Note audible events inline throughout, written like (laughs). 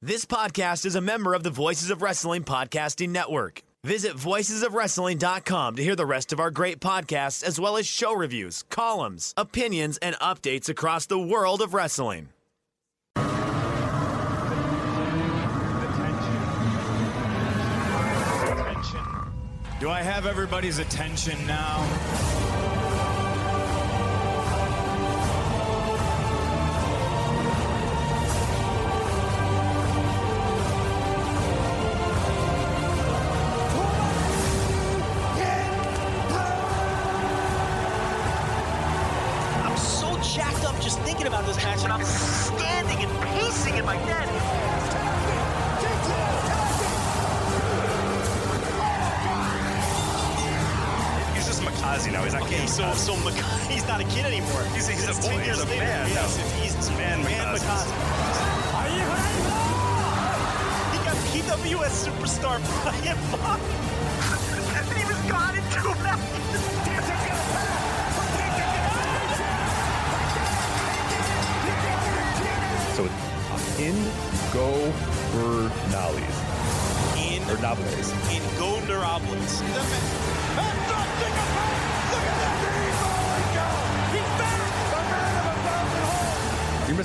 This podcast is a member of the Voices of Wrestling Podcasting Network. Visit voicesofwrestling.com to hear the rest of our great podcasts, as well as show reviews, columns, opinions, and updates across the world of wrestling. Attention! Do I have everybody's attention now?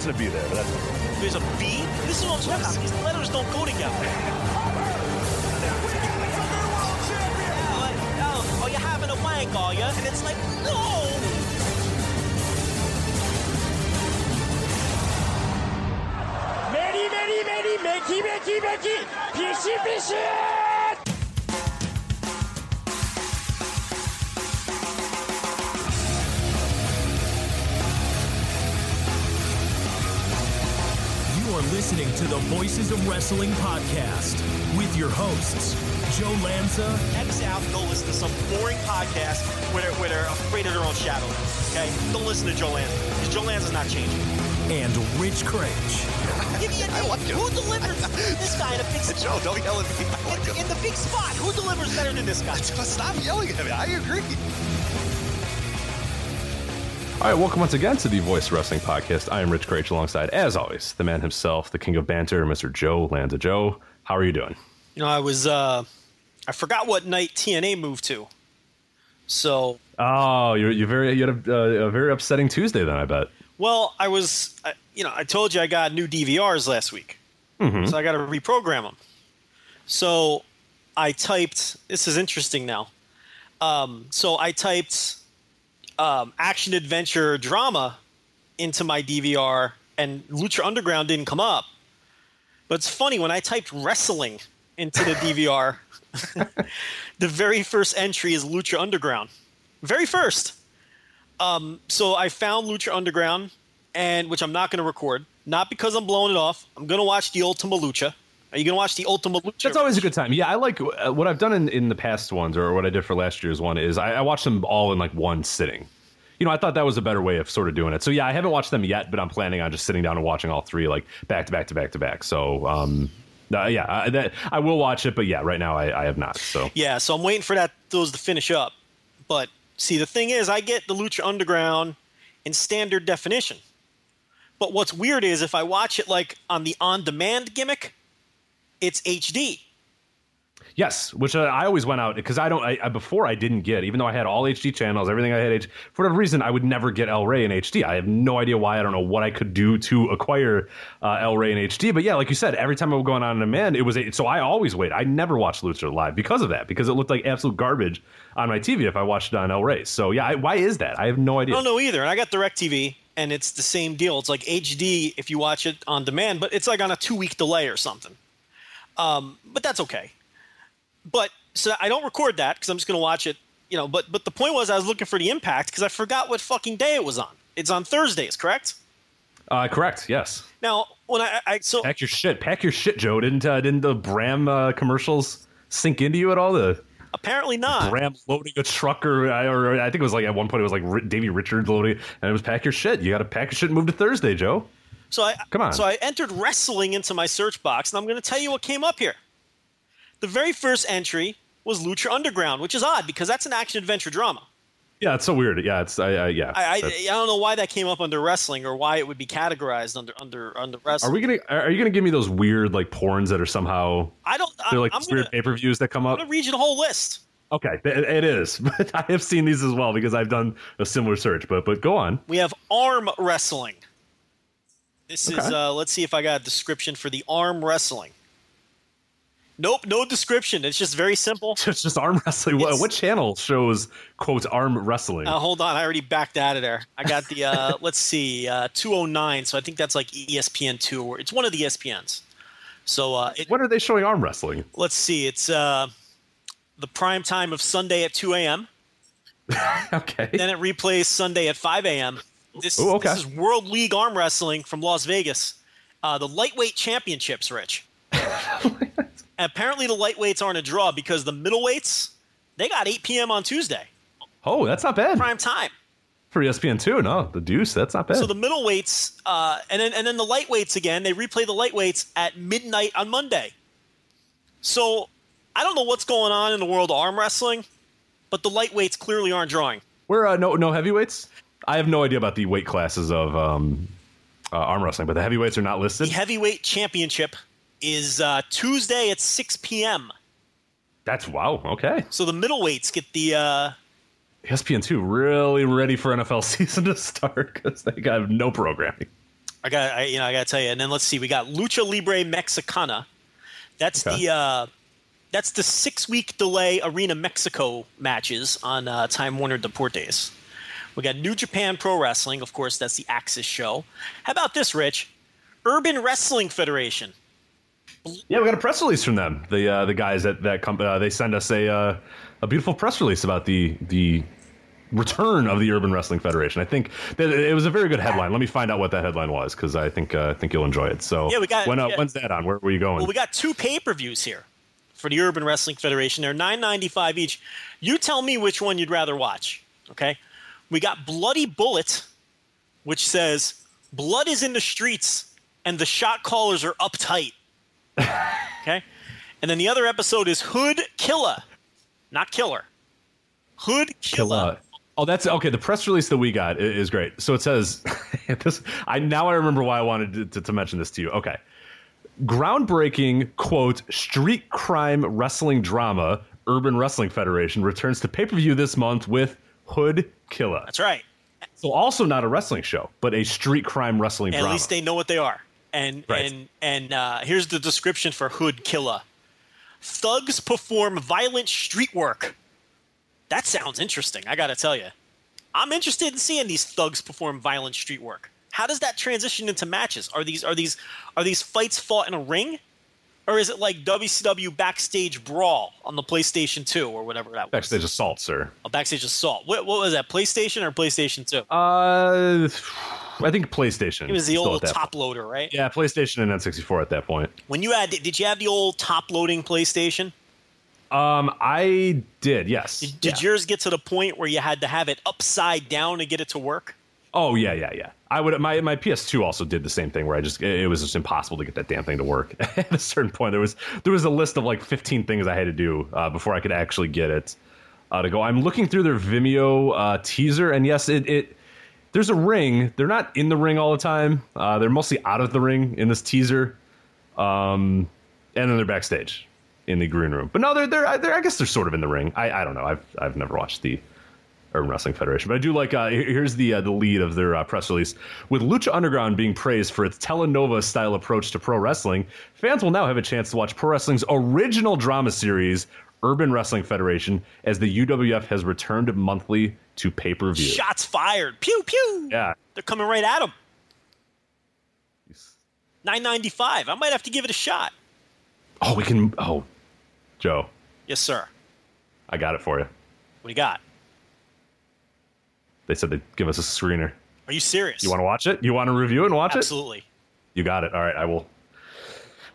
a B there, but that's. There's a B? This is what I'm talking about. These letters don't go together. oh, you're having a wank, are you? And it's like, no! Meri, meri, meri, meki, meki, meki, pişi, pişi! The Voices of Wrestling podcast with your hosts, Joe Lanza X out and go listen to some boring podcast where they're, where they're afraid of their own shadow. Okay? Don't listen to Joe Lanza because Joe Lanza's not changing. and Rich Kraetsch. Give me a (laughs) name. like him. Who delivers this guy in a big (laughs) spot? Joe, don't yell at me. I like in, him. in the big spot? Who delivers better than this guy? (laughs) Stop yelling at me. I agree. All right, welcome once again to the Voice Wrestling Podcast. I am Rich Kraetsch alongside, as always, the man himself, the king of banter, Mr. Joe Lanza. Joe, how are you doing? You know, I was uh I forgot what night TNA moved to. So, Oh, you're, you're very you had a, uh, a very upsetting Tuesday then, I bet. well, I was I, you know, I told you I got new DVRs last week. So I got to reprogram them. So I typed this is interesting now. Um, so I typed um, action adventure drama into my DVR and Lucha Underground didn't come up. But it's funny when I typed wrestling into the DVR, (laughs) the very first entry is Lucha Underground. Very first. Um, so I found Lucha Underground, and which I'm not going to record, not because I'm blowing it off. I'm going to watch the Ultima Lucha. Are you going to watch the Ultima Lucha? That's always a good time. Yeah, I like uh, what I've done in, in the past ones, or what I did for last year's one, is I, I watched them all in like one sitting. You know, I thought that was a better way of sort of doing it. So yeah, I haven't watched them yet, but I'm planning on just sitting down and watching all three like back to back to back to back. So um, uh, yeah, I, that, I will watch it, but yeah, right now I, I have not. So Yeah, so I'm waiting for that those to finish up. But see, the thing is, I get the Lucha Underground in standard definition. But what's weird is if I watch it like on the on-demand gimmick, it's HD. Yes, which uh, I always went out because I don't. I, I, before I didn't get, even though I had all HD channels, everything I had. H, for whatever reason, I would never get El Rey in HD. I have no idea why. I don't know what I could do to acquire uh, El Rey in HD. But yeah, like you said, every time I would go on demand, it was a, so I always wait. I never watched Lucha live because of that because it looked like absolute garbage on my TV if I watched it on El Rey. So yeah, I, why is that? I have no idea. I don't know either. And I got DirecTV, and it's the same deal. It's like HD if you watch it on demand, but it's like on a two-week delay or something. Um, but that's okay. But so I don't record that because I'm just going to watch it. You know, but but the point was I was looking for the impact because I forgot what fucking day it was on. It's on Thursdays, correct? Uh, correct. Yes. Now, when I, I so Pack your shit. Pack your shit, Joe. Didn't uh, didn't the Bram uh, commercials sink into you at all? The apparently not. Bram loading a truck, or, or I think it was like at one point it was like R- Davey Richards loading, and it was pack your shit. You got to pack your shit and move to Thursday, Joe. So I Come on. So I entered wrestling into my search box, and I'm going to tell you what came up here. The very first entry was Lucha Underground, which is odd because that's an action adventure drama. Yeah, it's so weird. Yeah, it's I, I yeah. I, I, I don't know why that came up under wrestling or why it would be categorized under under under wrestling. are we gonna? Are you gonna give me those weird like porns that are somehow I don't. They're like gonna, weird pay per views that come up. I'm gonna read you the whole list. Okay, it, it is, (laughs) but I have seen these as well because I've done a similar search. But but go on. We have arm wrestling. This is uh, let's see if I got a description for the arm wrestling. Nope, no description. It's just very simple. (laughs) It's just arm wrestling. What, what channel shows quote arm wrestling? Uh, hold on, I already backed out of there. I got the uh, (laughs) let's see, uh, 209. So I think that's like ESPN two, or it's one of the ESPNs. So uh, it, when are they showing arm wrestling? let's see, it's uh, the prime time of Sunday at 2 a.m. (laughs) Okay. Then it replays Sunday at 5 a.m. This, Ooh, okay. this is World League Arm Wrestling from Las Vegas. Uh, the lightweight championships, Rich. (laughs) Apparently, the lightweights aren't a draw because the middleweights they got 8 p.m. on Tuesday, Oh, that's not bad prime time. for ESPN two. No, the Deuce. That's not bad. So the middleweights, uh, and then and then the lightweights again. They replay the lightweights at midnight on Monday. So I don't know what's going on in the world of arm wrestling, but the lightweights clearly aren't drawing. We're uh, no no heavyweights. I have no idea about the weight classes of um, uh, arm wrestling, but the heavyweights are not listed. The heavyweight championship is uh, Tuesday at 6 p.m. That's wow. Okay, So the middleweights get the uh, ESPN two really ready for NFL (laughs) season to start because they got no programming. I got I, you know I got to tell you. And then let's see, we got Lucha Libre Mexicana. That's Okay. the uh, that's the six week delay Arena Mexico matches on uh, Time Warner Deportes. We got New Japan Pro Wrestling, of course. That's the AXS show. How about this, Rich? Urban Wrestling Federation. Yeah, we got a press release from them. The uh, the guys that that come, uh, they send us a uh, a beautiful press release about the the return of the Urban Wrestling Federation. I think that it was a very good headline. Let me find out what that headline was because I think uh, I think you'll enjoy it. So Yeah, we got- when uh, yeah. when's that on? Where were you going? Well, we got two pay per views here for the Urban Wrestling Federation. They're nine ninety five each. You tell me which one you'd rather watch. Okay, we got Bloody Bullet, which says blood is in the streets and the shot callers are uptight. (laughs) okay, and then the other episode is Hood Killer, not Killer. Hood Killer. Uh, oh, that's okay. The press release that we got is great. So it says, (laughs) this, I now I remember why I wanted to, to, to mention this to you. Okay, groundbreaking quote street crime wrestling drama. Urban Wrestling Federation returns to pay per view this month with Hood Killer. That's right. So also not a wrestling show, but a street crime wrestling At drama. least they know what they are. And Right. and and uh, here's the description for Hood Killer. Thugs perform violent street work. That sounds interesting. I got to tell you, I'm interested in seeing these thugs perform violent street work. How does that transition into matches? Are these are these are these fights fought in a ring, or is it like WCW backstage brawl on the PlayStation 2 or whatever that was? Backstage assault, sir. A backstage assault. What, what was that? PlayStation or PlayStation 2? Uh, I think PlayStation. it was the old top point. loader, right? Yeah, PlayStation and N64 at that point. When you had, did you have the old top loading PlayStation? Um, I did. Yes. Did, did Yeah. yours get to the point where you had to have it upside down to get it to work? Oh yeah, yeah, yeah. I would. My my PS2 also did the same thing where I just it was just impossible to get that damn thing to work. (laughs) At a certain point, there was there was a list of like 15 things I had to do uh, before I could actually get it uh, to go. I'm looking through their Vimeo uh, teaser, and yes, it it there's a ring. They're not in the ring all the time. Uh, they're mostly out of the ring in this teaser, um, and then they're backstage in the green room. But no, they're they're, they're I guess they're sort of in the ring. I I don't know. I've I've never watched the Urban Wrestling Federation. But I do like uh, here's the uh, the lead of their uh, press release with Lucha Underground being praised for its telenova style approach to pro wrestling. Fans will now have a chance to watch pro wrestling's original drama series. Urban Wrestling Federation, as the UWF has returned monthly to pay per view. Shots fired. Pew, pew. Yeah, They're coming right at him. 995. I might have to give it a shot. Oh, we can. Oh, Joe, Yes, sir. I got it for you. What do you got? They said they'd give us a screener. Are you serious? You want to watch it? You want to review it and watch Absolutely. it? Absolutely. You got it. All right, I will.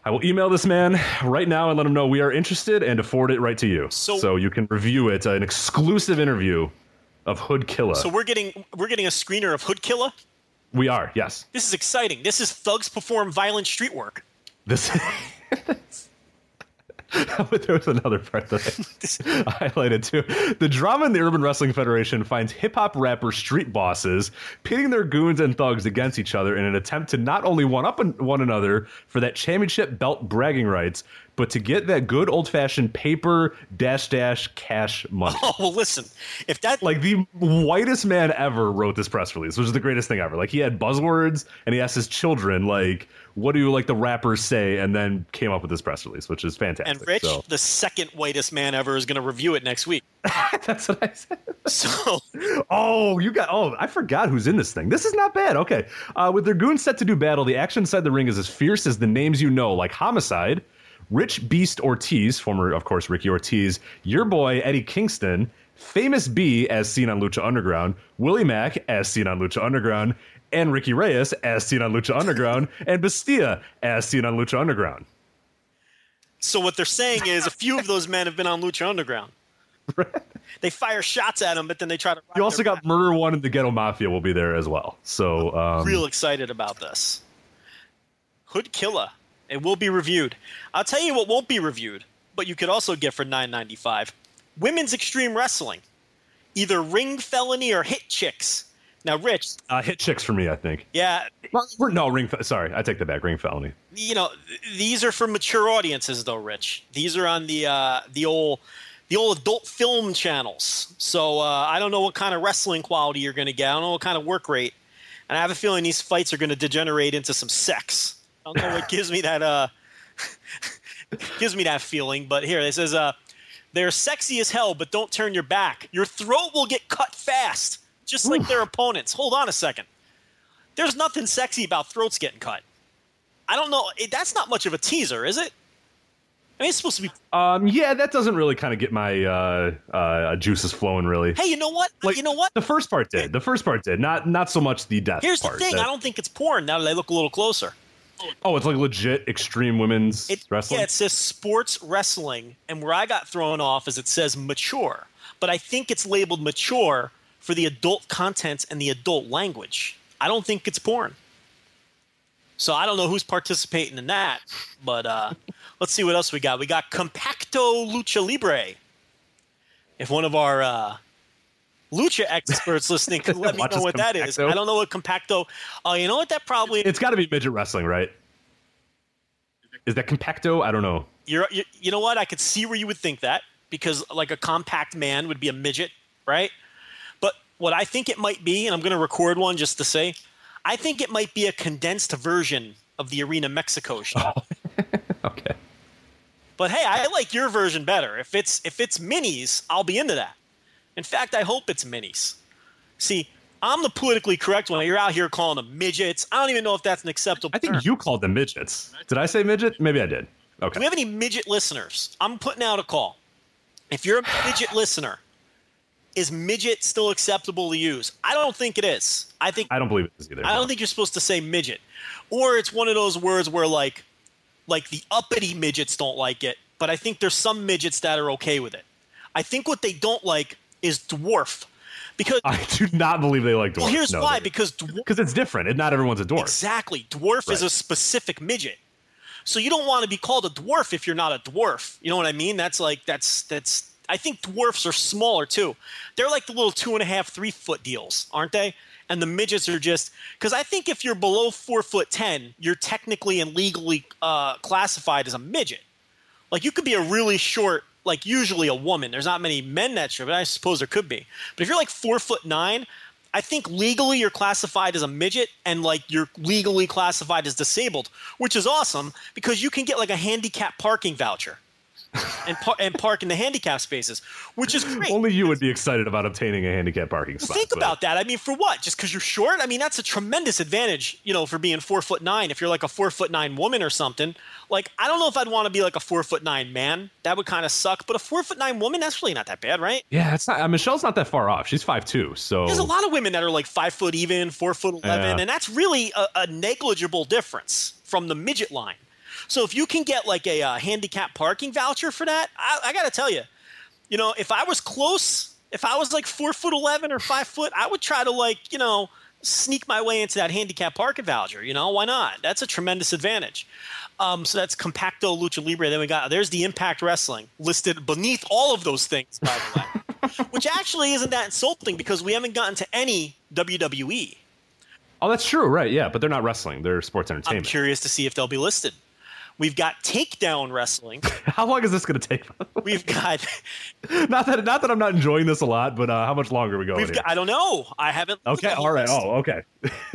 I will email this man right now and let him know we are interested and forward it right to you, So- you can review it. An exclusive interview of Hood Killer. So we're getting we're getting a screener of Hood Killer. we are, yes. This is exciting. This is thugs perform violent street work. This. (laughs) (laughs) there was another part that I (laughs) highlighted too. The drama in the Urban Wrestling Federation finds hip hop rapper street bosses pitting their goons and thugs against each other in an attempt to not only one up one another for that championship belt bragging rights, but to get that good old fashioned paper dash dash cash money. (laughs) Oh well, listen. If that Like the whitest man ever wrote this press release, which is the greatest thing ever. Like he had buzzwords and he asked his children, like, what do you like the rappers say? And then came up with this press release, which is fantastic. and Rich, So- the second whitest man ever, is going to review it next week. (laughs) That's what I said. So (laughs) Oh, you got. Oh, I forgot who's in this thing. This is not bad. Okay. Uh, with their goons set to do battle, the action inside the ring is as fierce as the names you know, like Homicide, Rich Beast Ortiz, former, of course, Ricky Ortiz, your boy, Eddie Kingston, Famous B, as seen on Lucha Underground, Willie Mack, as seen on Lucha Underground, and Ricky Reyes, as seen on Lucha Underground, and Bastia, as seen on Lucha Underground. So what they're saying is a few of those men have been on Lucha Underground. (laughs) They fire shots at him, but then they try to. You also got Murder One and the Ghetto Mafia will be there as well. So, um, real excited about this. Hood Killa. It will be reviewed. I'll tell you what won't be reviewed, but you could also get for nine ninety five. Women's Extreme Wrestling, either Ring Felony or Hit Chicks. Now, Rich, uh, hit chicks for me, I think. yeah, we're- no, ring. Sorry, I take that back. Ring felony. you know these are for mature audiences, though. Rich, these are on the uh, the old the old adult film channels. So uh, I don't know what kind of wrestling quality you're going to get. I don't know what kind of work rate, and I have a feeling these fights are going to degenerate into some sex. I don't know what gives me that uh (laughs) gives me that feeling. But here it says uh they're sexy as hell, but don't turn your back. Your throat will get cut fast, just like their opponents. Hold on a second. There's nothing sexy about throats getting cut. I don't know. It, that's not much of a teaser, is it? I mean, it's supposed to be. Um, yeah, that doesn't really kind of get my uh, uh, juices flowing. Really, Hey, you know what? like you know what? the first part did. The first part did. Not not so much the death Here's the thing. that- I don't think it's porn. Now that I look a little closer, oh, it's like legit extreme women's it, wrestling. yeah, it says sports wrestling, and where I got thrown off is it says mature, but I think it's labeled mature for the adult content and the adult language. I don't think it's porn. So I don't know who's participating in that, but uh, (laughs) let's see what else we got. We got Compacto Lucha Libre. If one of our uh, lucha experts listening could (laughs) let me know what that is, I don't know what Compacto. Oh, you know what that probably it's got to be midget wrestling, right? Is that compacto? I don't know. You're, you, you know what? I could see where you would think that because like a compact man would be a midget, right? But what I think it might be, and I'm going to record one just to say, I think it might be a condensed version of the Arena Mexico (laughs) show. Oh, (laughs) okay. But hey, I like your version better. If it's if it's minis, I'll be into that. In fact, I hope it's minis. See, I'm the politically correct one. You're out here calling them midgets. I don't even know if that's an acceptable. I think term. you called them midgets. Did I say midget? Maybe I did. Okay. Do we have any midget listeners? I'm putting out a call. If you're a midget listener, is midget still acceptable to use? I don't think it is. I think I don't believe it is either. I don't think you're supposed to say midget, or it's one of those words where like, like the uppity midgets don't like it, but I think there's some midgets that are okay with it. I think what they don't like is dwarf, because I do not believe they like dwarves. well, here's No, why: because because it's different. And not everyone's a dwarf. Exactly. Dwarf is a specific midget. So you don't want to be called a dwarf if you're not a dwarf. You know what I mean? That's like that's that's I think dwarfs are smaller too. They're like the little two and a half, three foot deals, aren't they? And the midgets are just because I think if you're below four foot ten, you're technically and legally uh, classified as a midget. Like you could be a really short, like usually a woman. There's not many men that short, but I suppose there could be. But if you're like four foot nine, I think legally you're classified as a midget and like you're legally classified as disabled, which is awesome because you can get like a handicap parking voucher. And par- and park in the handicap spaces, which is great. Only you would be excited about obtaining a handicap parking spot. Think but- about that. I mean, for what? Just because you're short? I mean, that's a tremendous advantage, you know, for being four foot nine. If you're like a four foot nine woman or something, like I don't know if I'd want to be like a four foot nine man. That would kind of suck. But a four foot nine woman, that's really not that bad, right? Yeah, it's not. Uh, Michelle's not that far off. She's five two. So There's a lot of women that are like five foot even, four foot eleven, Yeah. and that's really a, a negligible difference from the midget line. So if you can get like a uh, handicap parking voucher for that, I, I got to tell you, you know, if I was close, if I was like four foot eleven or five foot, I would try to like you know sneak my way into that handicap parking voucher. You know, why not? That's a tremendous advantage. Um, so that's Compacto Lucha Libre. Then we got there's the Impact Wrestling listed beneath all of those things, by the way, (laughs) which actually isn't that insulting because we haven't gotten to any WWE. Oh, that's true, right? Yeah, but they're not wrestling; they're sports entertainment. I'm curious to see if they'll be listed. We've got Takedown Wrestling. (laughs) How long is this going to take? (laughs) We've got (laughs) not that not that I'm not enjoying this a lot, but uh, how much longer are we going? we've here? got I don't know. I haven't okay, all right. list. Oh, okay.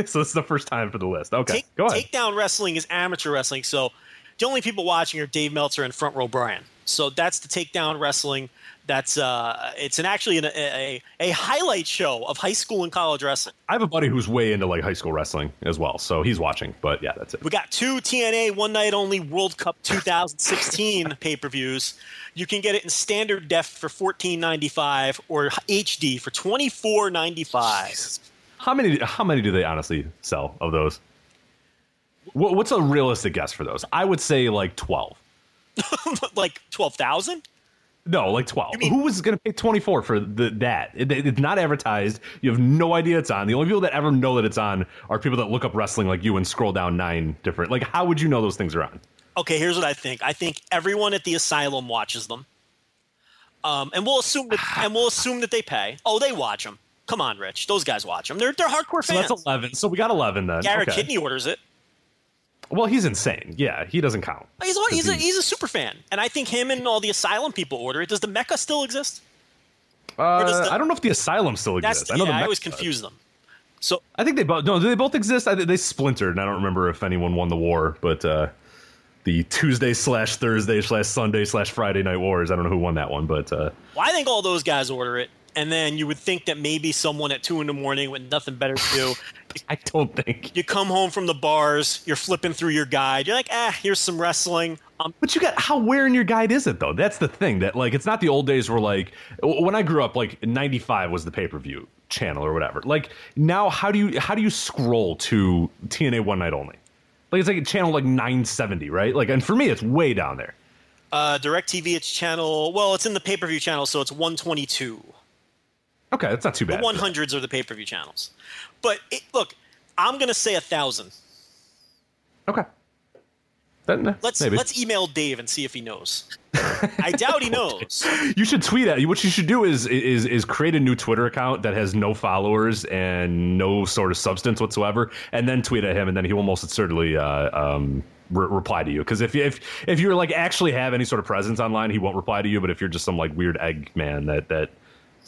so this is the first time for the list. Okay, Take, go ahead. Takedown wrestling is amateur wrestling, so the only people watching are Dave Meltzer and Front Row Brian. So that's the Takedown wrestling. That's uh, it's an actually an, a, a a highlight show of high school and college wrestling. I have a buddy who's way into like high school wrestling as well, so he's watching. But yeah, that's it. We got two TNA one night only World Cup 2016 (laughs) pay per views. You can get it in standard def for 14.95 or HD for 24.95. How many? How many do they honestly sell of those? What, what's a realistic guess for those? I would say like twelve. (laughs) like 12,000? No, like twelve. mean- Who was going to pay twenty four for the, that? It, it- it's not advertised. You have no idea it's on. The only people that ever know that it's on are people that look up wrestling like you and scroll down nine different. Like, how would you know those things are on? Okay, here's what I think. I think everyone at the asylum watches them. Um, and we'll assume that and we'll assume that they pay. Oh, they watch them. Come on, Rich. Those guys watch them. They're they're hardcore So fans. that's eleven. So we got eleven then. Garrett Okay. Kidney orders it. Well, he's insane. Yeah, he doesn't count. He's a, he's a he's a super fan, and I think him and all the asylum people order it. Does the Mecca still exist? Uh, the- I don't know if the asylum still exists. I know yeah, the I always confuse them. So I think they both. No, do they both exist? I, they splintered, and I don't remember if anyone won the war. But uh, the Tuesday slash Thursday slash Sunday slash Friday night wars. I don't know who won that one, but uh, well, I think all those guys order it, and then you would think that maybe someone at two in the morning with nothing better to do, (laughs) (laughs) I don't think. you come home from the bars, you're flipping through your guide, you're like, ah, here's some wrestling. Um, But you got how where in your guide is it though? That's the thing that like it's not the old days where like when I grew up like '95 was the pay per view channel or whatever. Like now, how do you how do you scroll to TNA One Night Only? Like it's like a channel like 970, right? Like and for me, it's way down there. uh, DirecTV, it's channel. Well, it's in the pay per view channel, so it's 122. Okay, that's not too bad. The 100s are the pay per view channels. But it, look, I'm gonna say a thousand. Okay. Then Let's maybe. let's email Dave and see if he knows. I doubt he knows. (laughs) You should tweet at you. what you should do is is is create a new Twitter account that has no followers and no sort of substance whatsoever, and then tweet at him, and then he will most certainly uh, um, re- reply to you. Because if you if if you're like actually have any sort of presence online, he won't reply to you. But if you're just some like weird egg man that that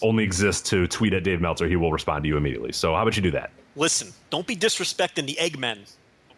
only exists to tweet at Dave Meltzer, he will respond to you immediately. So how about you do that? Listen, don't be disrespecting the Eggmen.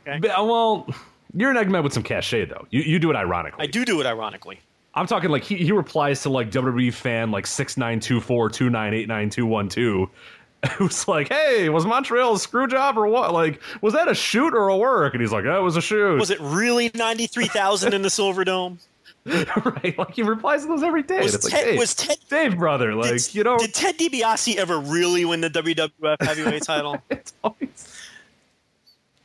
Okay, But, uh, well, you're an Eggman with some cachet though. You you do it ironically. I do do it ironically. I'm talking like he, he replies to like WWE fan like six nine two four two nine eight nine two one two, (laughs) who's like, "Hey, was Montreal a screw job or what? Like, was that a shoot or a work?" And he's like, "That was a shoot." Was it really 93,000 in the Silver Dome? (laughs) right? Like he replies to those every day. Was it's like, Ted- hey, was Ted- Dave, brother? Like, did, you know, did Ted DiBiase ever really win the WWF heavyweight title? (laughs) always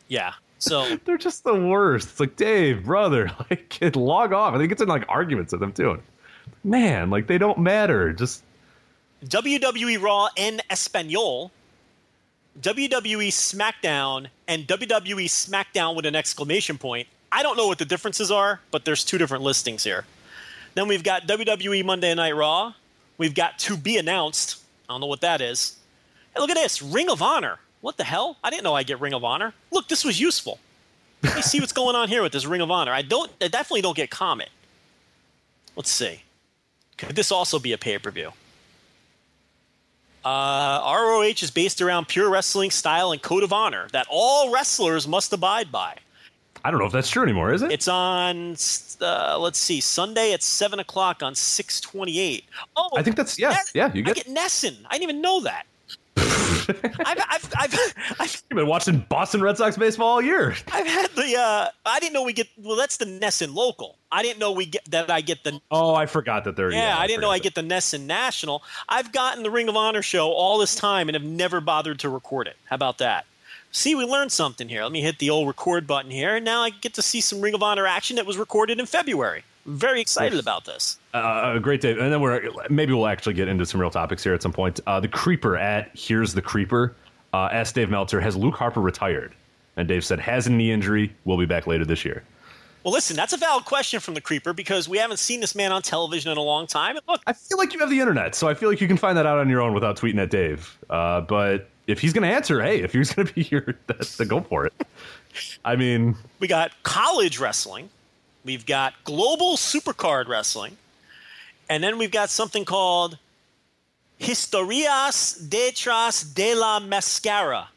Yeah. So (laughs) they're just the worst. It's like, Dave, brother, like, kid, log off. I think it's in like arguments with them too. Man, like they don't matter. Just WWE Raw en Espanol, WWE SmackDown, and WWE SmackDown with an exclamation point. I don't know what the differences are, but there's two different listings here. Then we've got WWE Monday Night Raw. We've got to be announced. I don't know what that is. Hey, look at this Ring of Honor. What the hell? I didn't know I get Ring of Honor. Look, this was useful. Let me see what's going on here with this Ring of Honor. I don't. I definitely don't get Comet. Let's see. Could this also be a pay per view? Uh, ROH is based around pure wrestling style and code of honor that all wrestlers must abide by. I don't know if that's true anymore, is it? It's on. Uh, let's see, Sunday at seven o'clock on six twenty eight. Oh, I think that's yeah, yeah. You I get. get NESN. I didn't even know that. (laughs) I've, I've, I've, I've, You've been watching Boston Red Sox baseball all year. I've had the. Uh, I didn't know we get. Well, that's the NESN local. I didn't know we get that. I get the. Oh, I forgot that they're. Yeah, I didn't know I get the NESN National. I've gotten the Ring of Honor show all this time and have never bothered to record it. How about that? See, we learned something here. Let me hit the old record button here, and now I get to see some Ring of Honor action that was recorded in February. I'm very excited about this. Uh, a great day, and then we're maybe we'll actually get into some real topics here at some point. Uh, the creeper at here's the creeper. Uh, asked Dave Meltzer, has Luke Harper retired? And Dave said, has a knee injury. We'll be back later this year. Well, listen, that's a valid question from the Creeper because we haven't seen this man on television in a long time. And look, I feel like you have the internet, so I feel like you can find that out on your own without tweeting at Dave. Uh, but if he's going to answer, hey, if he's going to be (laughs) here, that's to go for it. I mean, we got college wrestling, we've got global supercard wrestling, and then we've got something called Historias detrás de la Mascara.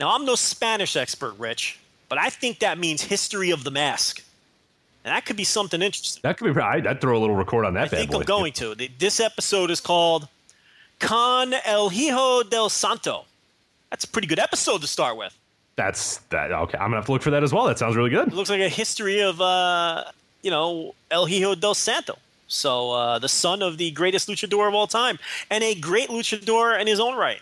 Now, I'm no Spanish expert, Rich, but I think that means history of the mask. And that could be something interesting. that could be. I'd, I'd throw a little record on that I think boy. I'm going to. This episode is called Con El Hijo del Santo. That's a pretty good episode to start with. That's that. Okay, I'm gonna have to look for that as well. That sounds really good. It looks like a history of, uh, you know, El Hijo del Santo. So uh, the son of the greatest luchador of all time, and a great luchador in his own right.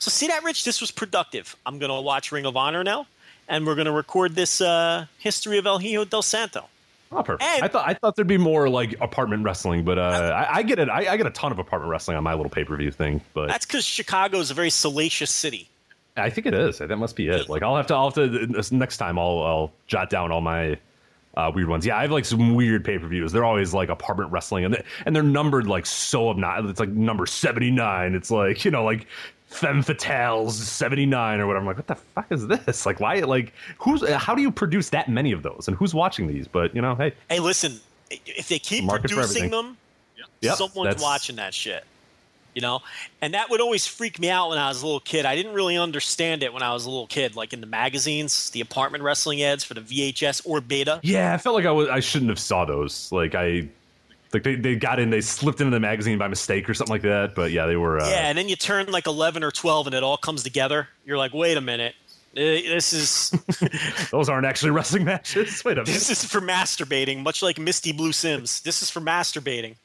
So see that, Rich? This was productive. I'm gonna watch Ring of Honor now, and we're gonna record this uh, history of El Hijo del Santo. Oh, perfect. And- I thought I thought there'd be more like apartment wrestling, but uh, I, I get it. I, I get a ton of apartment wrestling on my little pay per view thing, but That's because Chicago is a very salacious city. I think it is. That must be it. Like I'll have to. I'll have to next time. I'll I'll jot down all my uh, weird ones. Yeah, I have like some weird pay per views. They're always like apartment wrestling, and they, and they're numbered like so obnoxious. It's like number seventy nine. It's like you know like femme fatales seventy nine or whatever. I'm like, what the fuck is this? Like why? Like who's? How do you produce that many of those? And who's watching these? But you know, hey, Hey, listen, if they keep Market producing them, Yep, someone's that's- watching that shit. You know? And that would always freak me out when I was a little kid. I didn't really understand it when I was a little kid, like in the magazines, the apartment wrestling ads for the VHS or beta. Yeah, I felt like I was. I shouldn't have saw those. Like I, like they, they got in, they slipped into the magazine by mistake or something like that. But yeah, they were. Uh, yeah, and then you turn like 11 or 12 and it all comes together. You're like, wait a minute. Eh, This is (laughs) those aren't actually wrestling matches. (laughs) Wait a minute. this is for masturbating, much like Misty Blue Simmes. This is for masturbating.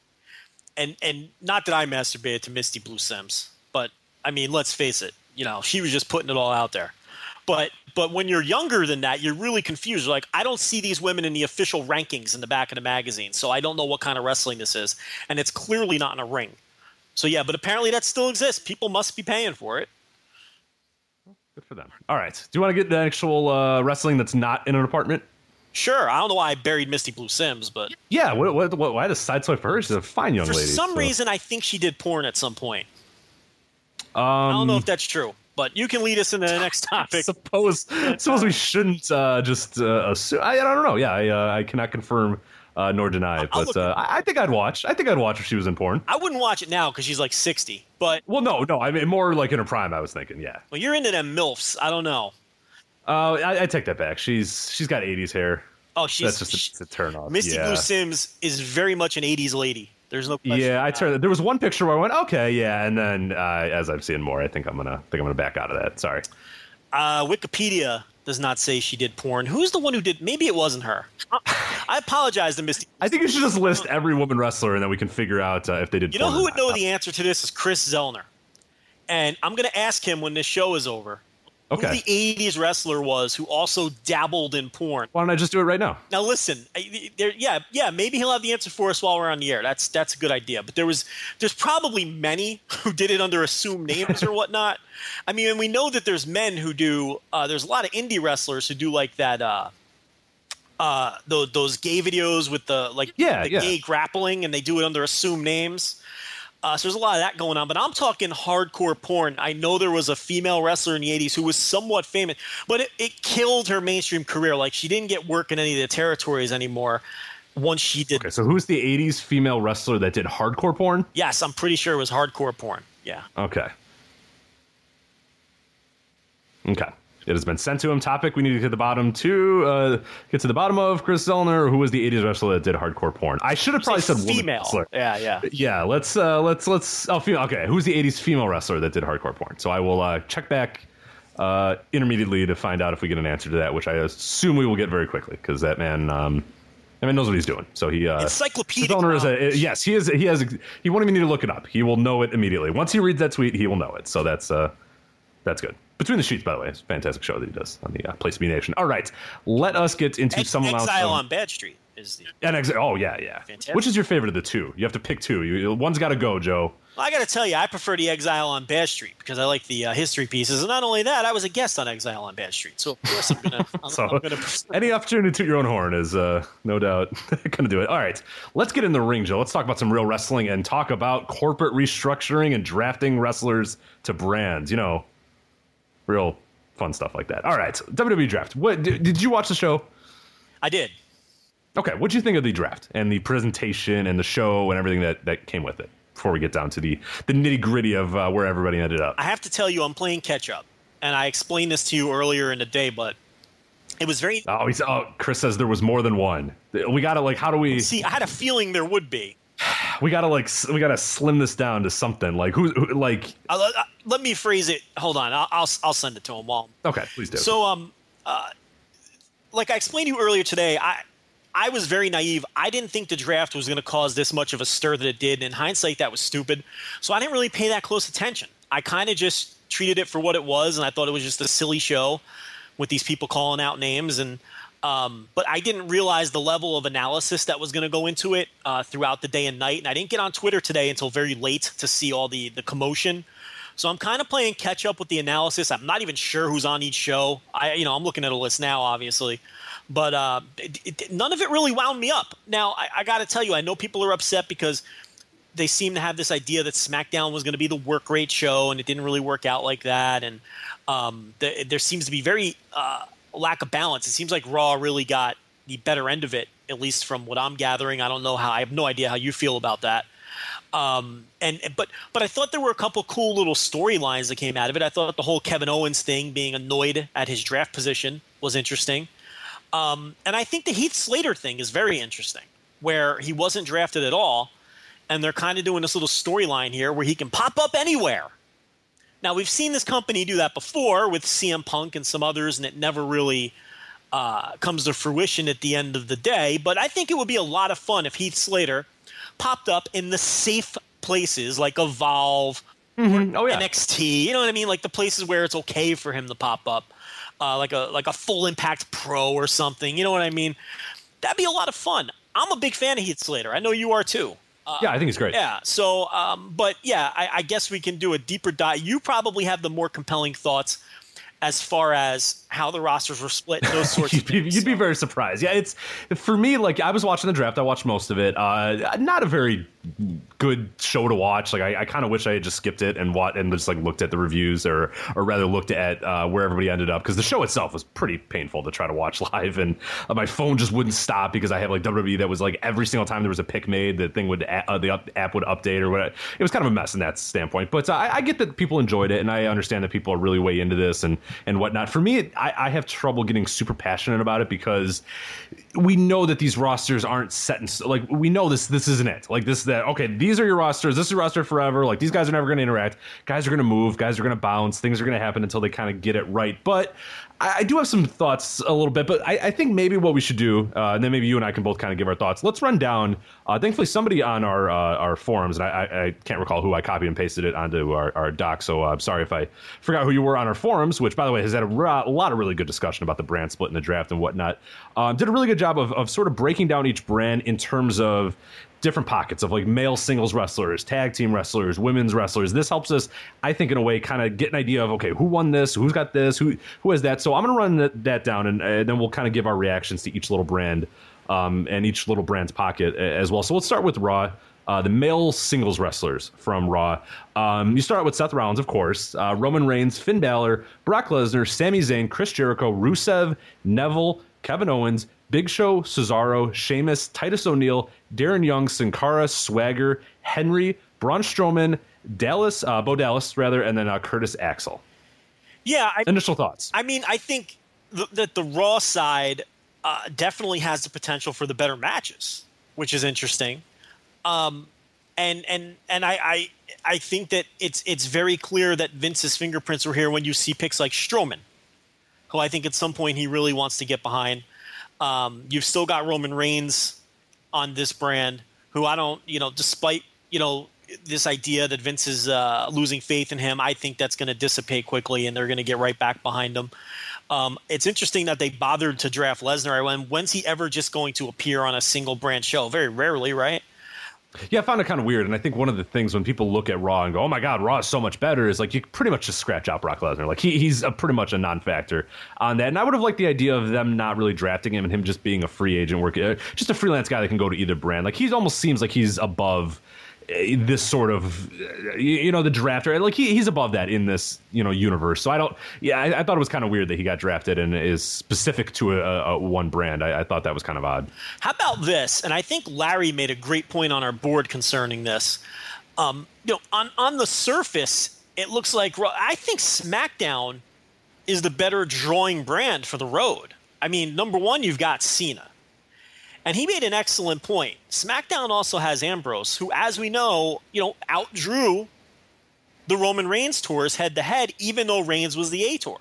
And and not that I masturbated to Misty Blue Simmes, but I mean, let's face it, you know, she was just putting it all out there. But but when you're younger than that, you're really confused. You're like, I don't see these women in the official rankings in the back of the magazine, so I don't know what kind of wrestling this is. And it's clearly not in a ring. So yeah, but apparently that still exists. People must be paying for it. Good for them. All right. Do you want to get the actual uh, wrestling that's not in an apartment? Sure, I don't know why I buried Misty Blue Simmes, but Yeah. What? What? what why the side swipe for her? She's a fine young for lady. For some so- reason I think she did porn at some point. um, I don't know if that's true, but you can lead us into the next (laughs) topic. suppose suppose we shouldn't uh, just uh, assume. I, I don't know. Yeah, I, uh, I cannot confirm uh, nor deny it, but uh, I, I think I'd watch. I think I'd watch if she was in porn. I wouldn't watch it now because she's like 60. But Well, no, no. I mean, more like in her prime. I was thinking. Yeah. well, you're into them milfs. I don't know. Uh, I, I take that back. She's she's got '80s hair. Oh, she's That's just a, it's a turn off. Misty yeah. Blue Simmes is very much an 80s lady. There's no. Yeah, I turned. There was one picture where I went, okay, yeah, and then uh, as I've seen more, I think I'm gonna think I'm gonna back out of that. Sorry. Uh, Wikipedia does not say she did porn. Who's the one who did? Maybe it wasn't her. I apologize to Misty. I think you should just list every woman wrestler, and then we can figure out uh, if they did. You know who would know the answer to this is Chris Zellner. And I'm going to ask him when this show is over Okay. who the 80s wrestler was who also dabbled in porn. Why don't I just do it right now? Now listen, I- there, yeah, yeah, maybe he'll have the answer for us while we're on the air. That's that's a good idea. But there was, there's probably many who did it under assumed names or whatnot. (laughs) I mean, and we know that there's men who do. Uh, there's a lot of indie wrestlers who do like that. Uh, uh, those, those gay videos with the like Yeah, the yeah. gay grappling, and they do it under assumed names. Uh, so there's a lot of that going on, but I'm talking hardcore porn. I know there was a female wrestler in the 80s who was somewhat famous, but it, it killed her mainstream career. Like she didn't get work in any of the territories anymore once she did. Okay, so who's the '80s female wrestler that did hardcore porn? Yes, I'm pretty sure it was hardcore porn. Yeah. Okay. Okay. It has been sent to him. Topic we need to get to the bottom to uh, get to the bottom of Chris Zellner, who was the '80s wrestler that did hardcore porn. I should have probably said female. wrestler. Yeah, yeah. Yeah, let's uh, let's let's. Oh, female. Okay, who's the '80s female wrestler that did hardcore porn? So I will uh, check back uh, intermediately to find out if we get an answer to that, which I assume we will get very quickly because that man. Um, that man knows what he's doing. So he uh, Encyclopedic Zellner is a yes. He is. He has. He won't even need to look it up. He will know it immediately. Once he reads that tweet, he will know it. So that's uh, that's good. Between the Sheets, by the way, it's a fantastic show that he does on the uh, Place to Be Nation. All right, let us get into Ex- someone else. Exile um, on Bad Street is the. and ex- oh yeah, yeah. Fantastic. Which is your favorite of the two? You have to pick two. You, one's got to go, Joe. Well, I got to tell you, I prefer the Exile on Bad Street because I like the uh, history pieces, and not only that, I was a guest on Exile on Bad Street, so of course I'm gonna. (laughs) I'm, So I'm gonna any opportunity to toot your own horn is uh, no doubt (laughs) going to do it. All right, let's get in the ring, Joe. Let's talk about some real wrestling and talk about corporate restructuring and drafting wrestlers to brands. You know, real fun stuff like that. All right, WWE draft. What did, did you watch the show? I did. Okay, what do you think of the draft and the presentation and the show and everything that that came with it? Before we get down to the the nitty gritty of uh, where everybody ended up. I have to tell you, I'm playing catch up, and I explained this to you earlier in the day, but it was very. Oh, he's, oh, Chris says there was more than one. We got to like, how do we? See, I had a feeling there would be. (sighs) We got to like, we got to slim this down to something. Like who, who like? Uh, let, uh, let me phrase it. Hold on, I'll I'll, I'll send it to him. While Okay, please do. So, um, uh, like I explained to you earlier today, I I was very naive. I didn't think the draft was going to cause this much of a stir that it did. In hindsight, that was stupid. So I didn't really pay that close attention. I kind of just treated it for what it was, and I thought it was just a silly show with these people calling out names and. Um, but I didn't realize the level of analysis that was going to go into it uh, throughout the day and night. And I didn't get on Twitter today until very late to see all the the commotion. So I'm kind of playing catch up with the analysis. I'm not even sure who's on each show. I, you know, I'm looking at a list now, obviously, but uh, it, it, none of it really wound me up. Now, I, I got to tell you, I know people are upset because they seem to have this idea that SmackDown was going to be the work rate show, and it didn't really work out like that. And um, the, there seems to be very uh, lack of balance. It seems like Raw really got the better end of it, at least from what I'm gathering. I don't know how. I have no idea how you feel about that. Um, and but but I thought there were a couple cool little storylines that came out of it. I thought the whole Kevin Owens thing, being annoyed at his draft position, was interesting. Um, and I think the Heath Slater thing is very interesting, where he wasn't drafted at all, and they're kind of doing this little storyline here where he can pop up anywhere. Now we've seen this company do that before with CM Punk and some others, and it never really uh, comes to fruition at the end of the day. But I think it would be a lot of fun if Heath Slater popped up in the safe places like Evolve, oh yeah, NXT. You know what I mean? Like the places where it's okay for him to pop up, uh, like a like a Full Impact Pro or something. You know what I mean? That'd be a lot of fun. I'm a big fan of Heath Slater. I know you are too. Uh, yeah, I think it's great. Yeah. So, um, but yeah, I, I guess we can do a deeper dive. You probably have the more compelling thoughts as far as how the rosters were split, those (laughs) sorts you'd of be, things. you'd be very surprised. Yeah, it's for me. Like I was watching the draft. I watched most of it. Uh, not a very good show to watch. Like I, I kind of wish I had just skipped it and what and just like looked at the reviews or or rather looked at uh, where everybody ended up because the show itself was pretty painful to try to watch (laughs) live and uh, my phone just wouldn't stop because I have like WWE that was like every single time there was a pick made the thing would uh, the app would update or whatever. It was kind of a mess in that standpoint. But uh, I, I get that people enjoyed it and I understand that people are really way into this and and whatnot. For me, it, I, I have trouble getting super passionate about it because we know that these rosters aren't set in like we know this this isn't it like this that okay these are your rosters this is roster forever like these guys are never going to interact guys are going to move guys are going to bounce things are going to happen until they kind of get it right. But I, I do have some thoughts a little bit but I, I think maybe what we should do uh, and then maybe you and I can both kind of give our thoughts. Let's run down uh, thankfully somebody on our uh, our forums and I, I, can't recall who I copied and pasted it onto our, our doc so uh, I'm sorry if I forgot who you were on our forums which by the way has had a, a lot of really good discussion about the brand split in the draft and whatnot. Um, did a really good job of, of sort of breaking down each brand in terms of different pockets of like male singles wrestlers, tag team wrestlers, women's wrestlers. This helps us, I think, in a way, kind of get an idea of okay, who won this, who's got this, who who has that. So I'm to run that, that down, and, then we'll kind of give our reactions to each little brand um, and each little brand's pocket as well. So let's start with Raw. Uh, the male singles wrestlers from Raw. Um, you start with Seth Rollins, of course, uh, Roman Reigns, Finn Balor, Brock Lesnar, Sami Zayn, Chris Jericho, Rusev, Neville, Kevin Owens, Big Show, Cesaro, Sheamus, Titus O'Neil, Darren Young, Sin Cara, Swagger, Henry, Braun Strowman, Dallas, uh, Bo Dallas, rather, and then uh, Curtis Axel. Yeah, I, Initial thoughts. I mean, I think th- that the Raw side uh, definitely has the potential for the better matches, which is interesting. Um, and and and I, I I think that it's it's very clear that Vince's fingerprints were here when you see picks like Strowman, who I think at some point he really wants to get behind. Um, you've still got Roman Reigns on this brand, who I don't, you know, despite you know this idea that Vince is uh, losing faith in him, I think that's going to dissipate quickly, and they're going to get right back behind him. Um, it's interesting that they bothered to draft Lesnar. When when's he ever just going to appear on a single brand show? Very rarely, right? Yeah, I found it kind of weird, and I think one of the things when people look at Raw and go, "Oh my God, Raw is so much better," is like you pretty much just scratch out Brock Lesnar. Like he, he's a, pretty much a non-factor on that. And I would have liked the idea of them not really drafting him and him just being a free agent, work, uh, just a freelance guy that can go to either brand. Like he almost seems like he's above this sort of uh, you know the drafter like he, he's above that in this you know universe. So i don't yeah i, I thought it was kind of weird that he got drafted and is specific to a, a one brand. I, I, thought that was kind of odd. How about this? And i think larry made a great point on our board concerning this. Um, you know on, on the surface it looks like i think smackdown is the better drawing brand for the road. I mean number one you've got cena and he made an excellent point. SmackDown also has Ambrose, who, as we know, you know, outdrew the Roman Reigns tours head to head, even though Reigns was the A tour.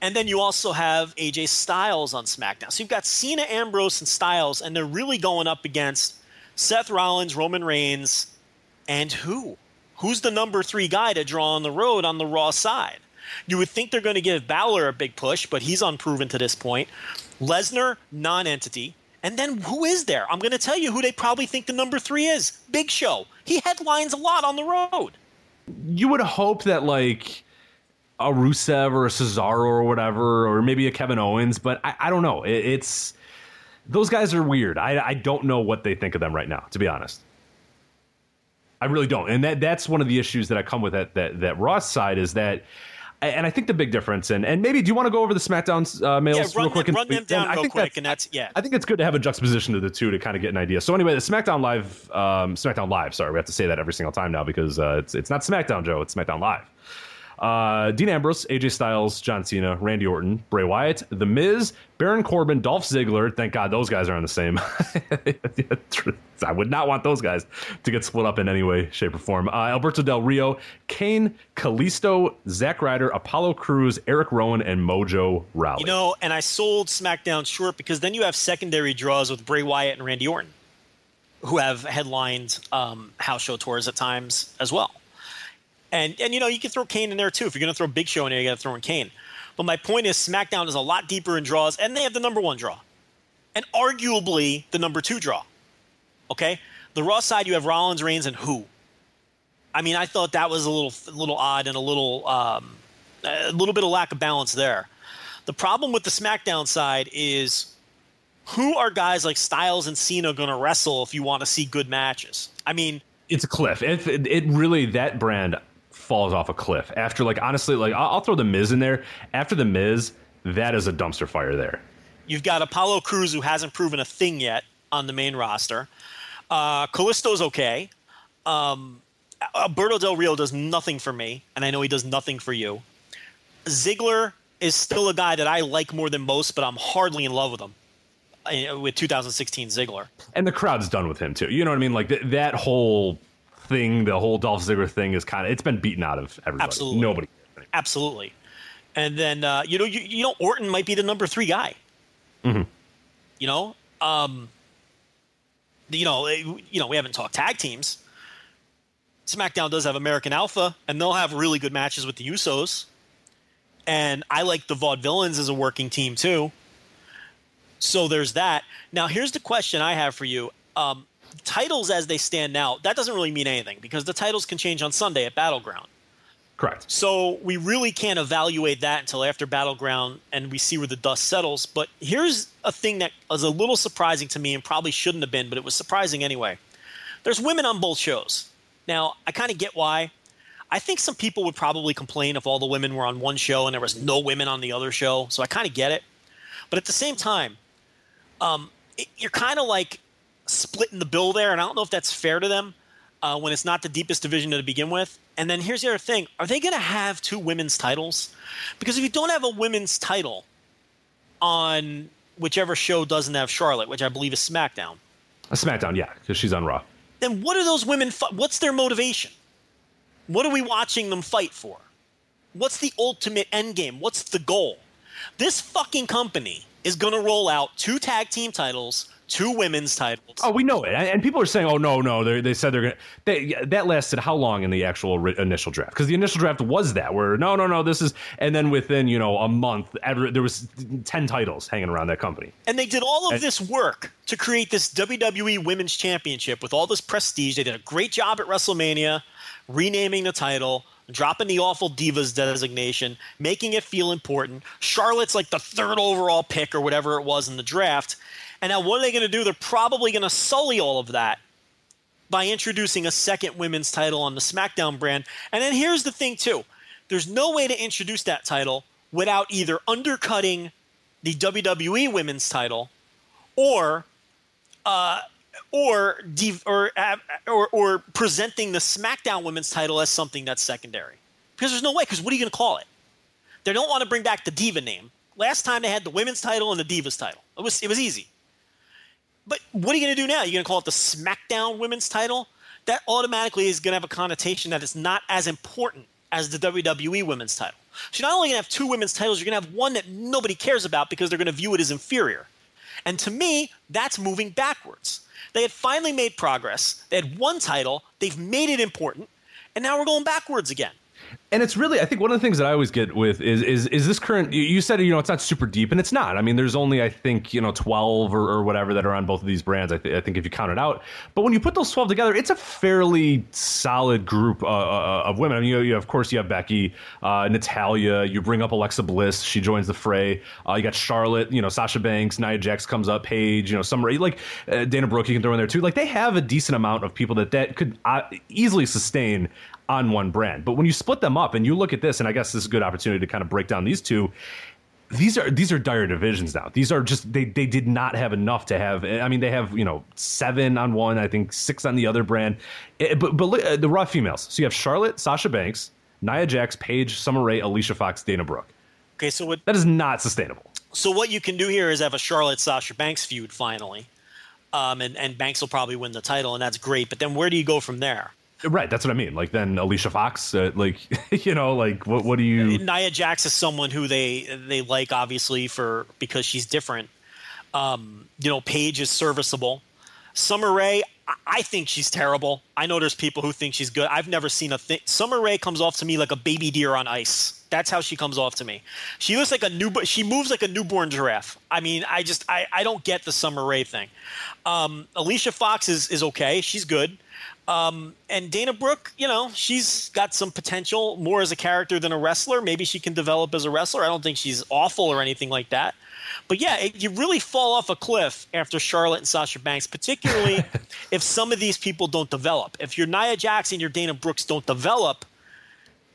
And then you also have AJ Styles on SmackDown. So you've got Cena, Ambrose, and Styles, and they're really going up against Seth Rollins, Roman Reigns, and who? Who's the number three guy to draw on the road on the Raw side? You would think they're going to give Balor a big push, but he's unproven to this point. Lesnar, non entity. And then who is there? I'm going to tell you who they probably think the number three is Big Show. He headlines a lot on the road. You would hope that, like, a Rusev or a Cesaro or whatever, or maybe a Kevin Owens, but I, I don't know. It, it's those guys are weird. I, I don't know what they think of them right now, to be honest. I really don't, and that that's one of the issues that I come with that that that Ross side is that and I think the big difference, and and maybe do you want to go over the SmackDown uh, males yeah, real them, quick? And, run them down real quick, and that's yeah. I think it's good to have a juxtaposition of the two to kind of get an idea. So anyway, the SmackDown Live, um, SmackDown Live. Sorry, we have to say that every single time now because uh, it's it's not SmackDown, Joe. It's SmackDown Live. Uh, Dean Ambrose, AJ Styles, John Cena, Randy Orton, Bray Wyatt, The Miz, Baron Corbin, Dolph Ziggler. Thank God those guys are on the same. (laughs) I would not want those guys to get split up in any way, shape, or form. Uh, Alberto Del Rio, Kane, Kalisto, Zack Ryder, Apollo Crews, Eric Rowan, and Mojo Rawley. You know, and I sold SmackDown short because then you have secondary draws with Bray Wyatt and Randy Orton, who have headlined um, house show tours at times as well. And and you know you can throw Kane in there too. If you're going to throw Big Show in there, you got to throw in Kane. But my point is, SmackDown is a lot deeper in draws, and they have the number one draw, and arguably the number two draw. Okay, the Raw side you have Rollins, Reigns, and who? I mean, I thought that was a little a little odd and a little um, a little bit of lack of balance there. The problem with the SmackDown side is who are guys like Styles and Cena going to wrestle if you want to see good matches? I mean, it's a cliff. It, it really that brand falls off a cliff after like honestly like I'll, I'll throw the Miz in there after the Miz that is a dumpster fire there. You've got Apollo Crews who hasn't proven a thing yet on the main roster. Uh, Kalisto's okay. Um, Alberto Del Rio does nothing for me, and I know he does nothing for you. Ziggler is still a guy that I like more than most, but I'm hardly in love with him. uh, With 2016 Ziggler, and the crowd's done with him too. You know what I mean? Like th- that whole thing, the whole Dolph Ziggler thing is kind of it's been beaten out of everybody. Absolutely, nobody. Absolutely, and then uh, you know you, you know Orton might be the number three guy. Mm-hmm. You know, um, you know, eh, you know, we haven't talked tag teams. SmackDown does have American Alpha, and they'll have really good matches with the Usos. And I like the Vaudevillains as a working team too. So there's that. Now here's the question I have for you. Um, titles as they stand now, that doesn't really mean anything because the titles can change on Sunday at Battleground. Correct. So we really can't evaluate that until after Battleground and we see where the dust settles. But here's a thing that was a little surprising to me and probably shouldn't have been, but it was surprising anyway. There's women on both shows. Now, I kind of get why. I think some people would probably complain if all the women were on one show and there was no women on the other show. So I kind of get it. But at the same time, um, it, you're kind of like splitting the bill there, and I don't know if that's fair to them. uh, when it's not the deepest division to begin with. And then here's the other thing: Are they going to have two women's titles? Because if you don't have a women's title on whichever show doesn't have Charlotte, which I believe is SmackDown, A SmackDown, yeah, because she's on Raw. then what are those women? Fi- what's their motivation? What are we watching them fight for? What's the ultimate end game? What's the goal? This fucking company is going to roll out two tag team titles, two women's titles. Oh, we know it, and people are saying, "Oh no, no." They, they said they're gonna. They, that lasted how long in the actual ri- initial draft? Because the initial draft was that where no, no, no, this is, and then within you know a month, every, there was ten titles hanging around that company. And they did all of And- this work to create this WWE Women's Championship with all this prestige. They did a great job at WrestleMania, renaming the title, dropping the awful Divas designation, making it feel important. Charlotte's like the third overall pick or whatever it was in the draft. And now what are they going to do? They're probably going to sully all of that by introducing a second women's title on the SmackDown brand. And then here's the thing, too there's no way to introduce that title without either undercutting the WWE women's title or uh, or, de- or, uh, or or presenting the SmackDown women's title as something that's secondary. Because there's no way. Because what are you going to call it? They don't want to bring back the Diva name. Last time they had the women's title and the Divas title. It was it was easy. But what are you going to do now? You're going to call it the SmackDown Women's Title? That automatically is going to have a connotation that it's not as important as the WWE Women's Title. So you're not only going to have two women's titles, you're going to have one that nobody cares about because they're going to view it as inferior. And to me, that's moving backwards. They had finally made progress. They had one title, they've made it important, and now we're going backwards again. And it's really, I think, one of the things that I always get with is is is this current. You- said you know it's not super deep, and it's not. I mean, there's only I think you know twelve or, or whatever that are on both of these brands. I, th- I think if you count it out, but when you put those twelve together, it's a fairly solid group uh, uh, of women. I mean, you, you of course you have Becky, uh, Natalya. You bring up Alexa Bliss, she joins the fray. Uh, you got Charlotte, you know Sasha Banks, Nia Jax comes up, Paige, you know Summer, like uh, Dana Brooke, you can throw in there too. Like they have a decent amount of people that that could uh, easily sustain on one brand. But when you split them up and you look at this, and I guess this is a good opportunity to kind of break down these two. These are these are dire divisions now. These are just they they did not have enough to have. I mean, they have you know seven on one, I think six on the other brand. Eh, But but look, uh, the Raw females. So you have Charlotte, Sasha Banks, Nia Jax, Paige, Summer Rae, Alicia Fox, Dana Brooke. Okay, so what That is not sustainable. So what you can do here is have a Charlotte Sasha Banks feud finally, um, and and Banks will probably win the title, and that's great. But then where do you go from there? Right, that's what I mean. Like then Alicia Fox, uh, like (laughs) you know, like what what do you? Nia Jax is someone who they they like obviously for because she's different. Um, you know, Paige is serviceable. Summer Rae, I- think she's terrible. I know there's people who think she's good. I've never seen a thing. Summer Rae comes off to me like a baby deer on ice. That's how she comes off to me. She looks like a new. She moves like a newborn giraffe. I mean, I just I, I don't get the Summer Rae thing. Um, Alicia Fox is is okay. She's good. Um, and Dana Brooke, you know, she's got some potential more as a character than a wrestler. Maybe she can develop as a wrestler. I don't think she's awful or anything like that. But yeah, it, you really fall off a cliff after Charlotte and Sasha Banks, particularly (laughs) if some of these people don't develop. If your Nia Jackson, your Dana Brooks don't develop,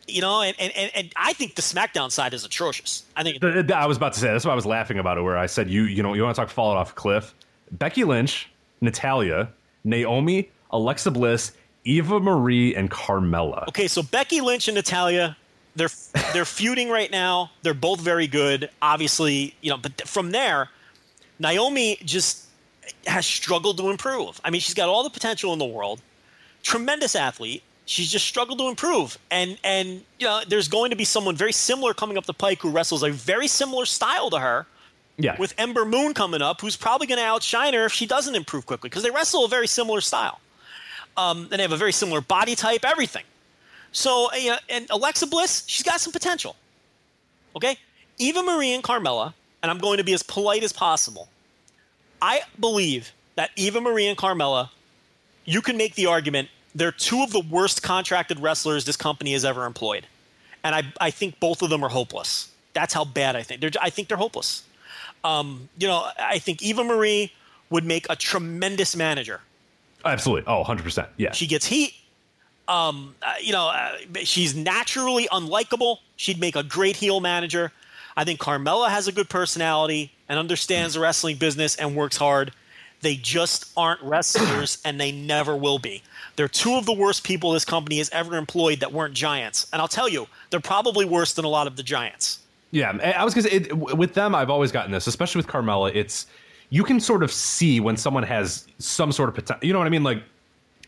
you know, and, and, and, I think the SmackDown side is atrocious. I think Th- th- I was about to say that's why I was laughing about it. Where I said you you know you want to talk falling off a cliff. Becky Lynch, Natalya, Naomi, Alexa Bliss, Eva Marie, and Carmella. Okay, so Becky Lynch and Natalya, they're they're feuding right now. They're both very good, obviously, you know. But from there, Naomi just has struggled to improve. I mean, she's got all the potential in the world, tremendous athlete. She's just struggled to improve, and and you know, there's going to be someone very similar coming up the pike who wrestles a very similar style to her. Yeah, With Ember Moon coming up, who's probably going to outshine her if she doesn't improve quickly, because they wrestle a very similar style. Um, and they have a very similar body type, everything. So, uh, and Alexa Bliss, she's got some potential. Okay? Eva Marie and Carmella, and I'm going to be as polite as possible. I believe that Eva Marie and Carmella, you can make the argument they're two of the worst contracted wrestlers this company has ever employed. And I, I think both of them are hopeless. That's how bad I think. They're, I think they're hopeless. Um, you know, I think Eva Marie would make a tremendous manager. absolutely. Oh, 100 percent. Yeah, She gets heat. Um, uh, you know, uh, she's naturally unlikable. She'd make a great heel manager. I think Carmella has a good personality and understands the wrestling business and works hard. They just aren't wrestlers, and they never will be. They're two of the worst people this company has ever employed that weren't giants. And I'll tell you, they're probably worse than a lot of the giants. Yeah, I was gonna say it, with them. I've always gotten this, especially with Carmella. It's you can sort of see when someone has some sort of potential. You know what I mean? Like,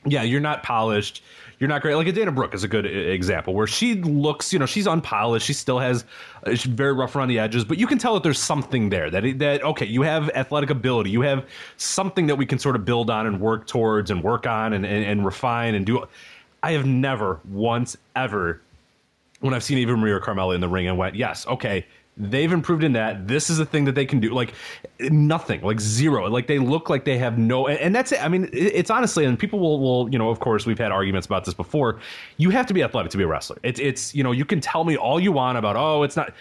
yeah, you're not polished. You're not great. Like a Dana Brooke is a good example where she looks, you know, she's unpolished. She still has, uh, she's very rough around the edges, but you can tell that there's something there. That that okay, you have athletic ability. You have something that we can sort of build on and work towards and work on and and, and refine and do. I have never once ever when I've seen Eva Marie or Carmella in the ring and went, yes, okay, they've improved in that. This is a thing that they can do. Like nothing, like zero. Like they look like they have no, and that's it. I mean, it's honestly, and people will, will, you know, of course, we've had arguments about this before. You have to be athletic to be a wrestler. It's, it's, you know, you can tell me all you want about, oh, it's not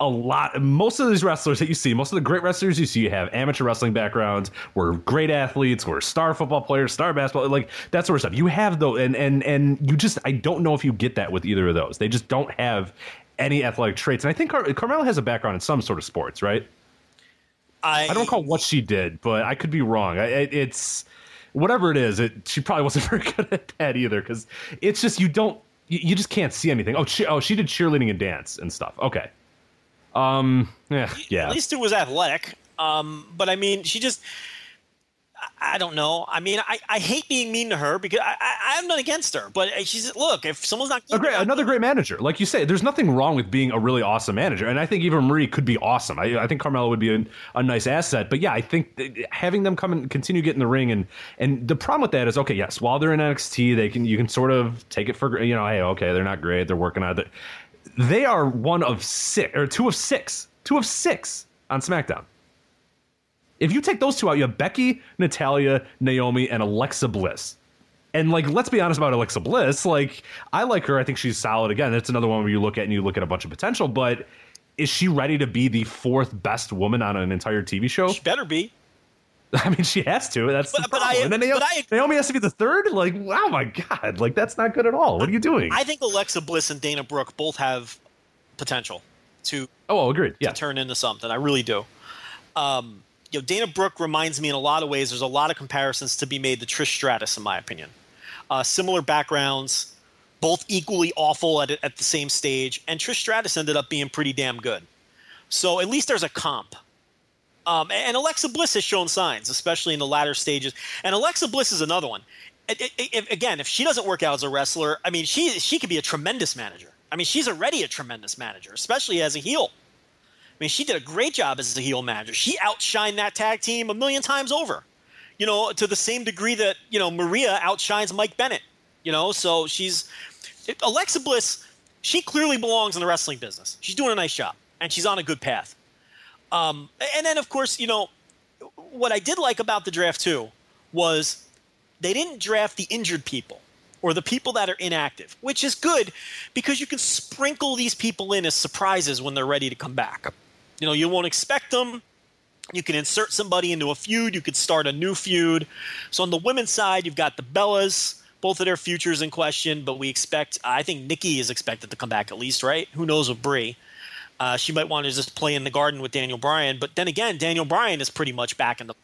a lot most of these wrestlers that you see most of the great wrestlers you see you have amateur wrestling backgrounds were great athletes were star football players star basketball like that sort of stuff you have though and and and you just i don't know if you get that with either of those they just don't have any athletic traits and i think Car- carmella has a background in some sort of sports right I, I don't recall what she did but i could be wrong I, it, it's whatever it is it she probably wasn't (laughs) very good at that either because it's just you don't you, you just can't see anything oh she, oh she did cheerleading and dance and stuff okay um, yeah, yeah. At least it was athletic. Um, but I mean, she just. I don't know. I mean, I, I hate being mean to her because I, I, am not against her. But uh, she's look, if someone's not a great, another great manager, like you say, there's nothing wrong with being a really awesome manager, and I think Eva Marie could be awesome. I, I think Carmella would be a, a nice asset. But yeah, I think having them come and continue getting the ring, and and the problem with that is, okay, yes, while they're in NXT, they can you can sort of take it for you know, hey, okay, they're not great, they're working on it they are one of six or two of six, two of six on SmackDown. If you take those two out, you have Becky, Natalya, Naomi, and Alexa Bliss. And like, let's be honest about Alexa Bliss. Like, I like her. I think she's solid. Again, that's another one where you look at and you look at a bunch of potential. But is she ready to be the fourth best woman on an entire TV show? She better be. (laughs) I mean, she has to. That's but, the but I, and then Naomi, but I, Naomi has to be the third. Like, oh my god, like that's not good at all. What are you doing? I think Alexa Bliss and Dana Brooke both have potential to oh, agreed. Yeah, turn into something. I really do. Um, you know, Dana Brooke reminds me in a lot of ways. There's a lot of comparisons to be made to Trish Stratus, in my opinion. Uh, similar backgrounds, both equally awful at at the same stage, and Trish Stratus ended up being pretty damn good. So at least there's a comp. Um, and Alexa Bliss has shown signs, especially in the latter stages. And Alexa Bliss is another one. It, it, it, again, if she doesn't work out as a wrestler, I mean, she she could be a tremendous manager. I mean, she's already a tremendous manager, especially as a heel. I mean, she did a great job as a heel manager. She outshined that tag team a million times over. You know, to the same degree that you know Maria outshines Mike Bennett. You know, so she's Alexa Bliss. She clearly belongs in the wrestling business. She's doing a nice job, and she's on a good path. Um, and then, of course, you know, what I did like about the draft too was they didn't draft the injured people or the people that are inactive, which is good because you can sprinkle these people in as surprises when they're ready to come back. You know, you won't expect them. You can insert somebody into a feud. You could start a new feud. So on the women's side, you've got the Bellas, both of their futures in question, but we expect, I think Nikki is expected to come back at least, right? Who knows with Brie? Uh, she might want to just play in the garden with Daniel Bryan. But then again, Daniel Bryan is pretty much back in the.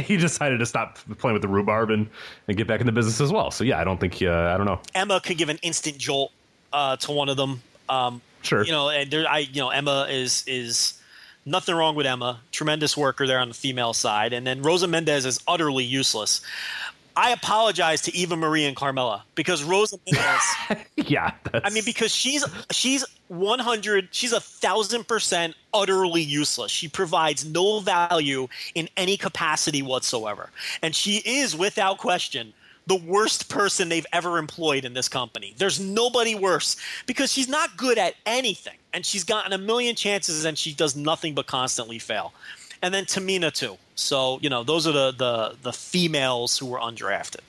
(laughs) he decided to stop playing with the rhubarb and, and get back in the business as well. So yeah, I don't think uh, I don't know. Emma could give an instant jolt uh, to one of them. Um, sure. You know, and there, I you know Emma is is nothing wrong with Emma. Tremendous worker there on the female side, and then Rosa Mendes is utterly useless. I apologize to Eva Marie and Carmella because Rosa (laughs) Mendes. yeah, I mean because she's she's one hundred, she's a thousand percent utterly useless. She provides no value in any capacity whatsoever, and she is without question the worst person they've ever employed in this company. There's nobody worse because she's not good at anything, and she's gotten a million chances and she does nothing but constantly fail and then Tamina too. So you know those are the the the females who were undrafted.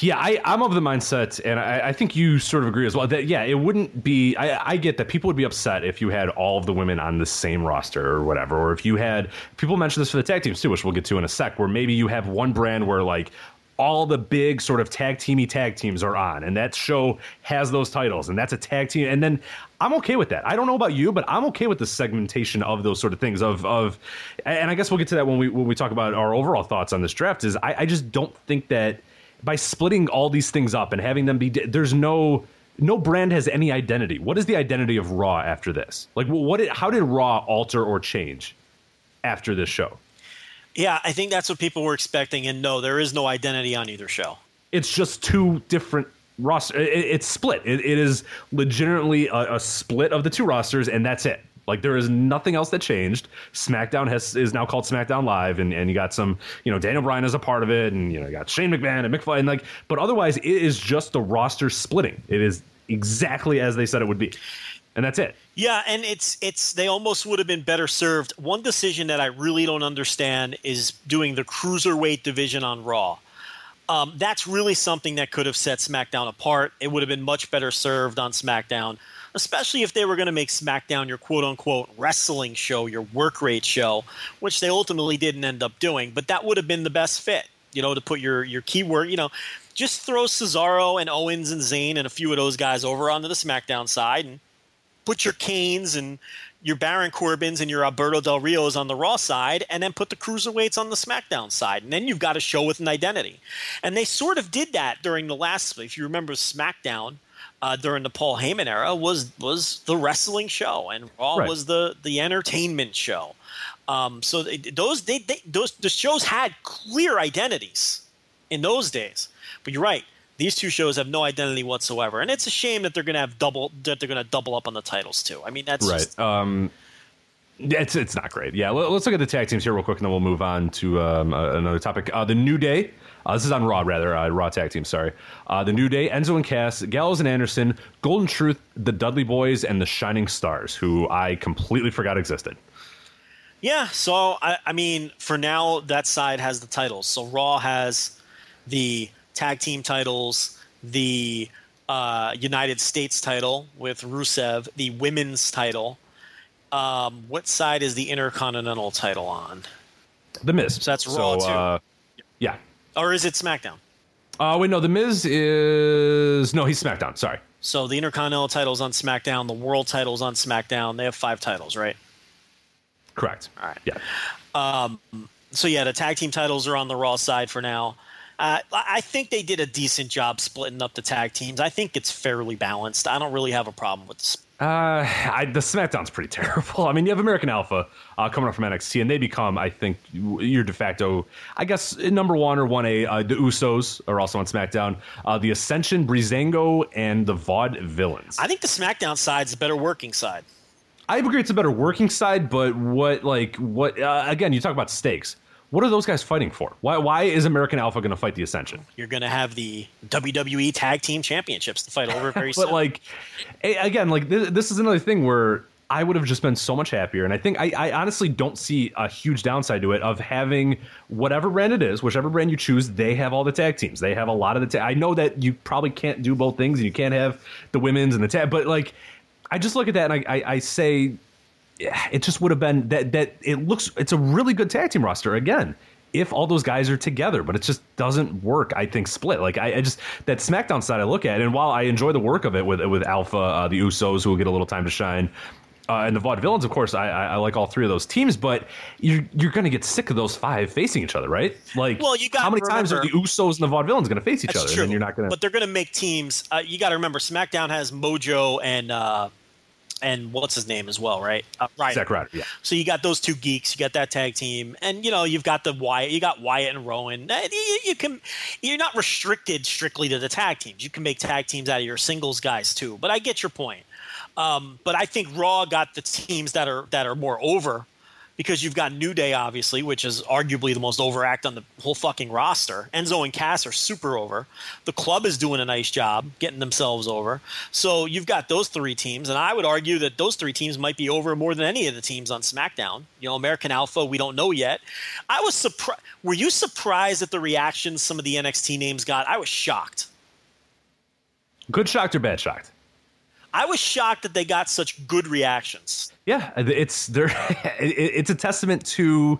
Yeah, I, I'm of the mindset, and I, I, think you sort of agree as well. That yeah, it wouldn't be. I, I, get that people would be upset if you had all of the women on the same roster or whatever, or if you had people mention this for the tag teams too, which we'll get to in a sec, where maybe you have one brand where like all the big sort of tag teamy tag teams are on, and that show has those titles, and that's a tag team. And then I'm okay with that. I don't know about you, but I'm okay with the segmentation of those sort of things. Of of, and I guess we'll get to that when we when we talk about our overall thoughts on this draft. Is I, I just don't think that by splitting all these things up and having them be there's no no brand has any identity. What is the identity of Raw after this? Like, what? Did, how did Raw alter or change after this show? Yeah, I think that's what people were expecting. And no, there is no identity on either show. It's just two different roster. It, it's split. It, it is legitimately a, a split of the two rosters, and that's it. Like there is nothing else that changed. SmackDown has is now called SmackDown Live, and, and you got some, you know, Daniel Bryan is a part of it, and you know, you got Shane McMahon and Mick Foley, and like, but otherwise, it is just the roster splitting. It is exactly as they said it would be, and that's it. Yeah, and it's it's they almost would have been better served. One decision that I really don't understand is doing the cruiserweight division on Raw. Um, that's really something that could have set SmackDown apart. It would have been much better served on SmackDown especially if they were going to make SmackDown your quote unquote wrestling show, your work rate show, which they ultimately didn't end up doing. But that would have been the best fit, you know, to put your, your keyword, you know, just throw Cesaro and Owens and Zayn and a few of those guys over onto the SmackDown side and put your Kanes and your Baron Corbins and your Alberto Del Rios on the Raw side, and then put the cruiserweights on the SmackDown side, and then you've got a show with an identity. And they sort of did that during the last. If you remember SmackDown, uh, during the Paul Heyman era was was the wrestling show, and Raw right. was the the entertainment show. Um, so they, those they, they those the shows had clear identities in those days. But you're right; these two shows have no identity whatsoever, and it's a shame that they're going to have double that they're going to double up on the titles too. I mean, that's right. Just, um, it's it's not great. Yeah, let's look at the tag teams here real quick, and then we'll move on to um, another topic. Uh, the New Day uh, this is on Raw, rather. Uh, Raw Tag Team, sorry. Uh, the New Day, Enzo and Cass, Gallows and Anderson, Golden Truth, the Dudley Boyz, and the Shining Stars, who I completely forgot existed. Yeah, so, I, I mean, for now, that side has the titles. So Raw has the tag team titles, the uh, United States title with Rusev, the women's title. Um, what side is the Intercontinental title on? The Miz. So that's Raw, so, too. Uh, or is it SmackDown? Uh, wait, no, The Miz is no, he's SmackDown. Sorry. So the Intercontinental titles on SmackDown, the World titles on SmackDown. They have five titles, right? Correct. All right. Yeah. Um, so yeah, the tag team titles are on the Raw side for now. Uh, I think they did a decent job splitting up the tag teams. I think it's fairly balanced. I don't really have a problem with. Uh, I, the SmackDown's pretty terrible. I mean, you have American Alpha uh, coming up from NXT, and they become, I think, your de facto, I guess, number one or one A. Uh, the Usos are also on SmackDown. Uh, the Ascension, Breezango, and the Vaudevillains. I think the SmackDown side's a better working side. I agree, it's a better working side, but what, like, what? Uh, again, you talk about stakes. What are those guys fighting for? Why, why is American Alpha going to fight the Ascension? You're going to have the WWE Tag Team Championships to fight over very (laughs) soon. But like, again, like this, this is another thing where I would have just been so much happier. And I think I, I, honestly don't see a huge downside to it of having whatever brand it is, whichever brand you choose, they have all the tag teams. They have a lot of the tag. I know that you probably can't do both things and you can't have the women's and the tag, but like, I just look at that and I, I, I say, it just would have been that, that it looks, it's a really good tag team roster again if all those guys are together, but it just doesn't work. I think split. Like I, I just that SmackDown side I look at, and while I enjoy the work of it with with Alpha, uh, the Usos who will get a little time to shine. Uh, and the Vaudevillains, of course, I, I, I, like all three of those teams, but you're you're going to get sick of those five facing each other, right? Like, well, you got how many remember, times are the Usos and the Vaudevillains going to face each other? True, and you're not to. But they're going to make teams. Uh, you got to remember, SmackDown has Mojo and uh, and what's his name as well, right? Uh, Ryder. Zack Ryder, yeah. So you got those two geeks, you got that tag team, and you know you've got the Wyatt, you got Wyatt and Rowan. You, you can, you're not restricted strictly to the tag teams. You can make tag teams out of your singles guys too. But I get your point. Um, but I think Raw got the teams that are that are more over because you've got New Day, obviously, which is arguably the most overact on the whole fucking roster. Enzo and Cass are super over. The club is doing a nice job getting themselves over. So you've got those three teams, and I would argue that those three teams might be over more than any of the teams on SmackDown. You know, American Alpha, we don't know yet. I was surprised. Were you surprised at the reactions some of the NXT names got? I was shocked. Good shocked or bad shocked? I was shocked that they got such good reactions. Yeah, it's there. (laughs) It's a testament to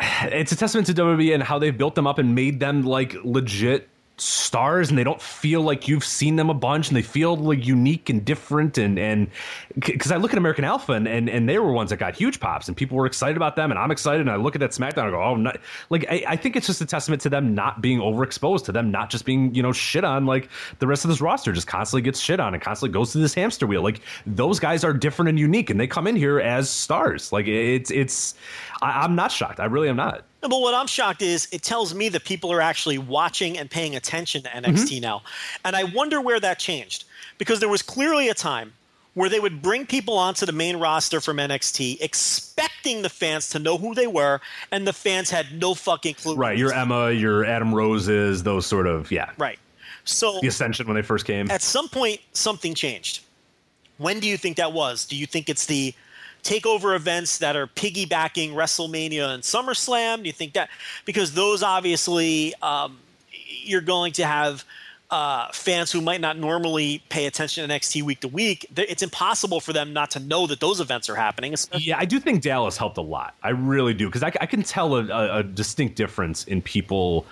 it's a testament to WWE and how they've built them up and made them like legit stars and they don't feel like you've seen them a bunch and they feel like unique and different and and because I look at American Alpha and, and and they were ones that got huge pops and people were excited about them and I'm excited and I look at that SmackDown and go oh not like I, I think it's just a testament to them not being overexposed to them not just being you know shit on like the rest of this roster just constantly gets shit on and constantly goes through this hamster wheel like those guys are different and unique and they come in here as stars like it's it's I, I'm not shocked I really am not No, But what I'm shocked is it tells me that people are actually watching and paying attention to mm-hmm. NXT now. And I wonder where that changed. Because there was clearly a time where they would bring people onto the main roster from NXT expecting the fans to know who they were, and the fans had no fucking clue. right your Emma your Adam Roses those sort of yeah Right. So the Ascension when they first came at some point something changed. When do you think that was? Do you think it's the takeover events that are piggybacking WrestleMania and SummerSlam? Do you think that because those obviously um, you're going to have uh, fans who might not normally pay attention to NXT week to week. It's impossible for them not to know that those events are happening. Yeah, I do think Dallas helped a lot. I really do because I, I can tell a, a distinct difference in people.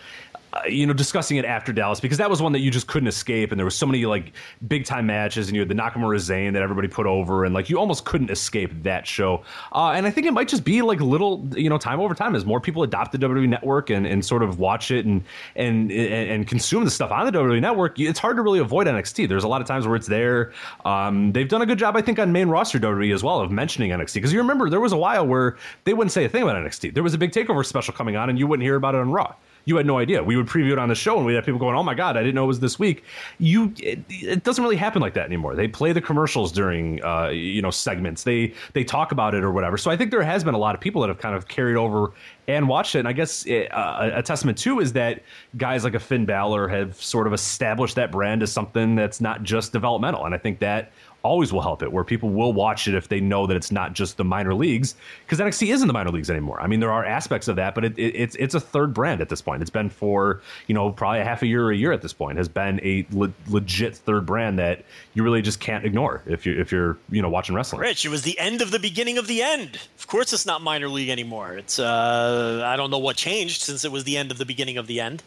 Uh, you know, discussing it after Dallas because that was one that you just couldn't escape, and there were so many like big time matches, and you had the Nakamura Zayn that everybody put over, and like you almost couldn't escape that show. Uh, and I think it might just be like little, you know, time over time as more people adopt the WWE Network and, and sort of watch it and and and, and consume the stuff on the WWE Network. It's hard to really avoid NXT. There's a lot of times where it's there. Um, they've done a good job, I think, on main roster WWE as well of mentioning NXT because you remember there was a while where they wouldn't say a thing about NXT. There was a big takeover special coming on, and you wouldn't hear about it on Raw you had no idea. We would preview it on the show, and we had people going, "Oh my god, I didn't know it was this week." You, it, it doesn't really happen like that anymore. They play the commercials during, uh, you know, segments. They they talk about it or whatever. So I think there has been a lot of people that have kind of carried over and watched it. And I guess it, uh, a testament too is that guys like a Finn Balor have sort of established that brand as something that's not just developmental. And I think that always will help it where people will watch it if they know that it's not just the minor leagues because NXT isn't the minor leagues anymore. I mean, there are aspects of that, but it, it, it's it's a third brand at this point. It's been for you know probably a half a year or a year at this point. Has been a le- legit third brand that you really just can't ignore if you if you're you know watching wrestling. Rich, it was the end of the beginning of the end. Of course, it's not minor league anymore. It's uh, I don't know what changed since it was the end of the beginning of the end,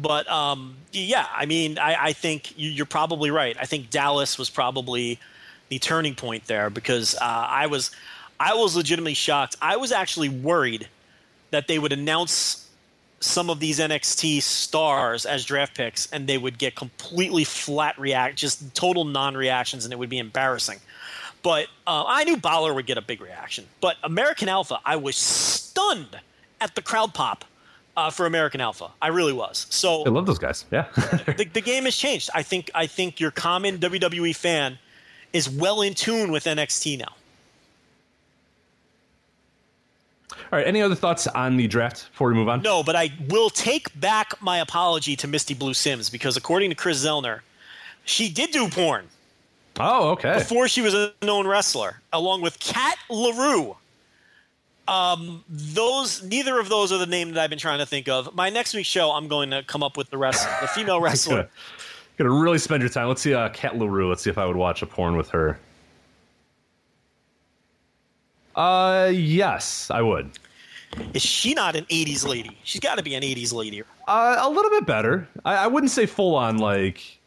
but um, yeah, I mean, I, I think you- you're probably right. I think Dallas was probably the turning point there because uh, I was I was legitimately shocked. I was actually worried that they would announce some of these NXT stars as draft picks and they would get completely flat react, just total non-reactions, and it would be embarrassing. But uh, I knew Balor would get a big reaction. But American Alpha, I was stunned at the crowd pop uh, for American Alpha. I really was. So I love those guys. Yeah. (laughs) the, the game has changed. I think I think your common WWE fan is well in tune with NXT now. All right. Any other thoughts on the draft before we move on? No, but I will take back my apology to Misty Blue Simmes because according to Chris Zellner, she did do porn Oh, okay. before she was a known wrestler, along with Kat LaRue. Um, those neither of those are the name that I've been trying to think of. My next week's show, I'm going to come up with the rest, the female (laughs) wrestler. Gonna, gonna really spend your time. Let's see, uh, Kat LaRue. Let's see if I would watch a porn with her. Uh, yes, I would. Is she not an '80s lady? She's got to be an '80s lady. Uh, a little bit better. I, I wouldn't say full on like.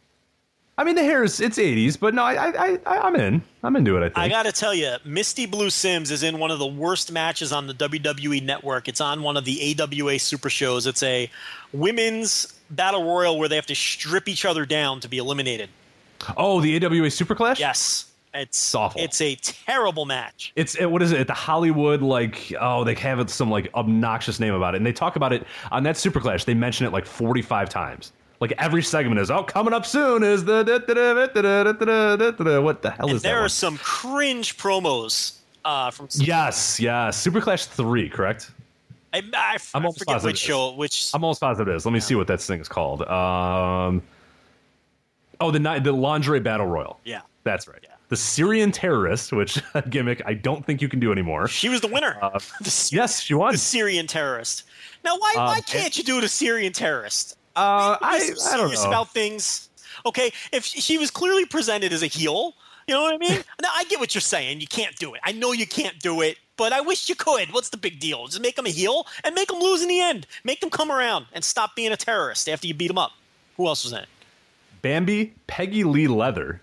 I mean, the hair is it's '80s, but no, I, I, I I'm in. I'm into it. I think. I got to tell you, Misty Blue Simmes is in one of the worst matches on the WWE network. It's on one of the AWA super shows. It's a women's battle royal where they have to strip each other down to be eliminated. oh, the AWA Super Clash. Yes. It's, It's awful. It's a terrible match. It's it, what is it? The Hollywood like oh they have some like obnoxious name about it, and they talk about it on that Super Clash. They mention it like forty five times. Like every segment is, oh, coming up soon is the what the hell and is there that? There are some cringe promos uh, from yes, yes, Super Clash Three, correct? I, I, I am almost positive which show, which I'm almost positive it is. Let me yeah. see what that thing is called. Um, oh, the the lingerie battle royal. Yeah, that's right. Yeah. The Syrian terrorist, which (laughs) gimmick I don't think you can do anymore. She was the winner. Uh, (laughs) the, yes, she won. The Syrian terrorist. Now, why um, why can't you do the Syrian terrorist? Uh, I, I don't know. about things. Okay, if she was clearly presented as a heel, you know what I mean? (laughs) now I get what you're saying. You can't do it. I know you can't do it. but I wish you could. What's the big deal? Just make him a heel and make him lose in the end. Make them come around and stop being a terrorist after you beat him up. Who else was in it? Bambi, Peggy Lee Leather,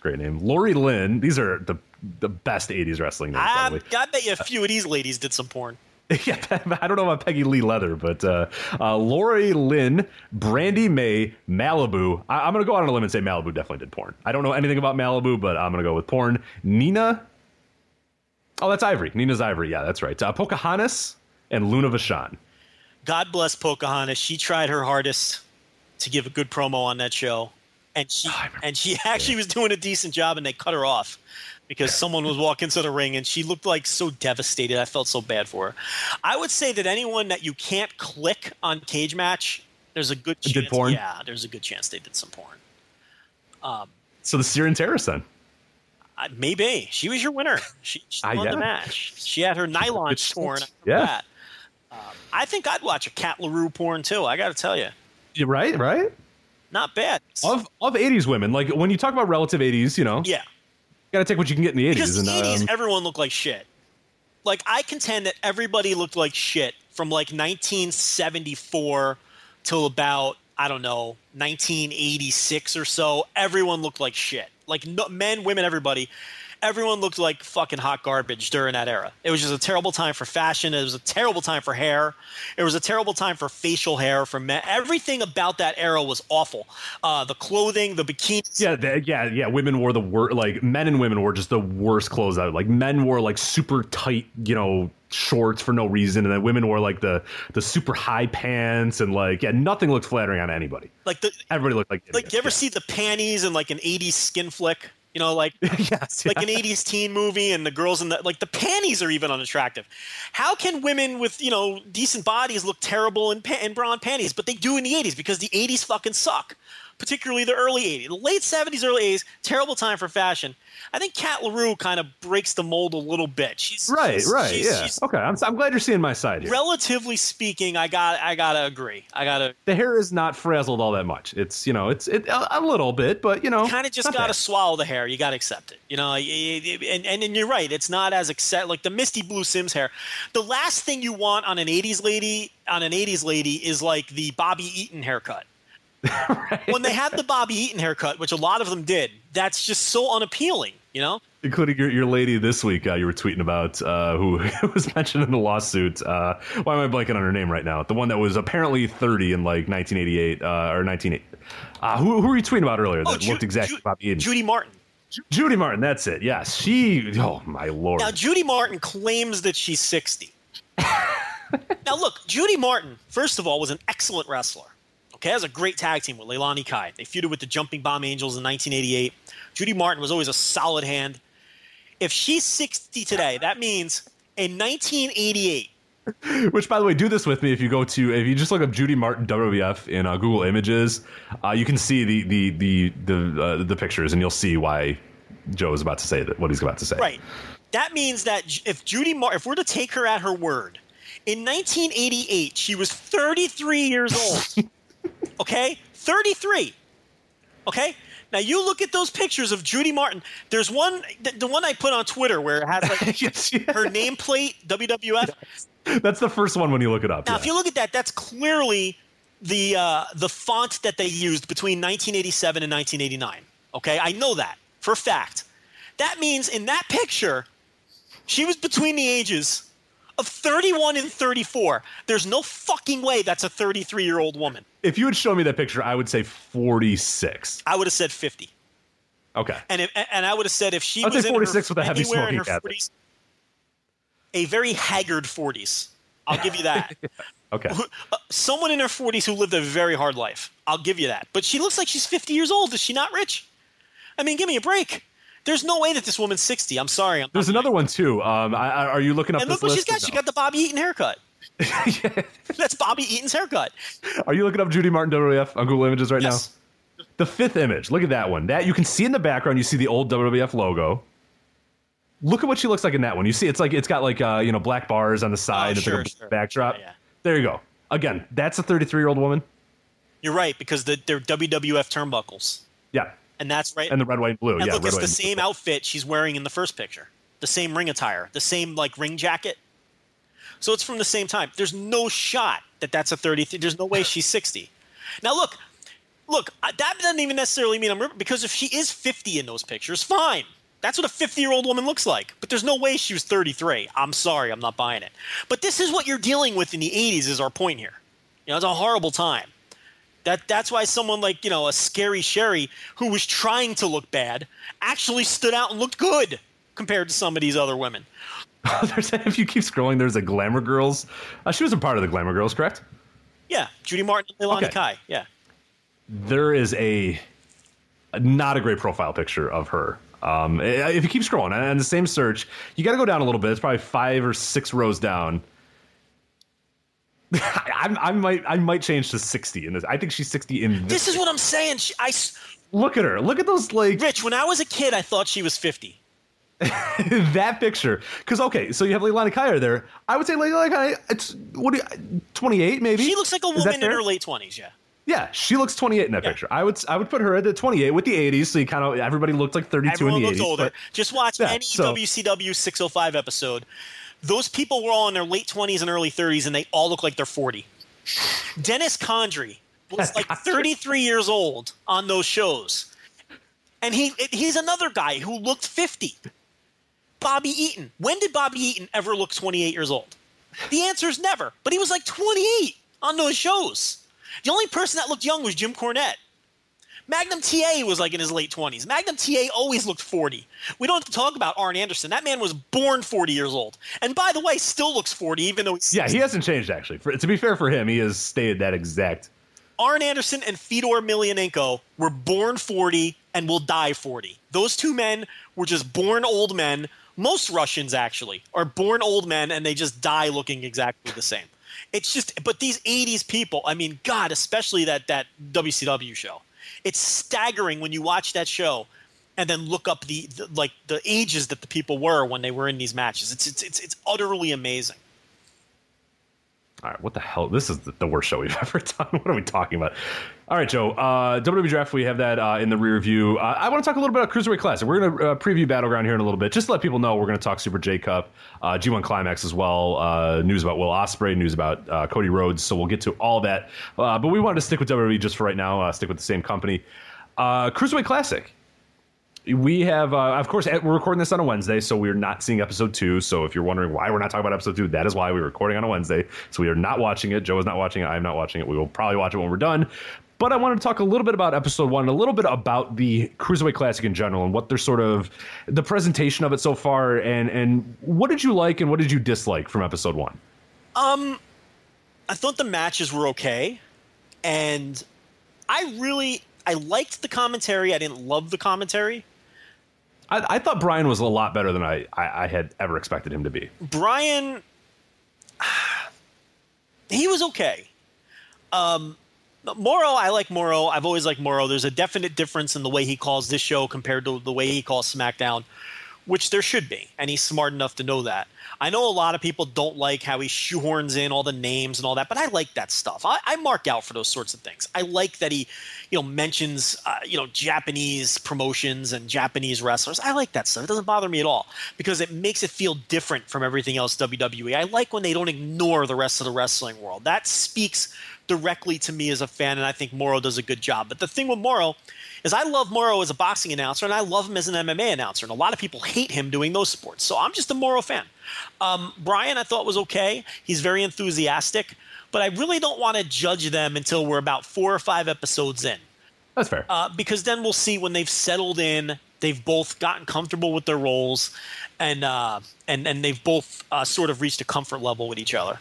great name. Lori Lynn. These are the the best '80s wrestling names. I. I bet you a few of these ladies did some porn. (laughs) yeah, (laughs) I don't know about Peggy Lee Leather, but uh, uh, Lori Lynn, Brandy May, Malibu. I, I'm going to go out on a limb and say Malibu definitely did porn. I don't know anything about Malibu, but I'm going to go with porn. Nina. Oh, that's Ivory. Nina's Ivory. Yeah, that's right. Uh, Pocahontas and Luna Vachon. God bless Pocahontas. She tried her hardest to give a good promo on that show, and she (sighs) and she actually was doing a decent job, and they cut her off because someone was walking to the ring, and she looked like so devastated. I felt so bad for her. I would say that anyone that you can't click on cage match, there's a good chance. Did porn? Yeah, there's a good chance they did some porn. Um, So the Syrian terrorist then. uh, maybe she was your winner. She, she won yeah. the match. She had her nylon torn. Yeah. that. Um, I think I'd watch a Cat Larue porn too. I got to tell you, Yeah, right, right. not bad. Of of 80s women, like when you talk about relative 80s, you know, yeah, got to take what you can get in the 80s. because and, the 80s, um, everyone looked like shit. Like I contend that everybody looked like shit from like 1974 till about I don't know 1986 or so. Everyone looked like shit. Like no, men, women, everybody. Everyone looked like fucking hot garbage during that era. It was just a terrible time for fashion. It was a terrible time for hair. It was a terrible time for facial hair for men. Everything about that era was awful. Uh, the clothing, the bikinis. Yeah, the, yeah, yeah. Women wore the worst. Like men and women wore just the worst clothes out. Like men wore like super tight, you know, shorts for no reason, and then women wore like the the super high pants and like yeah, nothing looked flattering on anybody. Like the Everybody looked like like you ever see the panties in like an 80s skin flick you know like (laughs) yes, like an 80s teen movie and the girls in the like the panties are even unattractive. How can women with you know decent bodies look terrible in, pa- in bra and panties but they do in the 80s because the 80s fucking suck particularly the early 80s the late 70s early 80s terrible time for fashion i think kat larue kind of breaks the mold a little bit she's right, she's- right, she's- yeah. she's- okay, I'm, I'm glad you're seeing my side here. relatively speaking i got i gotta agree i gotta the hair is not frazzled all that much. It's you know, it's it a, a little bit, but you know, kind of just got to swallow the hair. You got to accept it. You know, and, and and you're right. It's not as accept like the Misty Blue Simmes hair. The last thing you want on an '80s lady on an '80s lady is like the Bobby Eaton haircut. (laughs) When they have the Bobby Eaton haircut, which a lot of them did, that's just so unappealing. You know, including your, your lady this week. Uh, you were tweeting about uh, who (laughs) was mentioned in the lawsuit. Uh, why am I blanking on her name right now? The one that was apparently 30 in like 1988 uh, or 1980. Uh, who, who were you tweeting about earlier that Oh, Ju- looked exactly Ju- Bobby Eaton? Judy Martin. Judy Martin. That's it. Yes, she. Oh my lord. Now, Judy Martin claims that she's 60. (laughs) now, look, Judy Martin, first of all, was an excellent wrestler. Has a great tag team with Leilani Kai. They feuded with the Jumping Bomb Angels in 1988. Judy Martin was always a solid hand. If she's 60 today, that means in 1988, (laughs) Which, by the way, do this with me if you go to if you just look up Judy Martin WWF in uh, Google Images, uh, you can see the the the the, uh, the pictures, and you'll see why Joe is about to say that what he's about to say. right? That means that if Judy Martin, if we're to take her at her word, in 1988 she was 33 years old. (laughs) okay, 33. Okay. Now you look at those pictures of Judy Martin. There's one, the, the one I put on Twitter where it has like (laughs) Yes, yeah. her nameplate WWF. That's the first one when you look it up. Now, yeah. if you look at that, that's clearly the uh, the font that they used between 1987 and 1989. Okay, I know that for a fact. That means in that picture, she was between the ages of 31 and 34. There's no fucking way that's a 33 year old woman. if you would show me that picture, I would say 46. I would have said 50. Okay. And if, and I would have said if she I'd was say in 46 her, with a heavy in smoking habit. 40s, a very haggard 40s. I'll give you that. (laughs) Okay. Uh, someone in her 40s who lived a very hard life. I'll give you that. But she looks like she's 50 years old. Is she not rich? I mean, give me a break. There's no way that this woman's 60. I'm sorry. I'm There's another one too. Um, I, I, are you looking up And this look what she's got. She no? got the Bobby Eaton haircut. (laughs) That's Bobby Eaton's haircut. Are you looking up Judy Martin WWF on Google Images right Yes. now? The fifth image. Look at that one. That you can see in the background. You see the old WWF logo. Look at what she looks like in that one. You see, it's like it's got like uh, you know black bars on the side. it's Oh, sure, like a sure. backdrop. Yeah, yeah. There you go. Again, that's a 33 year old woman. You're right because the, they're WWF turnbuckles. Yeah, And that's right. and the red, white, and blue. and yeah, look, red, it's white, the and blue. same outfit she's wearing in the first picture. the same ring attire, the same like ring jacket. So it's from the same time. There's no shot that that's a 30. There's no way (laughs) she's 60. Now look, look, that doesn't even necessarily mean I'm because if she is 50 in those pictures, fine. That's what a 50 year old woman looks like. But there's no way she was 33. I'm sorry, I'm not buying it. But this is what you're dealing with in the 80s. Is our point here? You know, it's a horrible time. That that's why someone like you know a scary Sherry who was trying to look bad actually stood out and looked good compared to some of these other women. (laughs) if you keep scrolling, there's a Glamour Girls. Uh, she was a part of the Glamour Girls, correct? Yeah, Judy Martin, and Leilani Okay. Kai. Yeah, There is a not a great profile picture of her. Um, if you keep scrolling and the same search, you got to go down a little bit. It's probably five or six rows down. (laughs) I, I might I might change to sixty in this. I think she's sixty in this. this is what I'm saying. She, I Look at her. Look at those like Rich, when I was a kid, I thought she was 50. (laughs) that picture. Because okay, so you have Leilani Kai there. I would say Leilani Kai. It's what do you, twenty eight maybe. She looks like a woman in her late 20s. Yeah. Yeah, she looks 28 in that Yeah. picture. I would I would put her at the 28 with the 80s, so you kind of everybody looked like 32 Everyone in the looked 80s. older. but- Just watch Yeah, any so- WCW 605 episode. Those people were all in their late 20s and early 30s, and they all look like they're 40. Dennis Condrey was like (laughs) 33 years old on those shows. And he he's another guy who looked 50. Bobby Eaton. When did Bobby Eaton ever look 28 years old? The answer is never. But he was like 28 on those shows. The only person that looked young was Jim Cornette. Magnum TA was like in his late 20s. Magnum TA always looked 40. We don't have to talk about Arn Anderson. That man was born 40 years old. And by the way, still looks 40, even though he's yeah, he hasn't changed actually. For, to be fair for him, he has stayed that exact. Arn Anderson and Fedor Emelianenko were born 40 and will die 40. Those two men were just born old men. Most Russians actually are born old men and they just die looking exactly the same. It's just but these 80s people, I mean god, especially that that WCW show. It's staggering when you watch that show and then look up the, the like the ages that the people were when they were in these matches. It's it's it's, it's utterly amazing. All right, what the hell? This is the, the worst show we've (laughs) ever done. What are we talking about? All right, Joe. Uh, WWE Draft, we have that uh, in the rear view. Uh, I want to talk a little bit about Cruiserweight Classic. We're going to uh, preview Battleground here in a little bit. Just to let people know, we're going to talk Super J Cup, uh, G1 Climax as well, uh, news about Will Ospreay, news about uh, Cody Rhodes. So we'll get to all that. But we wanted to stick with WWE just for right now, stick with the same company. Cruiserweight Classic. We have, of course, we're recording this on a Wednesday, so we're not seeing episode two. So if you're wondering why we're not talking about episode two, that is why we're recording on a Wednesday. So we are not watching it. Joe is not watching it. I'm not watching it. We will probably watch it when we're done. But I wanted to talk a little bit about episode one, a little bit about the Cruiserweight Classic in general, and what they're sort of the presentation of it so far, and and what did you like and what did you dislike from episode one? Um, I thought the matches were okay, and I really I liked the commentary. I didn't love the commentary. I, I thought Bryan was a lot better than I, I I had ever expected him to be. Bryan, (sighs) he was okay. Um, Mauro, I like Mauro. I've always liked Mauro. There's a definite difference in the way he calls this show compared to the way he calls SmackDown, which there should be, and he's smart enough to know that. I know a lot of people don't like how he shoehorns in all the names and all that, but I like that stuff. I, I mark out for those sorts of things. I like that he, you know, mentions, uh, you know, Japanese promotions and Japanese wrestlers. I like that stuff. It doesn't bother me at all because it makes it feel different from everything else WWE. I like when they don't ignore the rest of the wrestling world. That speaks directly to me as a fan, and I think Mauro does a good job. But the thing with Mauro is I love Mauro as a boxing announcer, and I love him as an MMA announcer, and a lot of people hate him doing those sports. So I'm just a Mauro fan. Um, Bryan, I thought was okay. He's very enthusiastic, but I really don't want to judge them until we're about four or five episodes in That's fair. uh, because then we'll see when they've settled in, they've both gotten comfortable with their roles, and uh, and and they've both uh, sort of reached a comfort level with each other.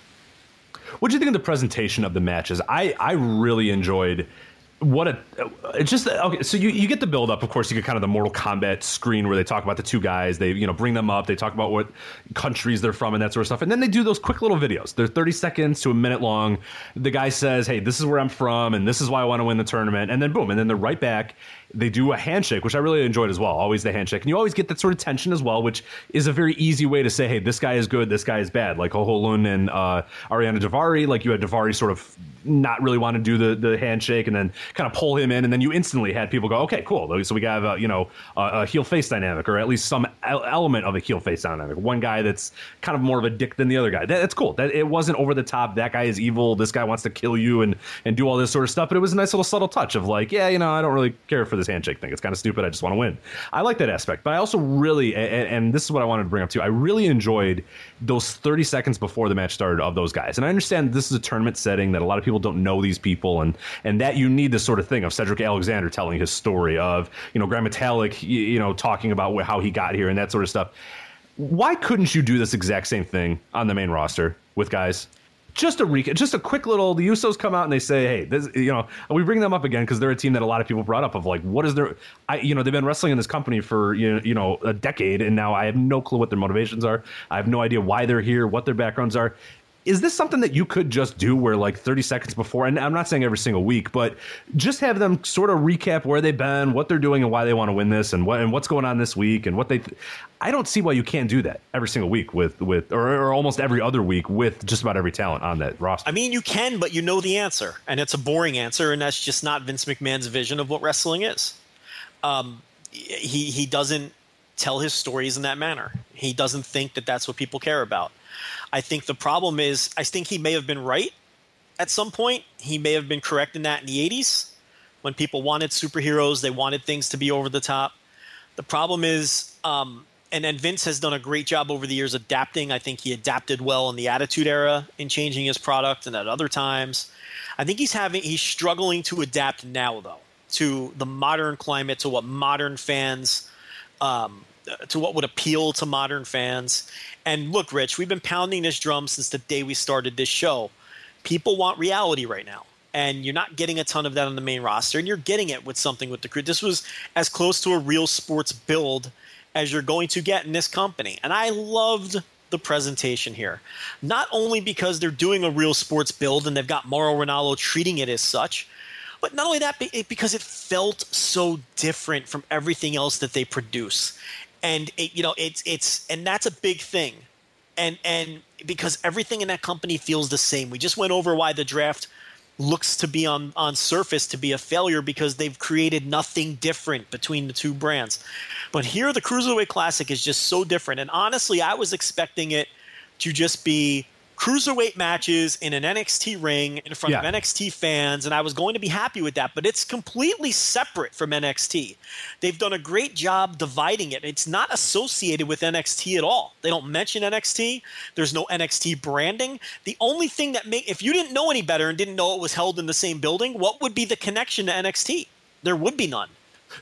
What do you think of the presentation of the matches? I I really enjoyed what a it's just okay. So you, you get the build up. Of course, you get kind of the Mortal Kombat screen where they talk about the two guys. They you know bring them up. They talk about what countries they're from and that sort of stuff. And then they do those quick little videos. They're thirty seconds to a minute long. The guy says, "Hey, this is where I'm from, and this is why I want to win the tournament." And then boom, and then they're right back. They do a handshake, which I really enjoyed as well. Always the handshake, and you always get that sort of tension as well, which is a very easy way to say, "Hey, this guy is good, this guy is bad." Like Ho Ho and uh, Ariya Daivari. Like you had Daivari sort of not really want to do the the handshake, and then kind of pull him in, and then you instantly had people go, okay, cool. So we got a, you know a, a heel face dynamic, or at least some element of a heel face dynamic. One guy that's kind of more of a dick than the other guy. That, that's cool. That it wasn't over the top. That guy is evil. This guy wants to kill you and and do all this sort of stuff. But it was a nice little subtle touch of like, yeah, you know, I don't really care for this handshake thing. It's kind of stupid. I just want to win. I like that aspect, but I also really, and, and this is what I wanted to bring up too. I really enjoyed those 30 seconds before the match started of those guys. And I understand this is a tournament setting that a lot of people don't know these people, and and that you need this sort of thing of Cedric Alexander telling his story of you know Gran Metalik, you, you know, talking about how he got here and that sort of stuff. Why couldn't you do this exact same thing on the main roster with guys? Just a recap, just a quick little. The Usos come out and they say, "Hey, this, you know, we bring them up again because they're a team that a lot of people brought up of like, what is their, I, you know, they've been wrestling in this company for you you know, a decade, and now I have no clue what their motivations are. I have no idea why they're here, what their backgrounds are is this something that you could just do where like 30 seconds before and i'm not saying every single week but just have them sort of recap where they've been what they're doing and why they want to win this and what and what's going on this week and what they th- i don't see why you can't do that every single week with with or, or, almost every other week with just about every talent on that roster. I mean you can but you know the answer and it's a boring answer and that's just not vince mcmahon's vision of what wrestling is. Um, he he doesn't tell his stories in that manner. He doesn't think that that's what people care about I think the problem is, I think he may have been right at some point. He may have been correct in that in the 80s when people wanted superheroes, they wanted things to be over the top. The problem is, um, and, and Vince has done a great job over the years adapting. I think he adapted well in the Attitude Era in changing his product, and at other times, I think he's having he's struggling to adapt now though to the modern climate, to what modern fans, um, Uh, to what would appeal to modern fans. And look, Rich, we've been pounding this drum since the day we started this show. People want reality right now. And you're not getting a ton of that on the main roster, and you're getting it with something with the crew. This was as close to a real sports build as you're going to get in this company. And I loved the presentation here. Not only because they're doing a real sports build and they've got Mauro Ranallo treating it as such, but not only that, because it felt so different from everything else that they produce and it, you know it's it's and that's a big thing. And and because everything in that company feels the same. We just went over why the draft looks to be on on surface to be a failure because they've created nothing different between the two brands. But here the cruiserweight classic is just so different. And honestly i was expecting it to just be cruiserweight matches in an NXT ring in front yeah. of NXT fans, and I was going to be happy with that. But it's completely separate from NXT. They've done a great job dividing it. It's not associated with NXT at all. They don't mention NXT. There's no NXT branding. The only thing that make if you didn't know any better and didn't know it was held in the same building, what would be the connection to NXT? There would be none.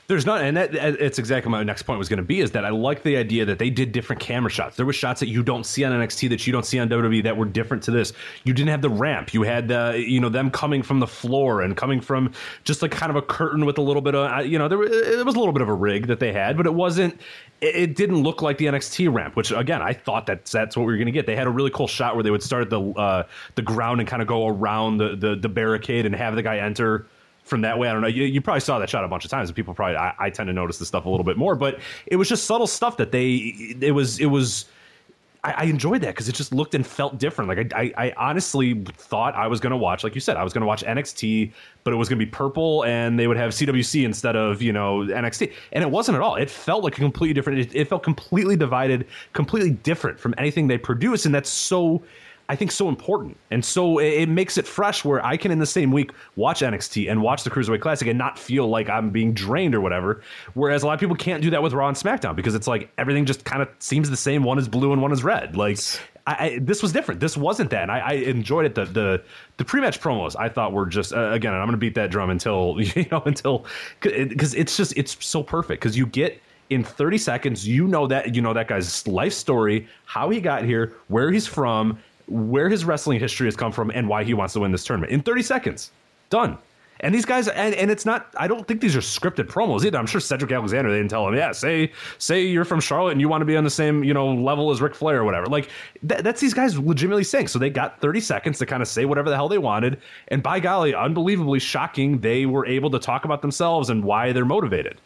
There's not, and that, it's exactly my next point was going to be is that I like the idea that they did different camera shots. There were shots that you don't see on NXT that you don't see on WWE that were different to this. You didn't have the ramp. You had the, you know, them coming from the floor and coming from just like kind of a curtain with a little bit of, you know, there it was a little bit of a rig that they had, but it wasn't. It, it didn't look like the NXT ramp, which again I thought that that's what we were going to get. They had a really cool shot where they would start the uh, the ground and kind of go around the, the the barricade and have the guy enter from that way. I don't know. You, you, probably saw that shot a bunch of times, and people probably I, I, tend to notice this stuff a little bit more. But it was just subtle stuff that they it was it was. I, I enjoyed that because it just looked and felt different. Like I, I, I honestly thought I was going to watch, like you said, I was going to watch NXT, but it was going to be purple, and they would have CWC instead of you know NXT, and it wasn't at all. It felt like a completely different. It, it felt completely divided, completely different from anything they produce, and that's so I think so important, and so it, makes it fresh. Where I can in the same week watch NXT and watch the Cruiserweight Classic and not feel like I'm being drained or whatever. Whereas a lot of people can't do that with Raw and SmackDown because it's like everything just kind of seems the same. One is blue and one is red. Like I, I, this was different. This wasn't that. And I, I enjoyed it. The the the pre match promos I thought were just uh, again. I'm going to beat that drum until (laughs) you know until because it's just it's so perfect because you get in 30 seconds you know that you know that guy's life story how he got here where he's from where his wrestling history has come from and why he wants to win this tournament in 30 seconds. Done. And these guys, and, and it's not. I don't think these are scripted promos either. I'm sure Cedric Alexander they didn't tell him, yeah, say say you're from Charlotte and you want to be on the same you know level as Ric Flair or whatever. Like th- that's these guys legitimately saying. So they got 30 seconds to kind of say whatever the hell they wanted, and by golly, unbelievably shocking, they were able to talk about themselves and why they're motivated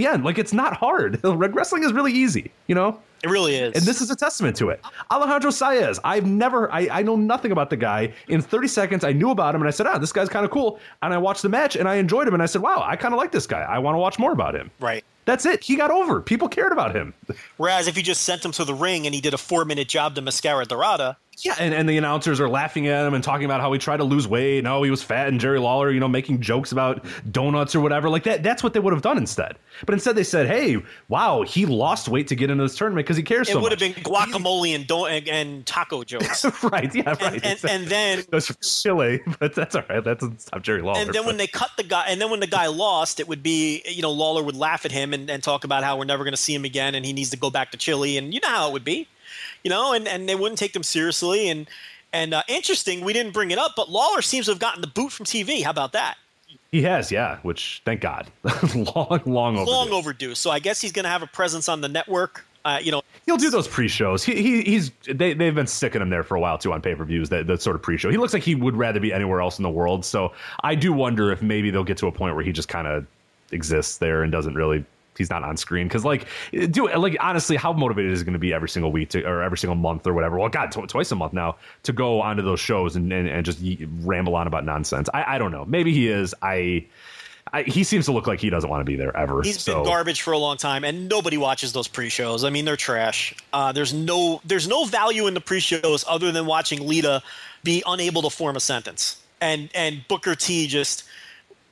the end. Like it's not hard. (laughs) Red wrestling is really easy, you know. It really is. And this is a testament to it. Alejandro Saez, I've never, I, I know nothing about the guy. In 30 seconds, I knew about him and I said, ah, this guy's kind of cool. And I watched the match and I enjoyed him and I said, wow, I kind of like this guy. I want to watch more about him. Right. That's it. He got over. People cared about him. (laughs) Whereas if you just sent him to the ring and he did a four minute job to Mascara Dorada, yeah, and, and the announcers are laughing at him and talking about how he tried to lose weight. No, oh, he was fat, and Jerry Lawler, you know, making jokes about donuts or whatever. Like that. That's what they would have done instead. But instead, they said, "Hey, wow, he lost weight to get into this tournament because he cares it so would have been guacamole and, don- and, and taco jokes. (laughs) right? Yeah, right. And, and, and then (laughs) that's from Chile, (laughs) but that's all right. That's stop Jerry Lawler. and then when they cut the guy, and then when the guy lost, it would be you know Lawler would laugh at him and, and talk about how we're never going to see him again, and he needs to go back to Chile, and you know how it would be, you know, and and they wouldn't take them seriously, and and uh, interesting, we didn't bring it up, but Lawler seems to have gotten the boot from TV. How about that? he has, yeah. Which thank God, (laughs) long, long overdue. Long overdue. So I guess he's going to have a presence on the network. Uh, you know, He'll do those pre-shows. He, he he's they they've been sticking him there for a while too on pay-per-views. That that sort of pre-show. He looks like he would rather be anywhere else in the world. So I do wonder if maybe they'll get to a point where he just kind of exists there and doesn't really. He's not on screen because, like, do like honestly, how motivated is he going to be every single week to, or every single month or whatever? Well, God, tw- twice a month now to go onto those shows and and, and just ramble on about nonsense. I, I don't know. Maybe he is. I, I he seems to look like he doesn't want to be there ever. He's so. been garbage for a long time, and nobody watches those pre-shows. I mean, they're trash. Uh, there's no there's no value in the pre-shows other than watching Lita be unable to form a sentence, and and Booker T just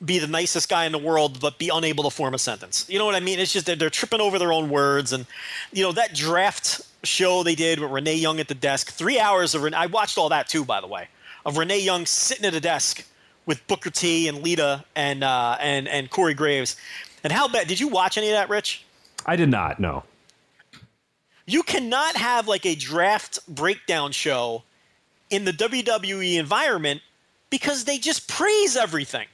be the nicest guy in the world, but be unable to form a sentence. You know what I mean? It's just that they're tripping over their own words, and you know that draft show they did with Renee Young at the desk. Three hours of Renee. I watched all that too, by the way, of Renee Young sitting at a desk with Booker T and Lita and uh, and and Corey Graves. And how bad? Did you watch any of that, Rich? I did not. No. You cannot have like a draft breakdown show in the WWE environment because they just praise everything.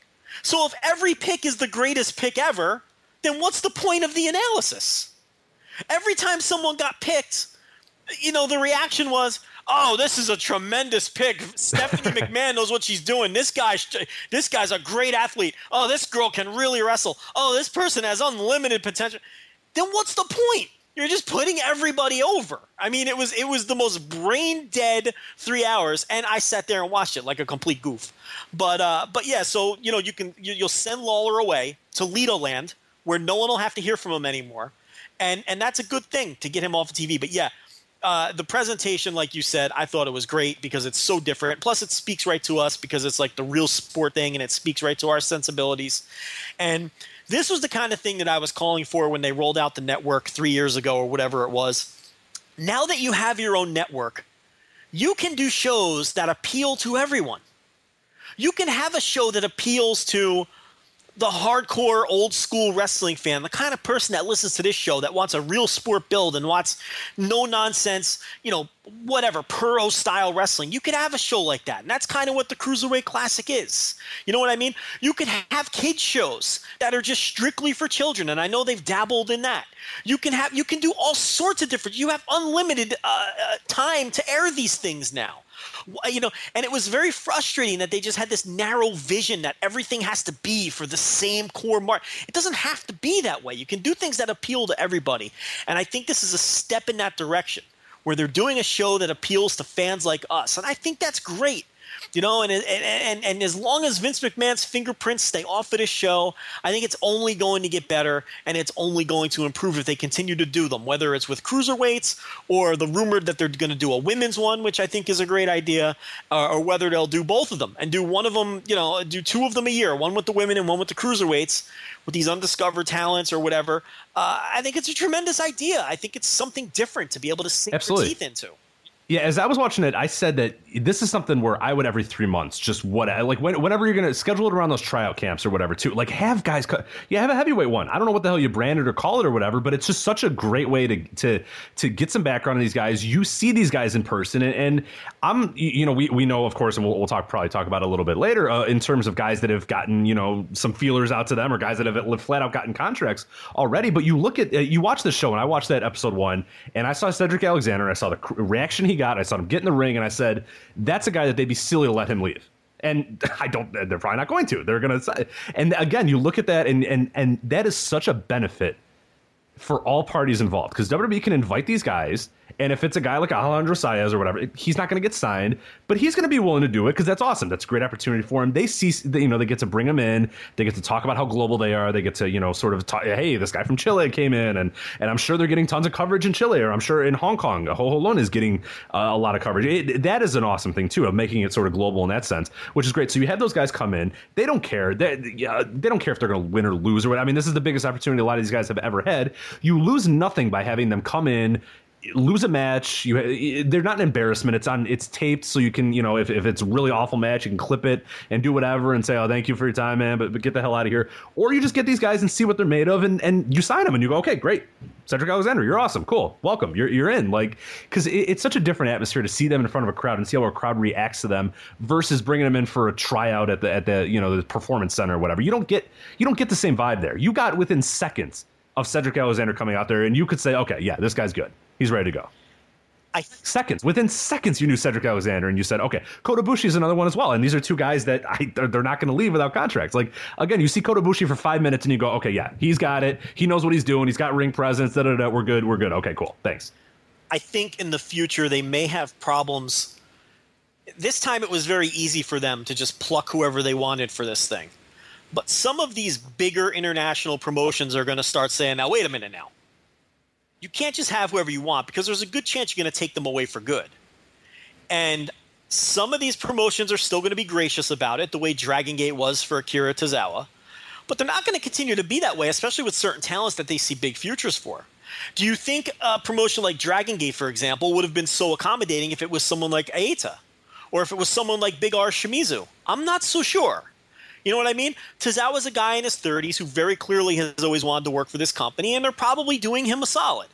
So if every pick is the greatest pick ever, then what's the point of the analysis? Every time someone got picked, you know, the reaction was, "Oh, this is a tremendous pick. Stephanie (laughs) McMahon knows what she's doing. This guy, this guy's a great athlete. Oh, this girl can really wrestle. Oh, this person has unlimited potential." Then what's the point? You're just putting everybody over. I mean, it was it was the most brain dead three hours, and I sat there and watched it like a complete goof. But uh, but yeah, so you know you can you, you'll send Lawler away to Lido Land where no one will have to hear from him anymore, and and that's a good thing to get him off of TV. But yeah, uh, the presentation, like you said, I thought it was great because it's so different. Plus, it speaks right to us because it's like the real sport thing, and it speaks right to our sensibilities. And this was the kind of thing that I was calling for when they rolled out the network three years ago or whatever it was. Now that you have your own network, you can do shows that appeal to everyone. You can have a show that appeals to the hardcore old school wrestling fan, the kind of person that listens to this show that wants a real sport build and wants no nonsense, you know, whatever, pro style wrestling. You could have a show like that. And that's kind of what the Cruiserweight Classic is. You know what I mean? You could have kids shows that are just strictly for children and I know they've dabbled in that. You can have you can do all sorts of different you have unlimited uh, uh, time to air these things now you know and it was very frustrating that they just had this narrow vision that everything has to be for the same core market it doesn't have to be that way. You can do things that appeal to everybody. And i think this is a step in that direction where they're doing a show that appeals to fans like us. And i think that's great you know, and, and and and as long as Vince McMahon's fingerprints stay off of this show, I think it's only going to get better, and it's only going to improve if they continue to do them. Whether it's with cruiserweights or the rumored that they're going to do a women's one, which I think is a great idea, uh, or whether they'll do both of them and do one of them, you know, do two of them a year, one with the women and one with the cruiserweights, with these undiscovered talents or whatever. Uh, I think it's a tremendous idea. I think it's something different to be able to sink Absolutely. your teeth into. Yeah, as I was watching it, I said that this is something where I would every three months, just what like when, whenever you're to schedule it around those tryout camps or whatever, too. Like have guys, cut, yeah, have a heavyweight one. I don't know what the hell you brand it or call it or whatever, but it's just such a great way to to to get some background on these guys. You see these guys in person, and, and I'm you know we we know of course, and we'll, we'll talk probably talk about a little bit later uh, in terms of guys that have gotten you know some feelers out to them or guys that have flat out gotten contracts already. But you look at uh, you watch the show, and I watched that episode one, and I saw Cedric Alexander, and I saw the reaction he got, I saw him get in the ring, and I said, "That's a guy that they'd be silly to let him leave." And (laughs) I don't. They're probably not going to. They're going to. And again, you look at that, and and and that is such a benefit for all parties involved because WWE can invite these guys and if it's a guy like Alejandro Saez or whatever, he's not going to get signed, but he's going to be willing to do it because that's awesome. That's a great opportunity for him. They see, you know, they get to bring him in. They get to talk about how global they are. They get to, you know, sort of talk, hey, this guy from Chile came in, and and I'm sure they're getting tons of coverage in Chile, or I'm sure in Hong Kong, Ho Ho Lun is getting uh, a lot of coverage. It, that is an awesome thing too of making it sort of global in that sense, which is great. So you have those guys come in. They don't care. They, yeah, they don't care if they're going to win or lose or what. I mean, this is the biggest opportunity a lot of these guys have ever had. You lose nothing by having them come in lose a match you eh, they're not an embarrassment. It's on it's taped so you can you know if, if it's a really awful match you can clip it and do whatever and say oh thank you for your time man but, but get the hell out of here. Or you just get these guys and see what they're made of and and you sign them and you go okay great. Cedric Alexander you're awesome. Cool. Welcome. You're, you're in. Like because it, it's such a different atmosphere to see them in front of a crowd and see how a crowd reacts to them versus bringing them in for a tryout at the at the you know the performance center or whatever. You don't get you don't get the same vibe there. You got within seconds of Cedric Alexander coming out there and you could say okay yeah this guy's good He's ready to go. I, seconds. Within seconds you knew Cedric Alexander and you said okay Kota Ibushi is another one as well. And these are two guys that I, they're, they're not going to leave without contracts. Like again you see Kota Ibushi for five minutes and you go okay yeah he's got it. He knows what he's doing. He's got ring presence. Da, da, da, we're good. We're good. Okay cool. Thanks. I think in the future they may have problems. This time it was very easy for them to just pluck whoever they wanted for this thing. But some of these bigger international promotions are going to start saying now wait a minute now you can't just have whoever you want because there's a good chance you're going to take them away for good. And some of these promotions are still going to be gracious about it, the way Dragon Gate was for Akira Tozawa. But they're not going to continue to be that way, especially with certain talents that they see big futures for. Do you think a promotion like Dragon Gate, for example, would have been so accommodating if it was someone like Aita? Or if it was someone like Big R Shimizu? I'm not so sure. You know what I mean? Tozawa's a guy in his 30s who very clearly has always wanted to work for this company, and they're probably doing him a solid.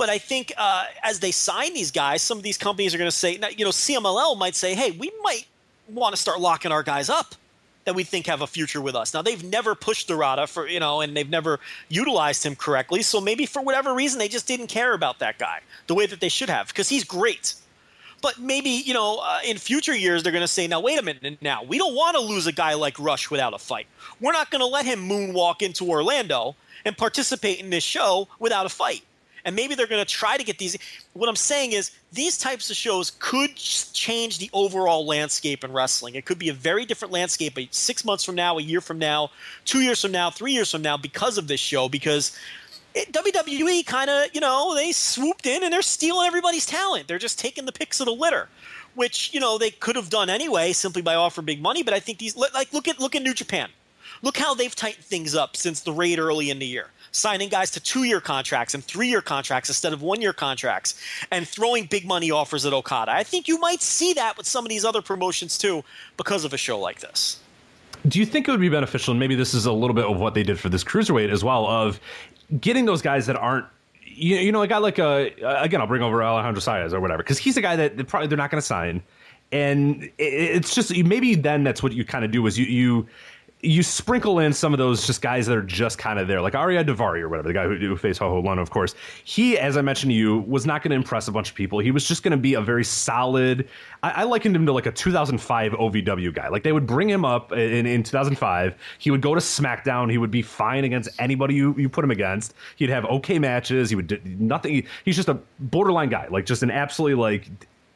But I think uh, as they sign these guys, some of these companies are going to say, you know, CMLL might say, hey, we might want to start locking our guys up that we think have a future with us. Now they've never pushed Dorada for you know, and they've never utilized him correctly. So maybe for whatever reason they just didn't care about that guy the way that they should have because he's great. But maybe you know, uh, in future years they're going to say, now wait a minute, now we don't want to lose a guy like Rush without a fight. We're not going to let him moonwalk into Orlando and participate in this show without a fight and maybe they're going to try to get these. What I'm saying is, these types of shows could change the overall landscape in wrestling. It could be a very different landscape six months from now, a year from now, two years from now, three years from now because of this show. Because it, WWE kind of, you know, they swooped in and they're stealing everybody's talent. They're just taking the picks of the litter, which you know they could have done anyway, simply by offering big money. But I think these, like, look at look at New Japan. Look how they've tightened things up since the raid early in the year signing guys to two year contracts and three year contracts instead of one year contracts and throwing big money offers at Okada. I think you might see that with some of these other promotions too because of a show like this. Do you think it would be beneficial, and maybe this is a little bit of what they did for this cruiserweight as well, of getting those guys that aren't you, know, a guy like a again, I'll bring over Alejandro Saez or whatever because he's a guy that probably they're not going to sign, and it's just maybe then that's what you kind of do is you you you sprinkle in some of those just guys that are just kind of there, like Ariya Daivari or whatever, the guy who, who faced Ho Ho of course. He, as I mentioned to you, was not going to impress a bunch of people. He was just going to be a very solid. I, I, likened him to like a 2005 OVW guy. Like they would bring him up in, in 2005. He would go to SmackDown. He would be fine against anybody you, you put him against. He'd have okay matches. He would do nothing. He's just a borderline guy, like just an absolutely like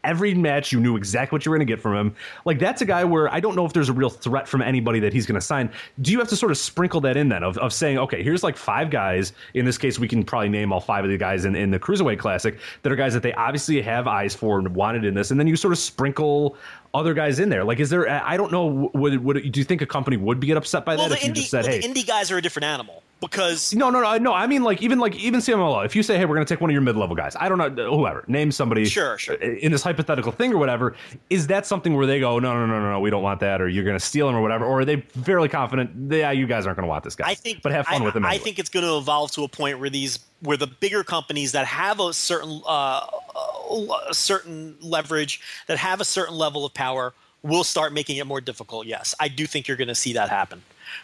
every match you knew exactly what you were going to get from him. Like that's a guy where I don't know if there's a real threat from anybody that he's going to sign. Do you have to sort of sprinkle that in then of, of saying, okay, here's like five guys. In this case, we can probably name all five of the guys in, in the Cruiserweight Classic that are guys that they obviously have eyes for and wanted in this. And then you sort of sprinkle other guys in there. Like, is there? I don't know. Would, would do you think a company would be get upset by well, that if indie, you just said, well, "Hey, the indie guys are a different animal"? Because no, no, no, no. I mean, like even like even CMLL. If you say, "Hey, we're going to take one of your mid-level guys," I don't know, whoever, name somebody, sure, sure, in this hypothetical thing or whatever. Is that something where they go, "No, no, no, no, no, we don't want that," or you're going to steal him or whatever, or are they fairly confident? Yeah, you guys aren't going to want this guy. I think, but have fun I, with him. Anyway. I think it's going to evolve to a point where these where the bigger companies that have a certain uh, a certain leverage, that have a certain level of power will start making it more difficult. Yes, I do think you're going to see that happen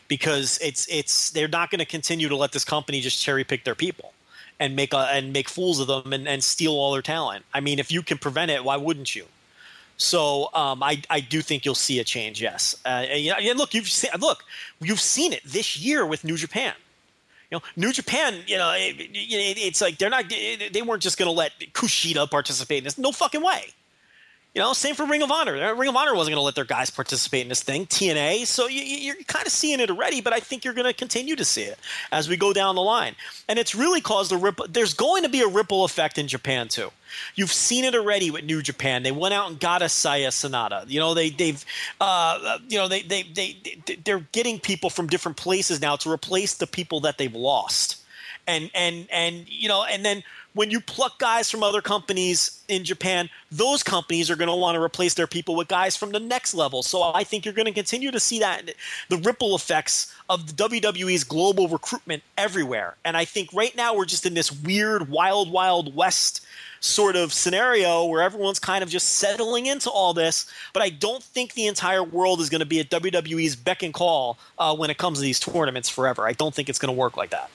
because it's it's they're not going to continue to let this company just cherry pick their people and make a, and make fools of them and, and steal all their talent. I mean, if you can prevent it, why wouldn't you? So um, I I do think you'll see a change. Yes, uh, and, and look, you've seen look you've seen it this year with New Japan. You know, New Japan, you know, it, it, it's like they're not, they weren't just going to let Kushida participate in this. No fucking way. You know, same for Ring of Honor. Ring of Honor wasn't going to let their guys participate in this thing, TNA. So you, are kind of seeing it already, but I think you're going to continue to see it as we go down the line. And it's really caused a ripple. There's going to be a ripple effect in Japan too. You've seen it already with New Japan. They went out and got a Seiya Sanada. You know, they they've uh, you know they they they they're getting people from different places now to replace the people that they've lost. And and and you know, and then when you pluck guys from other companies in Japan, those companies are going to want to replace their people with guys from the next level. So I think you're going to continue to see that the ripple effects of the WWE's global recruitment everywhere. And I think right now we're just in this weird wild wild west sort of scenario where everyone's kind of just settling into all this. But I don't think the entire world is going to be at WWE's beck and call uh, when it comes to these tournaments forever. I don't think it's going to work like that.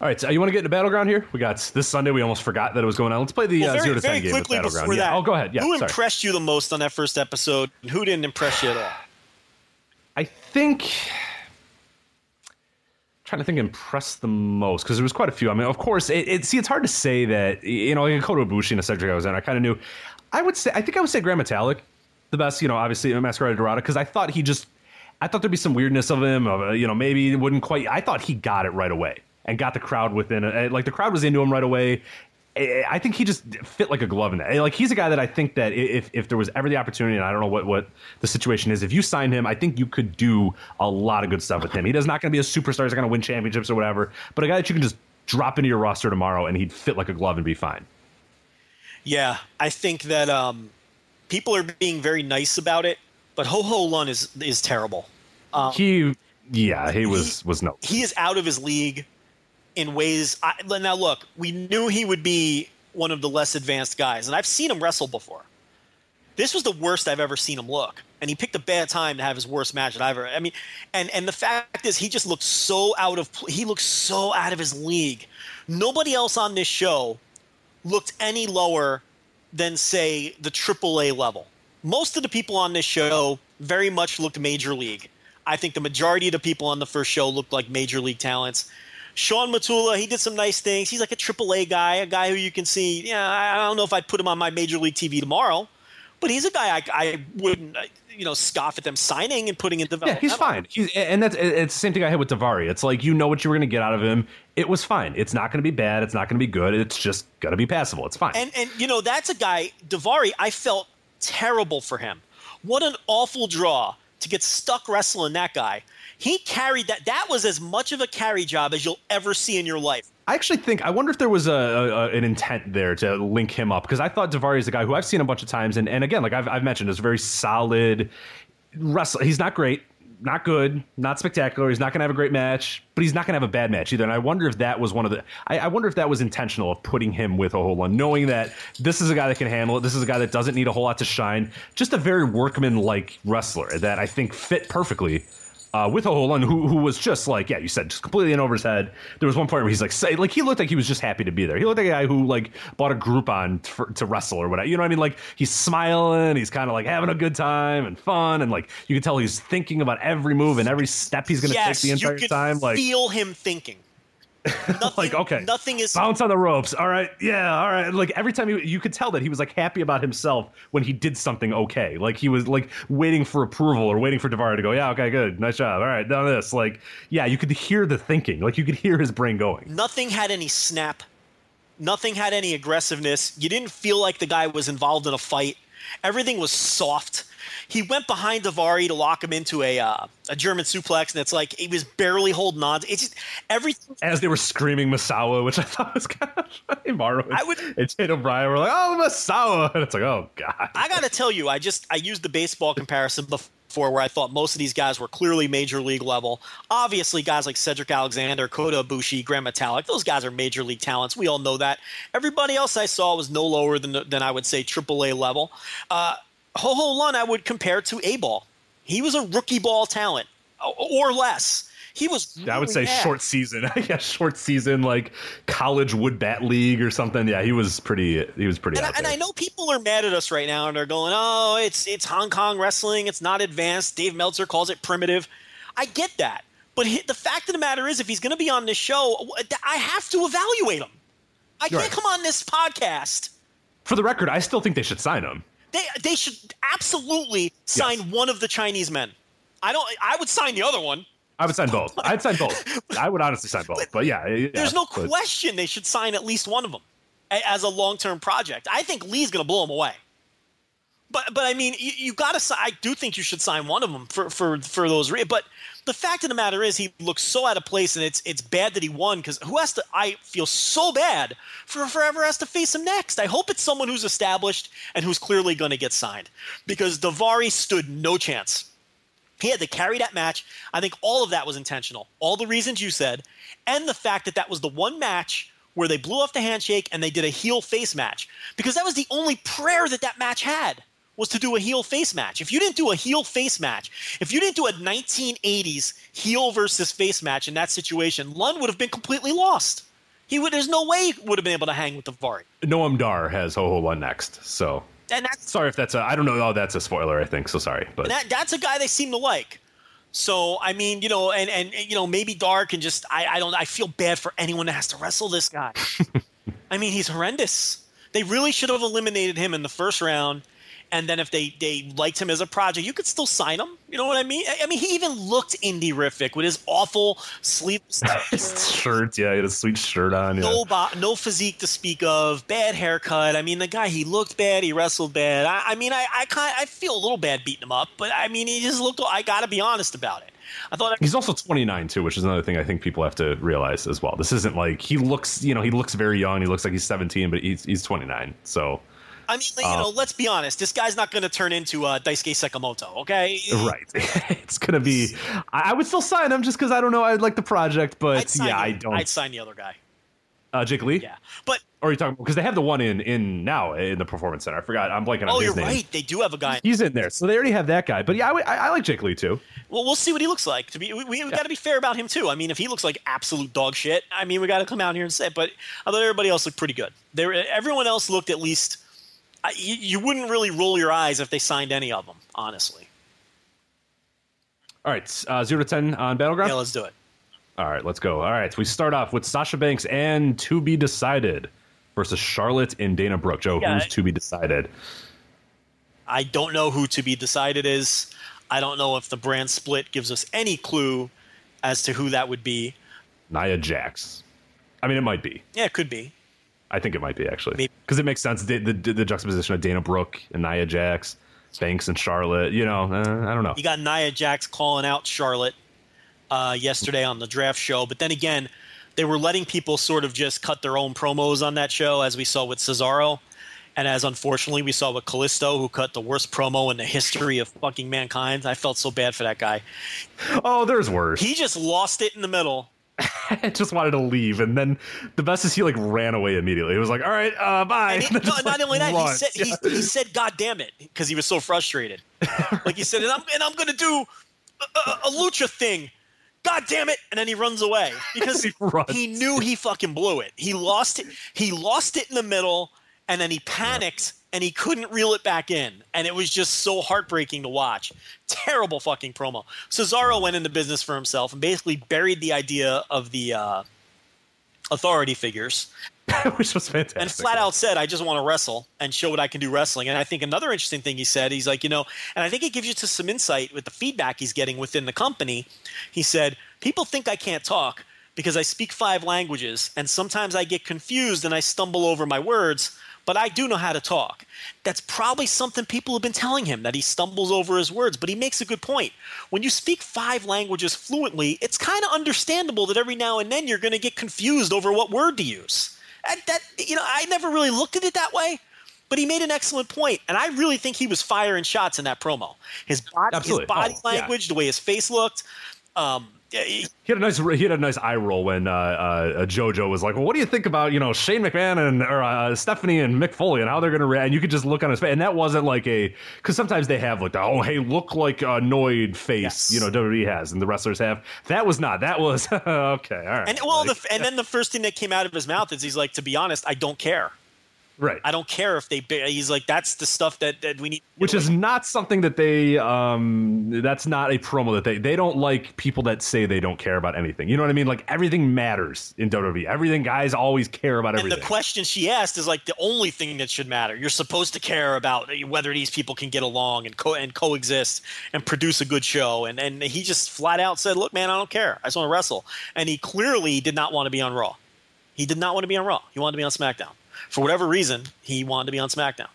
All right, so you want to get into battleground here? We got this Sunday. We almost forgot that it was going on. Let's play the well, very, uh, zero to ten game with battleground. Yeah. Oh, go ahead. Yeah. Who sorry. impressed you the most on that first episode? And who didn't impress you at all? I think trying to think impressed the most because there was quite a few. I mean, of course, it, it see it's hard to say that you know like Kota Ibushi and a Cedric I was in. I kind of knew. I would say I think I would say Gran Metalik, the best. You know, obviously Mascara Dorada because I thought he just I thought there'd be some weirdness of him. Of, you know, maybe it wouldn't quite. I thought he got it right away and got the crowd within it. Like the crowd was into him right away. I think he just fit like a glove in that. Like he's a guy that I think that if if there was ever the opportunity, and I don't know what what the situation is, if you sign him, I think you could do a lot of good stuff with him. He does not going to be a superstar. He's not going to win championships or whatever, but a guy that you can just drop into your roster tomorrow and he'd fit like a glove and be fine. Yeah, I think that um, people are being very nice about it, but Ho Ho Lun is is terrible. Um, he, yeah, he was he, was no. He is out of his league in ways. I, now, look, we knew he would be one of the less advanced guys, and I've seen him wrestle before. This was the worst I've ever seen him look, and he picked a bad time to have his worst match that I've ever. I mean, and and the fact is, he just looked so out of. He looked so out of his league. Nobody else on this show looked any lower than say the AAA level. Most of the people on this show very much looked major league. I think the majority of the people on the first show looked like major league talents. Sean Matula, he did some nice things. He's like a AAA guy, a guy who you can see. Yeah, I don't know if I'd put him on my major league TV tomorrow, but he's a guy I, I wouldn't, uh, you know, scoff at them signing and putting in development. Yeah, he's fine. He's and that's it's the same thing I had with Daivari. It's like you know what you were going to get out of him. It was fine. It's not going to be bad. It's not going to be good. It's just going to be passable. It's fine. And and you know that's a guy Daivari. I felt terrible for him. What an awful draw to get stuck wrestling that guy. He carried that. That was as much of a carry job as you'll ever see in your life. I actually think I wonder if there was a, a an intent there to link him up because I thought Daivari is a guy who I've seen a bunch of times and, and again like I've, I've mentioned is a very solid wrestler. He's not great, not good, not spectacular. He's not going to have a great match, but he's not going to have a bad match either. And I wonder if that was one of the. I, I wonder if that was intentional of putting him with Ho Ho Lun, knowing that this is a guy that can handle it. This is a guy that doesn't need a whole lot to shine. Just a very workman like wrestler that I think fit perfectly uh, with Ho Ho Lun, who who was just like, yeah, you said, just completely in over his head. There was one point where he's like, say, like he looked like he was just happy to be there. He looked like a guy who like bought a Groupon for, to wrestle or whatever. You know what I mean? Like he's smiling, he's kind of like having a good time and fun, and like you can tell he's thinking about every move and every step he's going to yes, take the entire time. Like feel him thinking. Nothing, like okay, nothing is bounce on the ropes. All right, yeah, all right. Like every time he, you could tell that he was like happy about himself when he did something okay. Like he was like waiting for approval or waiting for Daivari to go. Yeah, okay, good, nice job. All right, done this. Like yeah, you could hear the thinking. Like you could hear his brain going. Nothing had any snap. Nothing had any aggressiveness. You didn't feel like the guy was involved in a fight. Everything was soft he went behind Daivari to lock him into a uh, a German suplex, and it's like he was barely holding on. It's just everything. (laughs) As they were screaming Misawa, which I thought was kind of funny. I would, and Tate O'Brien were like, "Oh, Misawa," (laughs) and it's like, "Oh God." I got to tell you, I just I used the baseball comparison before where I thought most of these guys were clearly major league level. Obviously, guys like Cedric Alexander, Kota Ibushi, Gran Metalik, those guys are major league talents. We all know that. Everybody else I saw was no lower than than I would say AAA level. Uh, Ho Ho Lun I would compare to A Ball. He was a rookie ball talent or less. He was. Really I would say bad. short season. (laughs) yeah, short season, like college wood bat league or something. Yeah, he was pretty. He was pretty. And, I, and I know people are mad at us right now, and they're going, "Oh, it's it's Hong Kong wrestling. It's not advanced." Dave Meltzer calls it primitive. I get that, But he, the fact of the matter is, if he's going to be on this show, I have to evaluate him. I can't Right. come on this podcast. For the record, I still think they should sign him. They they should absolutely sign one of the Chinese men. I don't. I would sign the other one. I would sign both. I'd sign both. (laughs) I would honestly sign both. But yeah, yeah There's no but- question they should sign at least one of them as a long term project. I think Lee's going to blow him away. But but I mean, you, you got to. I do think you should sign one of them for for for those. Re- but the fact of the matter is, he looks so out of place, and it's it's bad that he won because who has to? I feel so bad for forever has to face him next. I hope it's someone who's established and who's clearly going to get signed because Daivari stood no chance. He had to carry that match. I think all of that was intentional. All the reasons you said, and the fact that that was the one match where they blew off the handshake and they did a heel face match because that was the only prayer that that match had was to do a heel face match. If you didn't do a heel face match, if you didn't do a 1980s heel versus face match in that situation, Lun would have been completely lost. He would. There's no way he would have been able to hang with Daivari. Noam Dar has Ho Ho Lun next. So And that's sorry if that's a. I don't know. Oh, that's a spoiler. I think so. Sorry, but that, that's a guy they seem to like. So I mean, you know, and and you know, maybe Dark and just I, I don't I feel bad for anyone that has to wrestle this guy. (laughs) I mean, he's horrendous. They really should have eliminated him in the first round. And then if they, they liked him as a project, you could still sign him. You know what I mean? I, I mean, he even looked indie-rific with his awful sleep (laughs) shirt. Yeah, he had a sweet shirt on. Yeah. no bo- no physique to speak of, bad haircut. I mean, the guy he looked bad, he wrestled bad. I, I mean, I I kind I feel a little bad beating him up, but I mean, he just looked. I got to be honest about it. I thought He's also 29 too, which is another thing I think people have to realize as well. This isn't like he looks, you know, he looks very young. He looks like he's 17, but he's he's 29. So I mean, you know, let's be honest. This guy's not going to turn into uh, Daisuke Sekimoto, okay? right, (laughs) (laughs) it's gonna be. I, I would still sign him just because I don't know. I like the project, but yeah, the- I don't. I'd sign the other guy. uh, Jake Lee. Yeah, but Or are you talking because they have the one in in now in the performance center? I forgot. I'm blanking on oh, his you're name. right. They do have a guy. He's in there, so they already have that guy. But yeah, I, I, I like Jake Lee too. Well, we'll see what he looks like. To be, we, we got to be fair about him too. I mean, if he looks like absolute dog shit, I mean, we got to come out here and say. It. But I thought everybody else looked pretty good. There, everyone else looked at least. I, you, you wouldn't really roll your eyes if they signed any of them, honestly. All right, uh, zero to ten on battleground. Yeah, let's do it. All right, let's go. All right, we start off with Sasha Banks and To Be Decided versus Charlotte and Dana Brooke. Joe, Yeah, who's I- To Be Decided? I don't know who to be decided is. I don't know if the brand split gives us any clue as to who that would be. Nia Jax. I mean, it might be. Yeah, it could be. I think it might be actually because it makes sense. The, the, the juxtaposition of Dana Brooke and Nia Jax, Banks and Charlotte. You know, uh, I don't know. You got Nia Jax calling out Charlotte uh, yesterday on the draft show, but then again, they were letting people sort of just cut their own promos on that show, as we saw with Cesaro, and as unfortunately we saw with Kalisto, who cut the worst promo in the history of fucking mankind. I felt so bad for that guy. Oh, there's worse. He just lost it in the middle. (laughs) I just wanted to leave, and then the best is he like ran away immediately. He was like, "All right, uh, bye." And he, (laughs) no, just, not like, only that, he said he, Yeah. he said "God damn it" because he was so frustrated. (laughs) like he said, and I'm and I'm gonna do a, a, a lucha thing. God damn it! And then he runs away because He he knew he fucking blew it. He lost it. He lost it in the middle, and then he panicked and he couldn't reel it back in. And it was just so heartbreaking to watch. Terrible fucking promo. Cesaro went into business for himself and basically buried the idea of the uh, authority figures (laughs) which was fantastic. and flat out said, "I just want to wrestle and show what I can do wrestling." And I think another interesting thing he said, he's like, you know, and I think it gives you to some insight with the feedback he's getting within the company. He said, "People think I can't talk because I speak five languages, and sometimes I get confused and I stumble over my words." But I do know how to talk. That's probably something people have been telling him that he stumbles over his words. But he makes a good point. When you speak five languages fluently, it's kind of understandable that every now and then you're going to get confused over what word to use. That, that you know, I never really looked at it that way, but he made an excellent point, and I really think he was firing shots in that promo. His body, his body Oh, yeah. language, the way his face looked. Um, he- He had a nice he had a nice eye roll when uh, uh, JoJo was like, "Well, what do you think about you know Shane McMahon and or uh, Stephanie and Mick Foley and how they're going to react?" And you could just look on his face, and that wasn't like a because sometimes they have like the oh hey look like annoyed face Yes. you know WWE has and the wrestlers have. That was not. That was (laughs) okay. All right. and well, Like, the, and then the first thing that came out of his mouth is he's like, "To be honest, I don't care." Right. I don't care if they. He's like, that's the stuff that, that we need. Which is not something that they um that's not a promo that they they don't like people that say they don't care about anything. You know what I mean? Like everything matters in WWE. Everything guys always care about everything. And the question she asked is like the only thing that should matter. You're supposed to care about whether these people can get along and co- and coexist and produce a good show. And and he just flat out said, "Look, man, I don't care. I just want to wrestle." And he clearly did not want to be on Raw. He did not want to be on Raw. He wanted to be on SmackDown. For whatever reason, he wanted to be on SmackDown.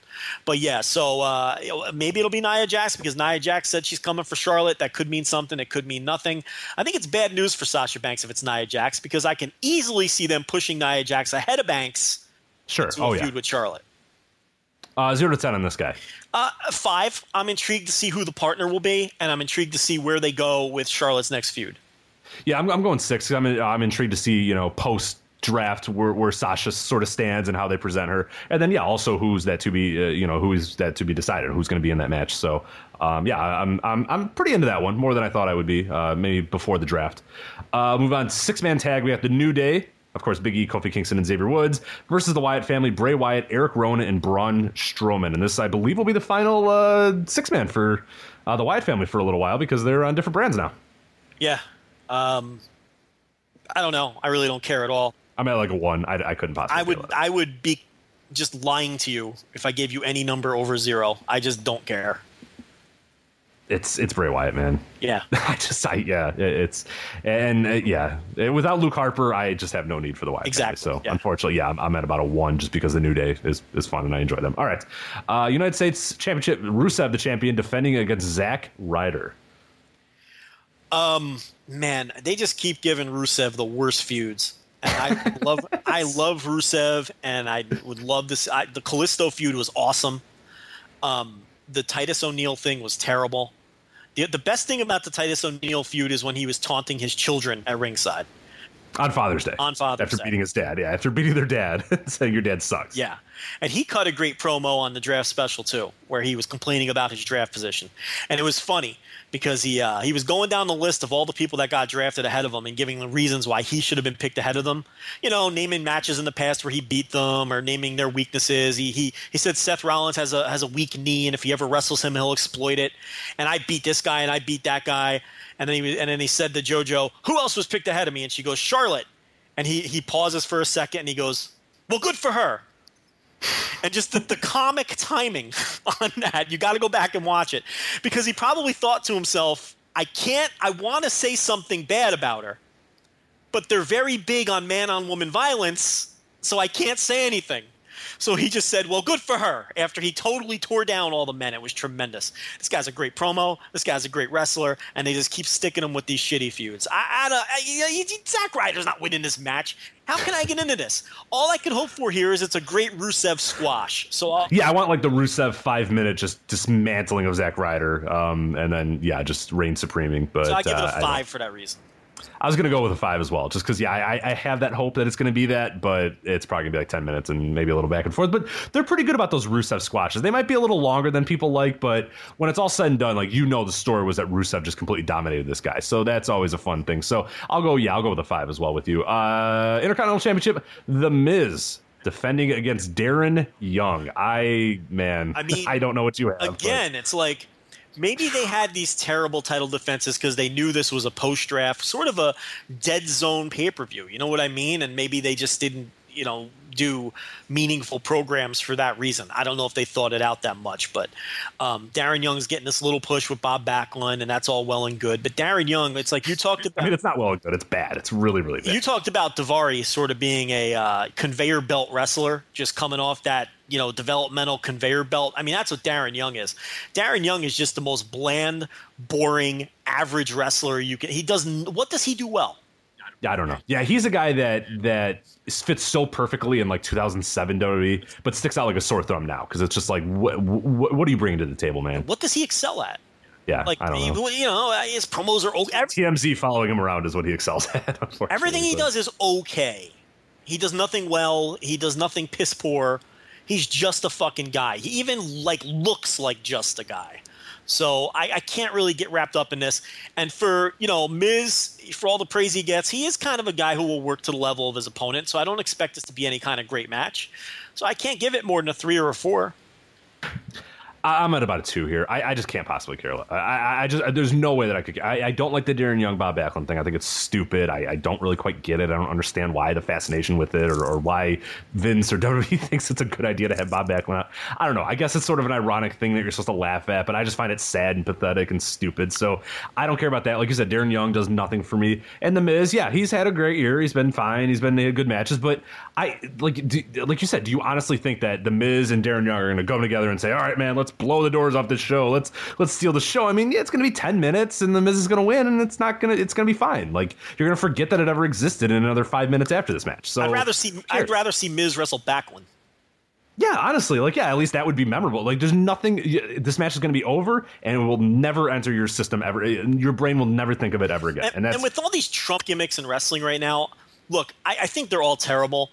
But yeah, so uh, maybe it'll be Nia Jax because Nia Jax said she's coming for Charlotte. That could mean something. It could mean nothing. I think it's bad news for Sasha Banks if it's Nia Jax because I can easily see them pushing Nia Jax ahead of Banks sure. to a Oh yeah. feud with Charlotte. Uh, zero to ten on this guy. Uh, five. I'm intrigued to see who the partner will be, and I'm intrigued to see where they go with Charlotte's next feud. Yeah, I'm, I'm going six. I'm I'm intrigued to see you know post draft where, where Sasha sort of stands and how they present her, and then yeah, also who's that to be uh, you know who is that to be decided, who's going to be in that match. So um, yeah, I'm I'm I'm pretty into that one more than I thought I would be. Uh, maybe before the draft. Uh, move on six man tag. We got the New Day. Of course, Big E, Kofi Kingston, and Xavier Woods versus the Wyatt family, Bray Wyatt, Eric Rowan, and Braun Strowman. And this, I believe, will be the final uh, six man for uh, the Wyatt family for a little while because they're on different brands now. Yeah. Um, I don't know. I really don't care at all. I'm at like a one. I, I couldn't possibly. I would. I would be just lying to you if I gave you any number over zero. I just don't care. It's it's Bray Wyatt, man. Yeah. (laughs) I just I yeah, it's and uh, yeah, without Luke Harper, I just have no need for the Wyatt. Exactly, Family. So yeah. unfortunately, yeah, I'm, I'm at about a one just because the New Day is is fun and I enjoy them. All right, uh, United States Championship, Rusev the champion defending against Zack Ryder. Um, man, they just keep giving Rusev the worst feuds. And I love I love Rusev and I would love this I, the Kalisto feud was awesome. Um, the Titus O'Neil thing was terrible. The, the best thing about the Titus O'Neil feud is when he was taunting his children at ringside. On Father's Day. On Father's after Day. beating his dad. Yeah, after beating their dad, (laughs) saying your dad sucks. Yeah. And he cut a great promo on the draft special too, where he was complaining about his draft position. And it was funny because he uh, he was going down the list of all the people that got drafted ahead of him and giving the reasons why he should have been picked ahead of them. You know, naming matches in the past where he beat them or naming their weaknesses. He he he said Seth Rollins has a has a weak knee and if he ever wrestles him he'll exploit it. And I beat this guy and I beat that guy. And then he and then he said to JoJo, "Who else was picked ahead of me?" And she goes, "Charlotte." And he he pauses for a second and he goes, "Well, good for her." And just the, the comic timing (laughs) on that you got to go back and watch it. Because he probably thought to himself i can't i want to say something bad about her but they're very big on man on woman violence so i can't say anything so he just said well good for her after he totally tore down all the men it was tremendous this guy's a great promo this guy's a great wrestler and they just keep sticking him with these shitty feuds i, I, don't- I, know, Zack Ryder's not winning this match how can I get into this? All I can hope for here is it's a great Rusev squash. So I'll, Yeah, I want like the Rusev five minute just dismantling of Zack Ryder, um, and then yeah, just reign supreming. But so I give it uh, a I don't- five for that reason. I was gonna go with a five as well, just because yeah, I, I have that hope that it's gonna be that, but it's probably gonna be like ten minutes and maybe a little back and forth. But they're pretty good about those Rusev squashes. They might be a little longer than people like, but when it's all said and done, like you know, the story was that Rusev just completely dominated this guy, so that's always a fun thing. So I'll go, yeah, I'll go with a five as well with you. Uh, Intercontinental Championship, The Miz. Defending against Darren Young, I man, I mean, (laughs) I don't know what you have. but- Again, it's like maybe they had these terrible title defenses because they knew this was a post draft, sort of a dead zone pay per view. You know what I mean? And maybe they just didn't, you know, do meaningful programs for that reason. I don't know if they thought it out that much, but um, Darren Young's getting this little push with Bob Backlund, and that's all well and good. But Darren Young, it's like you talked about. I mean, it's not well and good. It's bad. It's really, really bad. You talked about Daivari sort of being a uh, conveyor belt wrestler, just coming off that you know developmental conveyor belt. I mean, that's what Darren Young is. Darren Young is just the most bland, boring, average wrestler you can. He doesn't. What does he do well? I don't know. Yeah, he's a guy that that fits so perfectly in like 2007 WWE, but sticks out like a sore thumb now because it's just like, what, what what are you bringing to the table, man? What does he excel at? Yeah, Like I don't you know. you know, his promos are okay. TMZ following him around is what he excels at. (laughs) Everything he but- does is okay. He does nothing well. He does nothing piss poor. He's just a fucking guy. He even like looks like just a guy. So I, I can't really get wrapped up in this. And for you know Miz, for all the praise he gets, he is kind of a guy who will work to the level of his opponent. So I don't expect this to be any kind of great match. So I can't give it more than a three or a four. I- I'm at about a two here. I, I just can't possibly care. I, I, I just there's no way that I could. I, I don't like the Darren Young Bob Backlund thing. I think it's stupid. I, I don't really quite get it. I don't understand why the fascination with it, or, or why Vince or (laughs) WWE thinks it's a good idea to have Bob Backlund out. I don't know. I guess it's sort of an ironic thing that you're supposed to laugh at, but I just find it sad and pathetic and stupid. So I don't care about that. Like you said, Darren Young does nothing for me. And the Miz, yeah, he's had a great year. He's been fine. He's been in good matches. But I like do, like you said, do you honestly think that the Miz and Darren Young are going to come together and say, "All right, man, let's blow the doors off this show. Let's let's steal the show." I mean, yeah, it's going to be ten minutes, and the Miz is going to win, and it's not going to it's going to be fine. Like you're going to forget that it ever existed in another five minutes after this match. So I'd rather see I'd rather see Miz wrestle Backlund. yeah, honestly, like yeah, at least that would be memorable. Like there's nothing. This match is going to be over, and it will never enter your system ever. Eh, your brain will never think of it ever again. And, And, that's and with all these Trump gimmicks in wrestling right now, look, I, I think they're all terrible.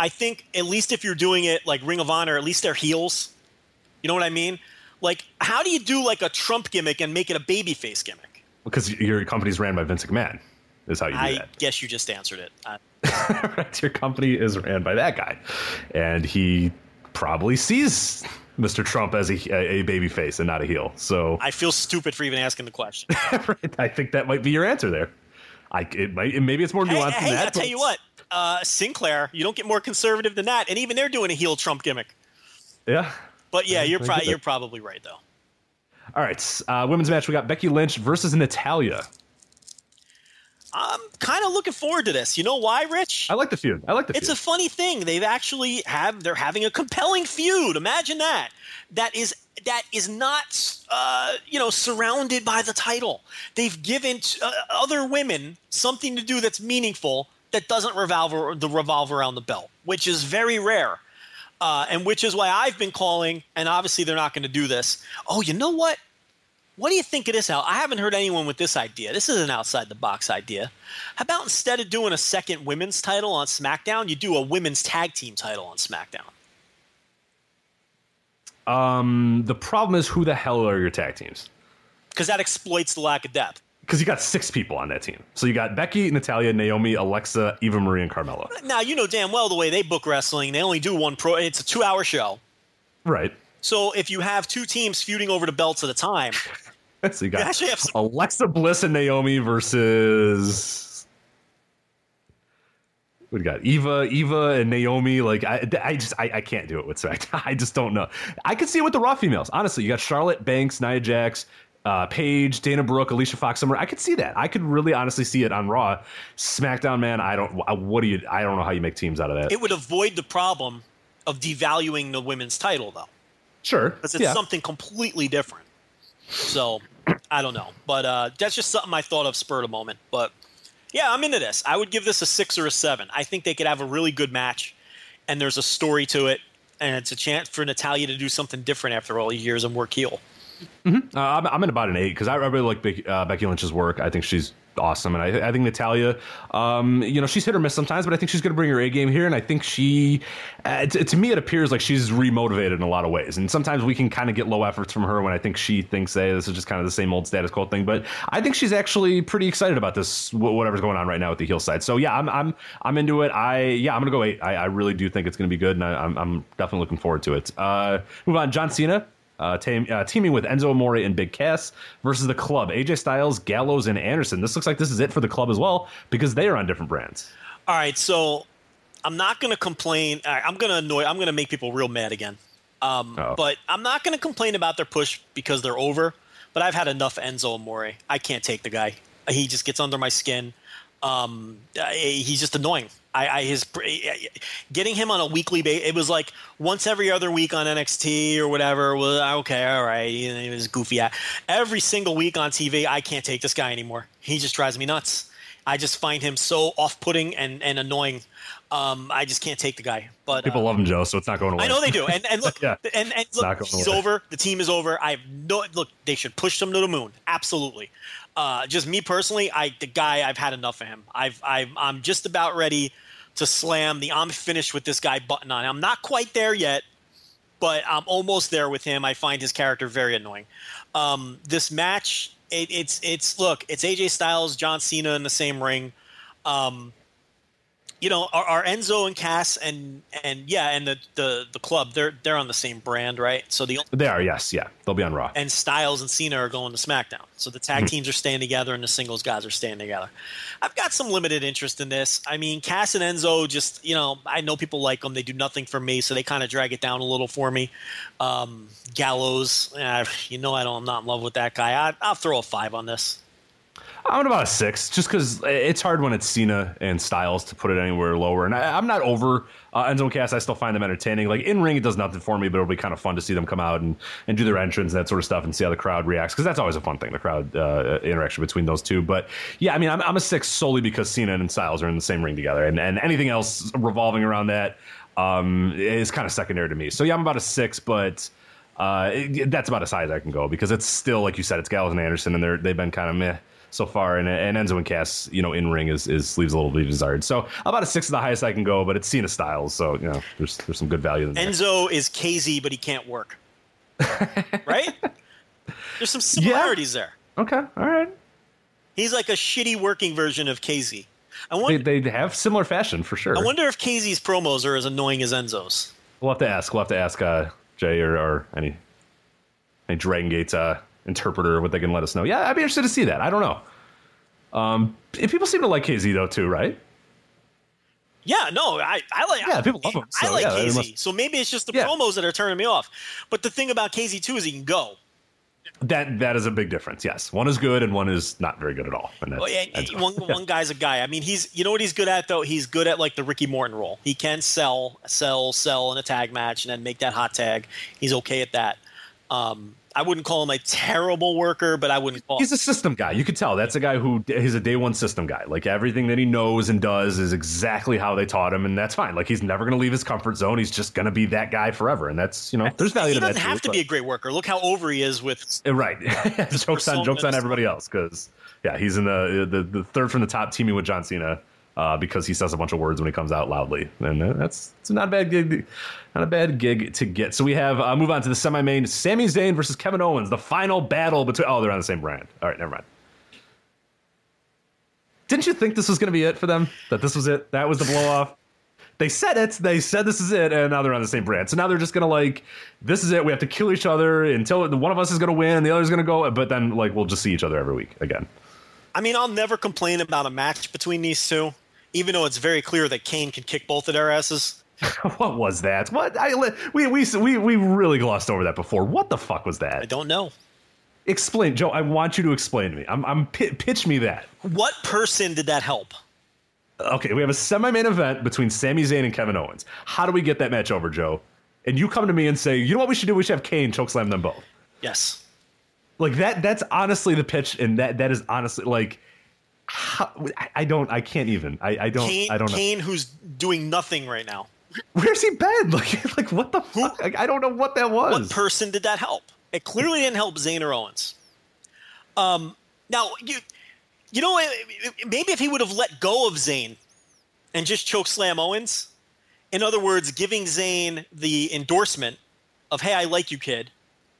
I think at least if you're doing it like Ring of Honor, at least they're heels. You know what I mean? Like, how do you do like a Trump gimmick and make it a babyface gimmick? because your company's ran by Vince McMahon. Is how you do it. I that. guess you just answered it. Uh, right? (laughs) Your company is ran by that guy, and he probably sees Mr. Trump as a, a baby face and not a heel. So I feel stupid for even asking the question. (laughs) right, I think that might be your answer there. I it might maybe it's more hey, nuanced hey, than that. I'll tell you what, uh, Sinclair, you don't get more conservative than that, and even they're doing a heel Trump gimmick. Yeah. But yeah, you're I pro- get that. you're probably right though. All right. Uh, women's match. We got Becky Lynch versus Natalya. I'm kind of looking forward to this. You know why, Rich? I like the feud. I like the It's feud. a funny thing. They've actually have they're having a compelling feud. Imagine that. That is that is not uh, you know surrounded by the title. They've given t- uh, other women something to do that's meaningful that doesn't revolve the revolve around the belt, which is very rare. Uh, and which is why I've been calling, and obviously they're not going to do this. Oh, you know what? What do you think of this, Al? I haven't heard anyone with this idea. This is an outside the box idea. How about instead of doing a second women's title on SmackDown, you do a women's tag team title on SmackDown? um, the problem is who the hell are your tag teams? Because that exploits the lack of depth. Because you got six people on that team. So you got Becky, Natalya, Naomi, Alexa, Eva Marie, and Carmella. Now, you know damn well the way they book wrestling, they only do one pro. It's a two hour show. Right. So if you have two teams feuding over the belts at a time, (laughs) So you you got actually have some. Alexa Bliss and Naomi versus. We got Eva, Eva, and Naomi. Like I, I just, I, I can't do it with SmackDown. (laughs) I just don't know. I could see it with the Raw females. Honestly, you got Charlotte, Banks, Nia Jax, uh, Paige, Dana Brooke, Alicia Fox, Summer. I could see that. I could really, honestly see it on Raw. SmackDown, man. I don't. What do you? I don't know how you make teams out of that. It would avoid the problem of devaluing the women's title, though, sure, because it's yeah. something completely different. So I don't know, but uh, that's just something I thought of spur of the moment. But yeah, I'm into this. I would give this a six or a seven. I think they could have a really good match, and there's a story to it, and it's a chance for Natalya to do something different after all these years and work heel. Uh, I'm, I'm at about an eight because I, really like Becky, uh, Becky Lynch's work. I think she's awesome, and I, I think Natalya, um, you know, she's hit or miss sometimes, but I think she's going to bring her A game here, and I think she, uh, to, to me, it appears like she's remotivated in a lot of ways, and sometimes we can kind of get low efforts from her when I think she thinks, hey, this is just kind of the same old status quo thing, but I think she's actually pretty excited about this, wh- whatever's going on right now with the heel side. So yeah, I'm I'm I'm into it. I yeah, I'm gonna go eight. I, I really do think it's going to be good, and I, I'm I'm definitely looking forward to it. Uh, move on, John Cena uh, team, uh, teaming with Enzo Amore and Big Cass versus the Club, AJ Styles, Gallows, and Anderson. This looks like this is it for the Club as well because they are on different brands. All right, so I'm not going to complain. right, I'm going to annoy. I'm going to make people real mad again. Um, but I'm not going to complain about their push because they're over. But I've had enough Enzo Amore. I can't take the guy. He just gets under my skin. Um, he's just annoying. I, I his getting him on a weekly basis. It was like once every other week on NXT or whatever. Well, okay, all right. He was goofy. Every single week on TV, I can't take this guy anymore. He just drives me nuts. I just find him so off-putting and, and annoying. Um, I just can't take the guy. But People uh, love him, Joe, so it's not going away. I know they do. And and look, (laughs) Yeah. and, and look, he's away. over. The team is over. I have no look. They should push them to the moon. Absolutely. Uh, just me personally, I the guy. I've had enough of him. I've, I've I'm just about ready to slam the I'm finished with this guy button on. I'm not quite there yet, but I'm almost there with him. I find his character very annoying. Um, this match, it, it's it's look, it's AJ Styles, John Cena in the same ring. Um, you know, are, are Enzo and Cass and and yeah, and the, the the club they're they're on the same brand, right? So the They are, yes, yeah. They'll be on Raw. and Styles and Cena are going to SmackDown. So the tag teams are staying together and the singles guys are staying together. I've got some limited interest in this. I mean, Cass and Enzo just, you know, I know people like them. They do nothing for me, so they kind of drag it down a little for me. Um, Gallows, eh, you know, I don't, I'm not in love with that guy. I, I'll throw a five on this. I'm about a six, just because it's hard when it's Cena and Styles to put it anywhere lower. And I, I'm not over uh, Enzo and Cass. I still find them entertaining. Like in ring, it does nothing for me, but it'll be kind of fun to see them come out and, and do their entrance and that sort of stuff and see how the crowd reacts because that's always a fun thing, the crowd uh, interaction between those two. But yeah, I mean, I'm, I'm a six solely because Cena and Styles are in the same ring together, and, and anything else revolving around that um, is kind of secondary to me. So yeah, I'm about a six, but. Uh, it- that's about as high as I can go because it's still, like you said, it's Gallows and Anderson, and they're they've been kind of meh so far, and, and Enzo and Cass, you know, in ring is, is leaves a little bit desired. So about a six is the highest I can go, but it's Cena Styles, so you know, there's there's some good value in there. Enzo is Kzy, but he can't work. (laughs) right? There's some similarities there. Okay, all right. He's like a shitty working version of Kzy. I They, wonder, they have similar fashion for sure. I wonder if Kzy's promos are as annoying as Enzo's. We'll have to ask. We'll have to ask uh, Jay or, or any any Dragon Gate uh, interpreter what they can let us know. Yeah, I'd be interested to see that. I don't know. Um, people seem to like Kzy though too, right? Yeah, no, I, I like. Yeah, people love him, I like yeah, Kzy, must- so maybe it's just the Yeah. promos that are turning me off. But the thing about Kzy too is he can go. That that is a big difference. Yes, one is good and one is not very good at all. And that's, Well, yeah, that's- (laughs) one, one guy's a guy. I mean, he's you know what he's good at though. He's good at like the Ricky Morton role. He can sell, sell, sell in a tag match and then make that hot tag. He's okay at that. Um, I wouldn't call him a terrible worker, but I wouldn't call. He's a system guy. You could tell that's a guy who he's a day one system guy. Like everything that he knows and does is exactly how they taught him, and that's fine. Like he's never going to leave his comfort zone. He's just going to be that guy forever, and that's you know there's value he to that. doesn't have too, to be a great worker. Look how over he is with. Uh, right. (laughs) jokes on jokes on everybody else because yeah, he's in the, the the third from the top teaming with John Cena. Uh, because he says a bunch of words when he comes out loudly, and uh, that's it's not a bad gig, not a bad gig to get. So we have uh, move on to the semi-main: Sami Zayn versus Kevin Owens, the final battle between. Oh, they're on the same brand. All right, never mind. Didn't you think this was going to be it for them? That this was it? That was the blow off? They said it. They said this is it, and now they're on the same brand. So now they're just going to like, this is it. We have to kill each other until one of us is going to win, the other's going to go. But then like we'll just see each other every week again. I mean, I'll never complain about a match between these two, even though it's very clear that Kane can kick both of their asses. (laughs) what was that? What I we we we we really glossed over that before. What the fuck was that? I don't know. Explain, Joe. I want you to explain to me. I'm I'm pi- pitch me that. What person did that help? Okay, we have a semi-main event between Sami Zayn and Kevin Owens. How do we get that match over, Joe? And you come to me and say, you know what we should do? We should have Kane chokeslam them both. Yes. Like that. That's honestly the pitch, and that that is honestly like. How, I- don't. I can't even. I, I don't. Kane, I don't know. Kane, who's doing nothing right now. Where's he been? (laughs) Like, like what the fuck? Like, I don't know what that was. What person did that help? It clearly didn't help Zayn or Owens. Um, now you, you know, maybe if he would have let go of Zayn and just choke slam Owens, in other words, giving Zayn the endorsement of "Hey, I like you, kid,"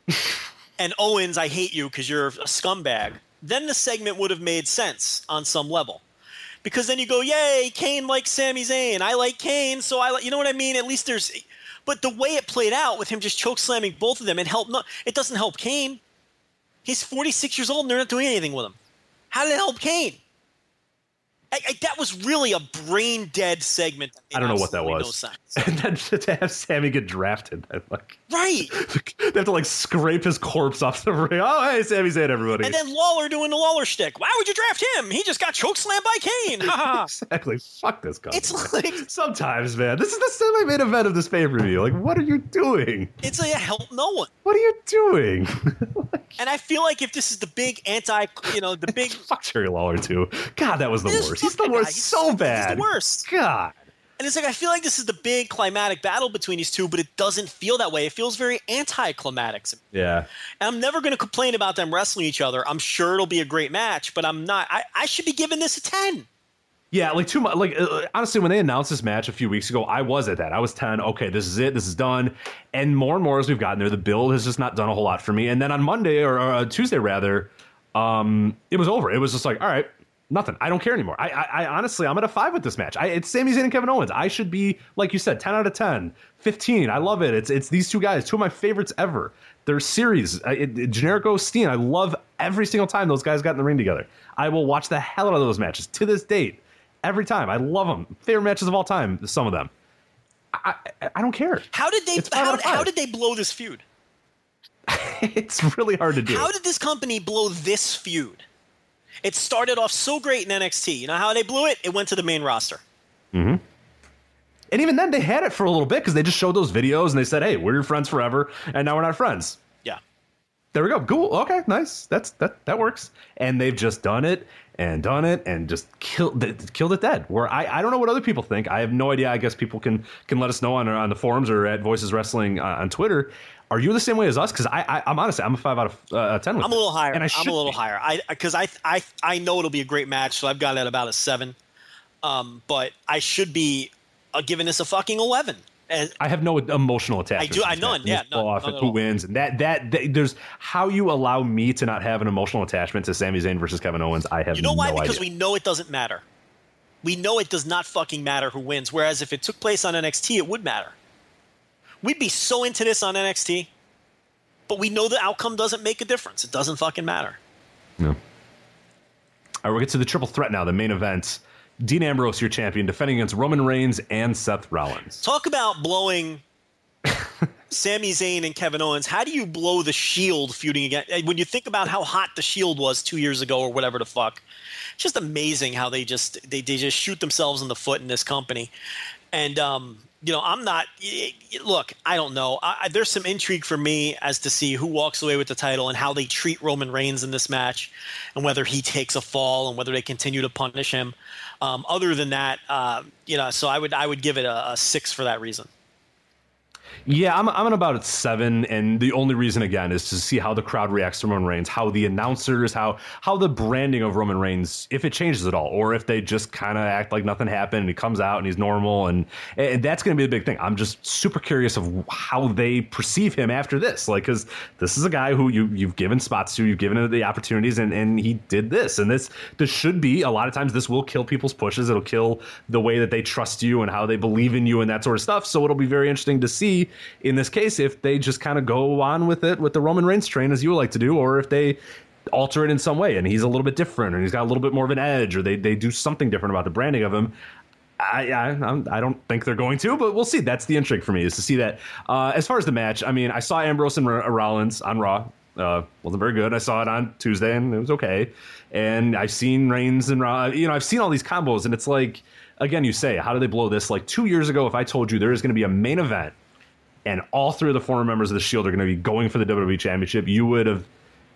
(laughs) and Owens, "I hate you because you're a scumbag," then the segment would have made sense on some level. Because then you go, "Yay, Kane likes Sami Zayn. I like Kane, so I like." You know what I mean? At least there's. But the way it played out with him just choke slamming both of them, it helped. Not, it doesn't help Kane. He's 46 years old and they're not doing anything with him. How did it help Kane? I, I, that was really a brain dead segment. I don't know what that was. No. (laughs) And then to have Sami get drafted, like Right. (laughs) they have to like scrape his corpse off the ring. Oh, hey, Sami Zayn, everybody. And then Lawler doing the Lawler shtick. Why would you draft him? He just got choke slammed by Kane. (laughs) Exactly. Fuck this guy. it's like Sometimes, man, this is the semi-main event of this pay-per-view. Like, what are you doing? it's a help no one. What are you doing? And I feel like if this is the big anti, you know, the big Fuck Jerry Lawler too. God, that was the This worst. He's the guy, worst. he's- so bad. He's the worst. God. And it's like I feel like this is the big climatic battle between these two, but it doesn't feel that way. It feels very anticlimactic. Yeah. And I'm never going to complain about them wrestling each other. I'm sure it'll be a great match, but I'm not. I, I should be giving this a ten. Yeah, like too much. Like uh, honestly, when they announced this match a few weeks ago, I was at that. I was ten. Okay, this is it. This is done. And more and more as we've gotten there, the build has just not done a whole lot for me. And then on Monday or, or uh, Tuesday rather, um, it was over. It was just like, all right, nothing. I don't care anymore. I, I, I honestly, I'm at a five with this match. I, it's Sami Zayn and Kevin Owens. I should be like you said, ten out of 10, 15. I love it. It's it's these two guys, two of my favorites ever. Their series, I- it, it, Generico Steen. I love every single time those guys got in the ring together. I will watch the hell out of those matches to this date. Every time, I love them. Favorite matches of all time. Some of them. I, I, I don't care. How did they It's five out how, how did they blow this feud? (laughs) it's really hard to do. How did this company blow this feud? It started off so great in NXT. You know how they blew it? It went to the main roster. Mm-hmm. And even then, they had it for a little bit because they just showed those videos and they said, "Hey, we're your friends forever," and now we're not friends. Yeah. There we go. Cool. Okay, nice. That's that that works. And they've just done it and done it and just killed it, killed it dead. Where I, I don't know what other people think. I have no idea. I guess people can can let us know on on the forums or at Voices Wrestling uh, on Twitter. Are you the same way as us? Because I, I I'm honestly I'm a five out of uh, ten. With I'm a little higher. and I I'm a little be. higher. I because I I I know it'll be a great match, so I've got it at about a seven. Um, but I should be uh, giving this a fucking eleven. And I have no emotional attachment. I do- I none, yeah, none, off none at who all. wins, and that, that that there's how you allow me to not have an emotional attachment to Sami Zayn versus Kevin Owens. I have you know why? no because idea. we know it doesn't matter. We know it does not fucking matter who wins. Whereas if it took place on NXT, it would matter. We'd be so into this on NXT, but we know the outcome doesn't make a difference. It doesn't fucking matter. No. All right, we'll get to the triple threat now, the main event. Dean Ambrose, your champion, defending against Roman Reigns and Seth Rollins. Talk about blowing (laughs) Sami Zayn and Kevin Owens. How do you blow the Shield feuding again? eh, When you think about how hot the Shield was two years ago or whatever the fuck, it's just amazing how they just they, they just shoot themselves in the foot in this company. And um, you know, I'm not. Look, I don't know. I- there's some intrigue for me as to see who walks away with the title and how they treat Roman Reigns in this match, and whether he takes a fall and whether they continue to punish him. Um, other than that, uh, you know, so I would I would give it a, a six for that reason. Yeah, I'm, I'm at about at seven, and the only reason again is to see how the crowd reacts to Roman Reigns, how the announcers, how how the branding of Roman Reigns, if it changes at all, or if they just kind of act like nothing happened and he comes out and he's normal, and, and that's going to be the big thing. I'm just super curious of how they perceive him after this, like because this is a guy who you you've given spots to, you've given him the opportunities, and and he did this, and this this should be a lot of times this will kill people's pushes, it'll kill the way that they trust you and how they believe in you and that sort of stuff. So it'll be very interesting to see in this case if they just kind of go on with it with the Roman Reigns train as you would like to do, or if they alter it in some way and he's a little bit different and he's got a little bit more of an edge, or they they do something different about the branding of him. I, I I don't think they're going to, but we'll see. That's the intrigue for me is to see that. Uh, as far as the match, I mean, I saw Ambrose and R- Rollins on Raw. Uh, wasn't very good. I saw it on Tuesday and it was okay. And I've seen Reigns and Raw. You know, I've seen all these combos, and it's like, again, you say, how do they blow this? Like two years ago, if I told you there is going to be a main event and all three of the former members of the Shield are going to be going for the WWE Championship, you would have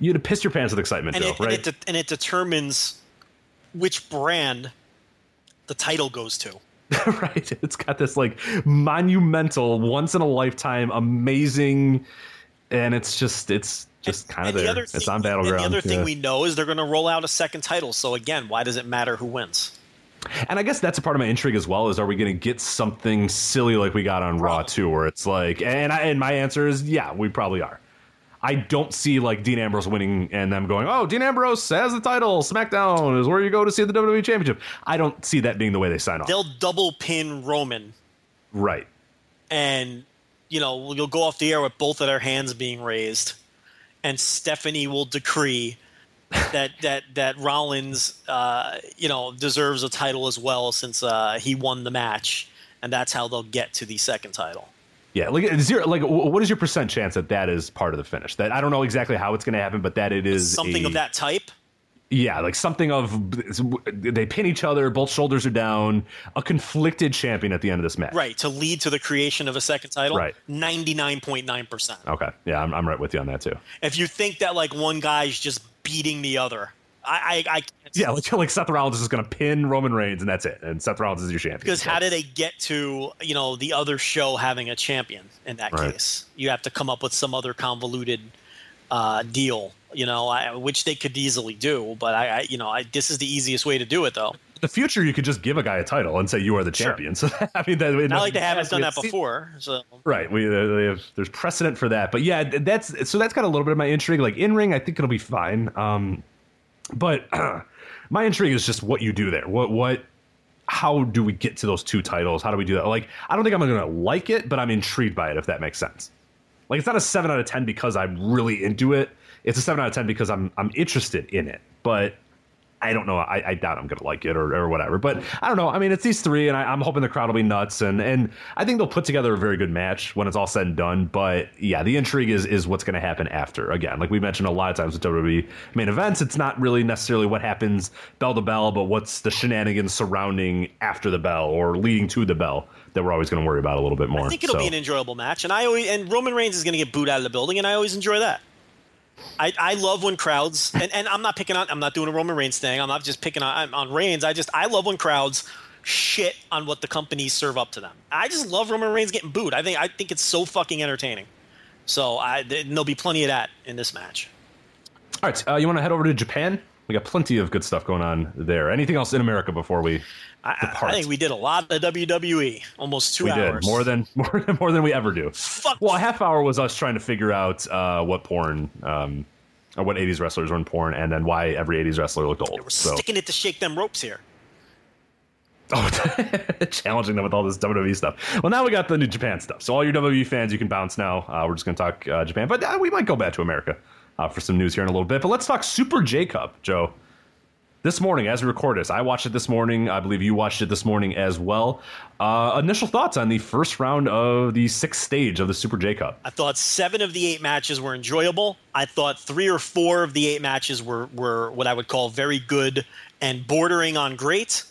you'd have pissed your pants with excitement, and Joe, it, right? and, it de- and it determines which brand the title goes to. (laughs) right. It's got this like monumental, once in a lifetime, amazing, and it's just it's just kind of the there. other It's thing, on battleground. The other thing yeah. we know is they're going to roll out a second title. So again, why does it matter who wins? And I guess that's a part of my intrigue as well. Is are we going to get something silly like we got on Raw too, where it's like, and I, and my answer is yeah, we probably are. I don't see like Dean Ambrose winning and them going, oh, Dean Ambrose has the title. SmackDown is where you go to see the WWE Championship. I don't see that being the way they sign off. They'll double pin Roman, right. and you know you'll go off the air with both of their hands being raised, and Stephanie will decree that that that Rollins, uh, you know, deserves a title as well since uh, he won the match, and that's how they'll get to the second title. Yeah, like zero. Like, what is your percent chance that that is part of the finish? That I don't know exactly how it's going to happen, but that it is Something a- of that type. Yeah, like something of they pin each other, both shoulders are down, a conflicted champion at the end of this match. Right, to lead to the creation of a second title. Right. 99.9%. Okay. Yeah, I'm, I'm right with you on that too. If you think that like one guy's just beating the other, I I, I can't Yeah, like, (laughs) like Seth Rollins is going to pin Roman Reigns, and that's it. And Seth Rollins is your champion. because So- how do they get to you know the other show having a champion in that Right. case? You have to come up with some other convoluted uh, deal. You know, I, which they could easily do, but I, I you know, I, this is the easiest way to do it, though. The future, you could just give a guy a title and say you are the champion. (laughs) So I mean, that, Not like they haven't done that before. So Right. We uh, they have, there's precedent for that, but yeah, that's so that's got a little bit of my intrigue. Like in ring, I think it'll be fine. Um, but (clears throat) my intrigue is just what you do there. What what. How do we get to those two titles? How do we do that? Like, I don't think I'm going to like it, but I'm intrigued by it. If that makes sense. Like, it's not a seven out of ten because I'm really into it. It's a seven out of ten because I'm I'm interested in it. But I don't know. I, I doubt I'm going to like it or, or whatever. But I don't know. I mean, it's these three, and I, I'm hoping the crowd will be nuts, and and I think they'll put together a very good match when it's all said and done. But yeah, the intrigue is is what's going to happen after. Again, like we mentioned a lot of times with WWE main events, it's not really necessarily what happens bell to bell, but what's the shenanigans surrounding after the bell or leading to the bell that we're always going to worry about a little bit more. I think it'll So- be an enjoyable match, and I always and Roman Reigns is going to get booed out of the building, and I always enjoy that. I, I love when crowds and, and I'm not picking on I'm not doing a Roman Reigns thing. I'm not just picking on on Reigns. I just I love when crowds shit on what the companies serve up to them. I just love Roman Reigns getting booed. I think I think it's so fucking entertaining. So I there'll be plenty of that in this match. All right, uh, you want to head over to Japan? We got plenty of good stuff going on there. Anything else in America before we I, depart? I think we did a lot of WWE, almost two we hours. did more than (laughs) more than more than we ever do. Fuck. Well, a half hour was us trying to figure out uh, what porn, um, or what '80s wrestlers were in porn, and then why every '80s wrestler looked old. We're So, sticking it to shake them ropes here. oh, (laughs) challenging them with all this WWE stuff. Well, now we got the New Japan stuff. So all your WWE fans, you can bounce now. Uh, we're just going to talk uh, Japan, but uh, we might go back to America uh, for some news here in a little bit. But let's talk Super J Cup, Joe. This morning, as we record this, I watched it this morning. I believe you watched it this morning as well. Uh, initial thoughts on the first round of the sixth stage of the Super J Cup? I thought seven of the eight matches were enjoyable. I thought three or four of the eight matches were, were what I would call very good and bordering on great.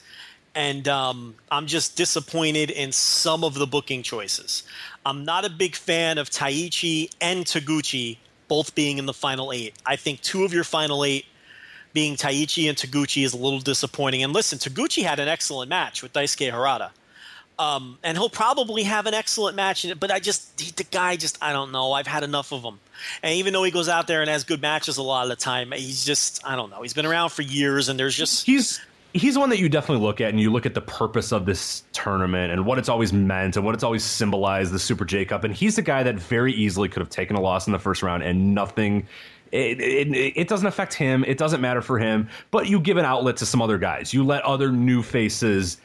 And um, I'm just disappointed in some of the booking choices. I'm not a big fan of Taichi and Taguchi both being in the final eight. I think two of your final eight being Taichi and Taguchi is a little disappointing. And listen, Taguchi had an excellent match with Daisuke Harada. Um, and he'll probably have an excellent match in it, but I just, he, the guy just, I don't know. I've had enough of him. And even though he goes out there and has good matches a lot of the time, he's just, I don't know. He's been around for years and there's just, he's he's one that you definitely look at and you look at the purpose of this tournament and what it's always meant and what it's always symbolized the super j cup and he's the guy that very easily could have taken a loss in the first round and nothing it, it, it doesn't affect him. It doesn't matter for him. But you give an outlet to some other guys. You let other new faces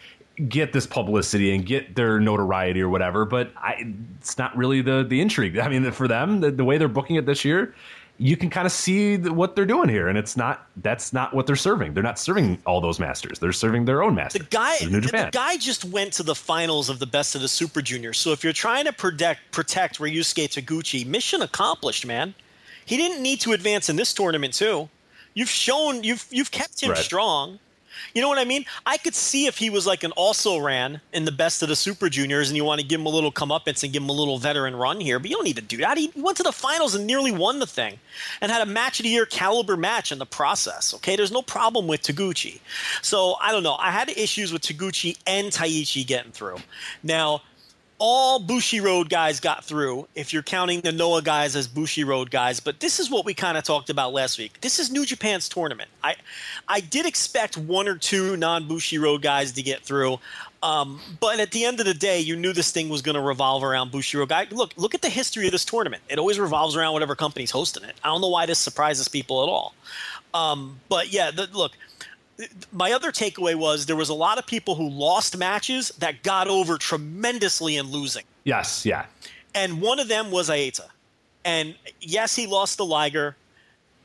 get this publicity and get their notoriety or whatever. But I, it's not really the the intrigue. I mean for them the, the way they're booking it this year you can kind of see what they're doing here, and it's not that's not what they're serving. They're not serving all those masters. They're serving their own masters. the guy, the guy just went to the finals of the best of the Super Juniors. So if you're trying to protect, protect Ryusuke Taguchi, mission accomplished, man. He didn't need to advance in this tournament too. You've shown you've you've kept him Right. strong. You know what I mean? I could see if he was like an also ran in the best of the Super Juniors, and you want to give him a little comeuppance and give him a little veteran run here, but you don't need to do that. He went to the finals and nearly won the thing, and had a match of the year caliber match in the process. Okay, there's no problem with Taguchi. So I don't know. I had issues with Taguchi and Taichi getting through. Now all Bushiroad guys got through, if you're counting the Noah guys as Bushiroad guys. But this is what we kind of talked about last week. This is New Japan's tournament. I, I did expect one or two non Bushiroad guys to get through. Um, but at the end of the day, you knew this thing was going to revolve around Bushiroad guy. Look, look at the history of this tournament. It always revolves around whatever company's hosting it. I don't know why this surprises people at all. Um, but yeah, the, look, my other takeaway was there was a lot of people who lost matches that got over tremendously in losing. yes, yeah. And one of them was Eita. And yes, he lost the Liger.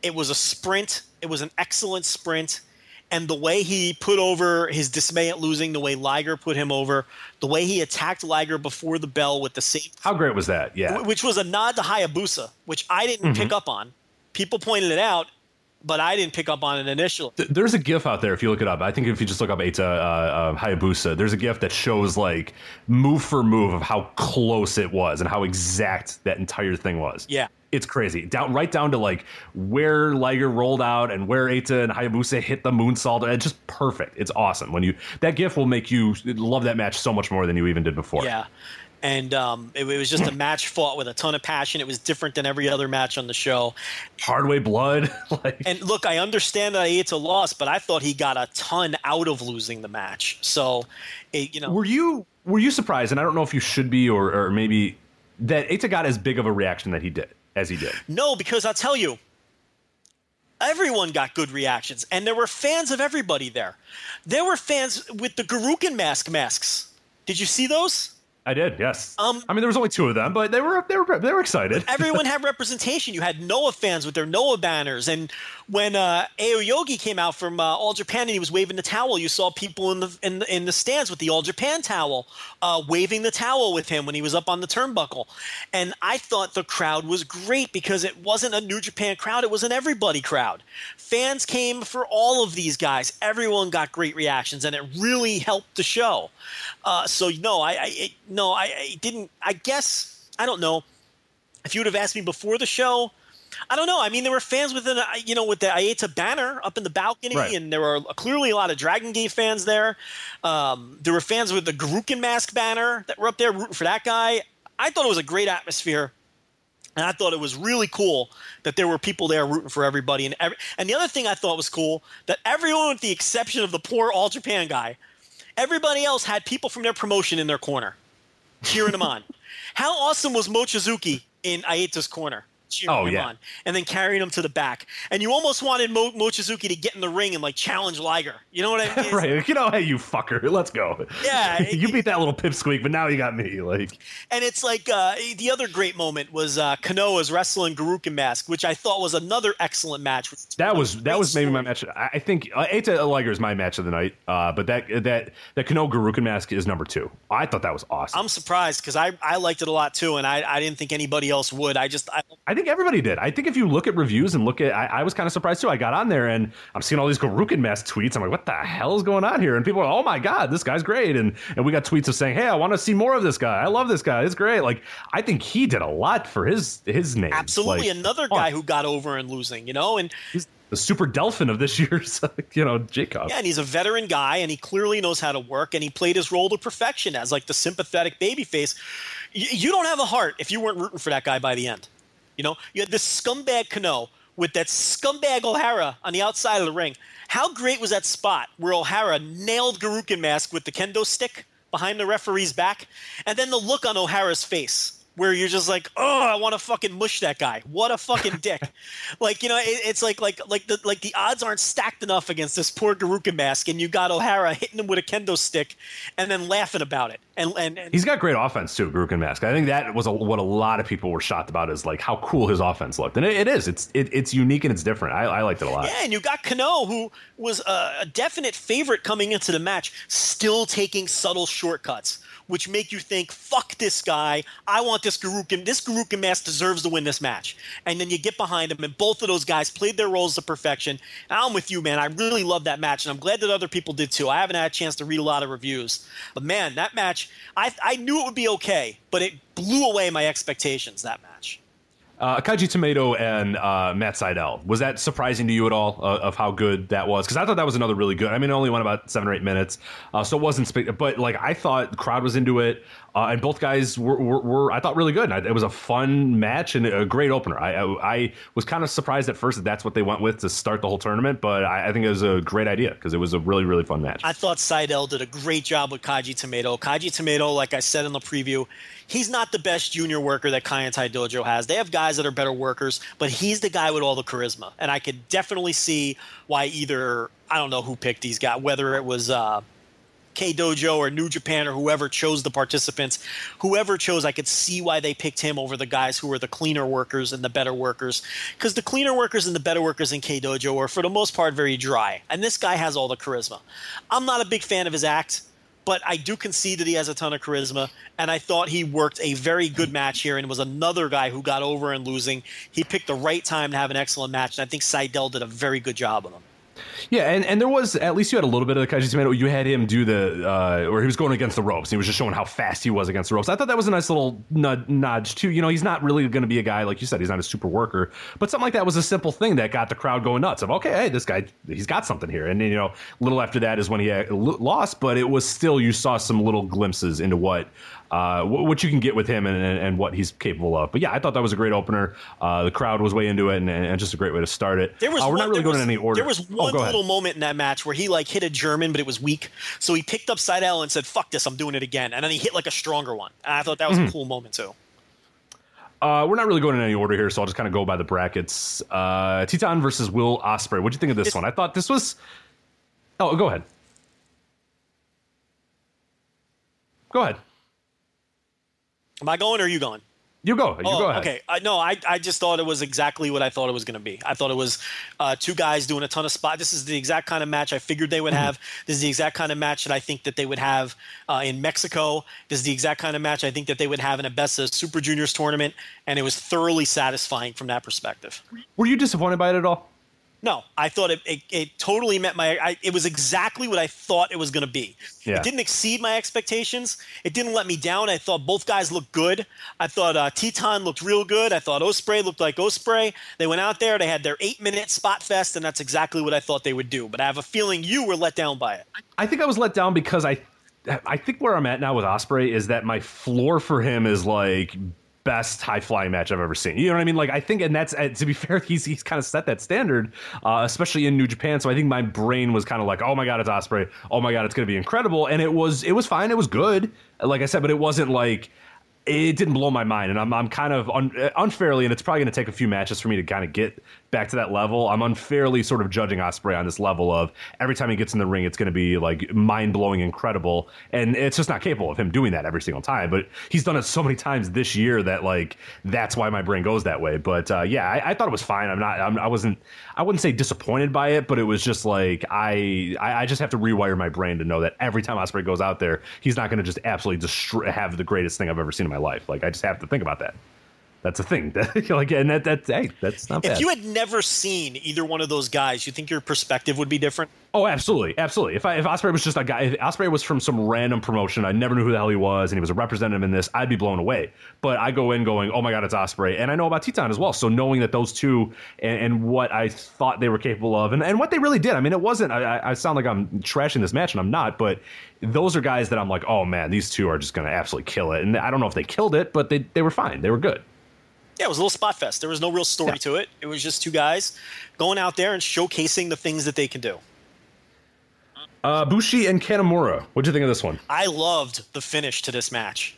It was a sprint. It was an excellent sprint. And the way he put over his dismay at losing, the way Liger put him over, the way he attacked Liger before the bell with the same How great was that? Yeah. which was a nod to Hayabusa, which I didn't mm-hmm. pick up on. People pointed it out, but I didn't pick up on it initially. There's a GIF out there if you look it up. I think if you just look up Eita uh, uh, Hayabusa, there's a GIF that shows like move for move of how close it was and how exact that entire thing was. Yeah. It's crazy. Down right down to like where Liger rolled out and where Eita and Hayabusa hit the moonsault. It's just perfect. It's awesome. When you that GIF will make you love that match so much more than you even did before. Yeah. And um, it, it was just a match fought with a ton of passion. It was different than every other match on the show. Hardway blood. (laughs) like, And look, I understand that Eita lost, but I thought he got a ton out of losing the match. So, it, you know, were you were you surprised? And I don't know if you should be or, or maybe that Eita got as big of a reaction that he did as he did. No, because I'll tell you, everyone got good reactions, and there were fans of everybody there. There were fans with the Gurukun mask masks. Did you see those? I did, yes. Um, I mean, there was only two of them, but they were they were they were excited. (laughs) Everyone had representation. You had Noah fans with their Noah banners, and when uh, Aoyagi came out from uh, All Japan and he was waving the towel, you saw people in the in the, in the stands with the All Japan towel, uh, waving the towel with him when he was up on the turnbuckle. And I thought the crowd was great because it wasn't a New Japan crowd; it was an everybody crowd. Fans came for all of these guys. Everyone got great reactions, and it really helped the show. Uh, so no, I, I it, no, I, I didn't. I guess I don't know. If you would have asked me before the show, I don't know. I mean, there were fans within, you know, with the Eita banner up in the balcony, Right. and there were clearly a lot of Dragon Gate fans there. Um, there were fans with the Gurukun mask banner that were up there rooting for that guy. I thought it was a great atmosphere. And I thought it was really cool that there were people there rooting for everybody. And every, and the other thing I thought was cool that everyone, with the exception of the poor All Japan guy, everybody else had people from their promotion in their corner, cheering them on. How awesome was Mochizuki in Eita's corner? Cheering Oh, him yeah. on and then carrying him to the back. And you almost wanted Mo- Mochizuki to get in the ring and like challenge Liger. You know what I mean? (laughs) right, like, you know, hey, you fucker, let's go. Yeah, (laughs) you beat that little pipsqueak, but now you got me. Like, And it's like uh, the other great moment was uh, Kenoh's wrestling Gurukun mask, which I thought was another excellent match. that was that was maybe my match. I I think uh, Eita Liger is my match of the night, uh, but that that that Kenoh Gurukun mask is number two. I thought that was awesome. I'm surprised because I, I liked it a lot too, and I, I didn't think anybody else would. I just I, I think everybody did. I think if you look at reviews and look at, I, I was kind of surprised too. I got on there and I'm seeing all these Gurukun mask tweets. I'm like, what the hell is going on here? And people are, oh my god, this guy's great. And and we got tweets of saying, hey, I want to see more of this guy. I love this guy. It's great. Like, I think he did a lot for his his name. absolutely Like, another oh, guy who got over and losing, you know, and he's the super Delfin of this (laughs) year's, you know, J Cup. yeah, and he's a veteran guy, and he clearly knows how to work, and he played his role to perfection as like the sympathetic babyface. You, you don't have a heart if you weren't rooting for that guy by the end. You know, you had this scumbag Kenoh with that scumbag Ohara on the outside of the ring. How great was that spot where Ohara nailed Gurukun mask with the kendo stick behind the referee's back, and then the look on Ohara's face where you're just like, oh, I want to fucking mush that guy. What a fucking (laughs) dick. like you know, it, it's like like like the like the odds aren't stacked enough against this poor Gurukun mask, and you got Ohara hitting him with a kendo stick, and then laughing about it. And and, and He's got great offense too, Gurukun Mask. I think that was a, what a lot of people were shocked about is like how cool his offense looked, and it, it is. It's it, it's unique and it's different. I, I liked it a lot. Yeah, and you got Kenoh, who was a, a definite favorite coming into the match, still taking subtle shortcuts, which make you think, "Fuck this guy! I want this Gurukun. This Gurukun mask deserves to win this match." And then you get behind him, and both of those guys played their roles to perfection. And I'm with you, man. I really love that match, and I'm glad that other people did too. I haven't had a chance to read a lot of reviews, but man, that match, I I knew it would be okay, but it blew away my expectations. That match. Uh, Kaji Tomato and uh, Matt Sydal. Was that surprising to you at all uh, of how good that was? Because I thought that was another really good. I mean, it only went about seven or eight minutes, uh, so it wasn't. Spe- but like I thought, the crowd was into it, uh, and both guys were, were, were I thought really good. I, it was a fun match and a great opener. I I, I was kind of surprised at first that that's what they went with to start the whole tournament, but I, I think it was a great idea because it was a really really fun match. I thought Sydal did a great job with Kaji Tomato. Kaji Tomato, like I said in the preview, he's not the best junior worker that Kaientai Dojo has. They have guys that are better workers, but he's the guy with all the charisma. And I could definitely see why either, I don't know who picked these guys, whether it was uh, K Dojo or New Japan or whoever chose the participants, whoever chose, I could see why they picked him over the guys who were the cleaner workers and the better workers. Because the cleaner workers and the better workers in K Dojo were, for the most part, very dry. And this guy has all the charisma. I'm not a big fan of his act, but I do concede that he has a ton of charisma. And I thought he worked a very good match here and was another guy who got over and losing. He picked the right time to have an excellent match. And I think Sydal did a very good job of him. Yeah, and, and there was at least you had a little bit of the Kaji Tomato. You had him do the uh, or he was going against the ropes. He was just showing how fast he was against the ropes. I thought that was a nice little nudge, too. You know, he's not really going to be a guy like you said. He's not a super worker, but something like that was a simple thing that got the crowd going nuts. Of okay, hey, this guy he's got something here. And then, you know, little after that is when he had lost, but it was still you saw some little glimpses into what uh, what you can get with him and, and, what he's capable of. But yeah, I thought that was a great opener. Uh, the crowd was way into it, and, and, just a great way to start it. There was uh, we're one, not really going was, in any order. There was oh, one oh, little moment in that match where he like hit a German, but it was weak. So he picked up Sydal and said, "Fuck this, I'm doing it again." And then he hit like a stronger one. And I thought that was mm-hmm. a cool moment too. Uh, we're not really going in any order here, so I'll just kind of go by the brackets. Uh, Titan versus Will Ospreay. What do you think of this it's, one? I thought this was. Oh, go ahead. Go ahead. Am I going or are you going? You go. You oh, go ahead. Okay. I, no, I, I just thought it was exactly what I thought it was going to be. I thought it was uh, two guys doing a ton of spot. This is the exact kind of match I figured they would mm-hmm. have. This is the exact kind of match that I think that they would have uh, in Mexico. This is the exact kind of match I think that they would have in a Best of Super Juniors tournament, and it was thoroughly satisfying from that perspective. Were you disappointed by it at all? No, I thought it, it, it totally met my. I, it was exactly what I thought it was going to be. Yeah. It didn't exceed my expectations. It didn't let me down. I thought both guys looked good. I thought uh, Titan looked real good. I thought Ospreay looked like Ospreay. They went out there. They had their eight minute spot fest, and that's exactly what I thought they would do. But I have a feeling you were let down by it. I think I was let down because I I think where I'm at now with Ospreay is that my floor for him is like best high flying match I've ever seen. You know what I mean? Like I think, and that's to be (laughs) fair, he's he's kind of set that standard, uh, especially in New Japan. So I think my brain was kind of like, oh my god, it's Ospreay. Oh my god, it's going to be incredible. And it was it was fine. It was good. Like I said, but it wasn't like it didn't blow my mind, and I'm I'm kind of un, unfairly, and it's probably going to take a few matches for me to kind of get back to that level. I'm unfairly sort of judging Ospreay on this level of every time he gets in the ring, it's going to be like mind blowing, incredible, and it's just not capable of him doing that every single time. But he's done it so many times this year that like that's why my brain goes that way. But uh, yeah, I, I, thought it was fine. I'm not. I'm, I wasn't. I wouldn't say disappointed by it, but it was just like I I, just have to rewire my brain to know that every time Ospreay goes out there, he's not going to just absolutely destroy, have the greatest thing I've ever seen in my life. Like I just have to think about that. That's a thing. (laughs) like, and that, that's hey, that's not if bad. you had never seen either one of those guys, you think your perspective would be different? Oh, absolutely, absolutely. If I, if Ospreay was just a guy, if Ospreay was from some random promotion, I never knew who the hell he was, and he was a representative in this, I'd be blown away. But I go in going, oh my god, it's Ospreay, and I know about Titan as well. So knowing that those two and, and, what I thought they were capable of, and, and what they really did. I mean, it wasn't. I, I sound like I'm trashing this match, and I'm not. But those are guys that I'm like, oh man, these two are just going to absolutely kill it. And I don't know if they killed it, but they they were fine. They were good. Yeah, it was a little spot fest. There was no real story yeah. to it. It was just two guys going out there and showcasing the things that they can do. Uh, Bushi and Kanemaru. What'd you think of this one? I loved the finish to this match.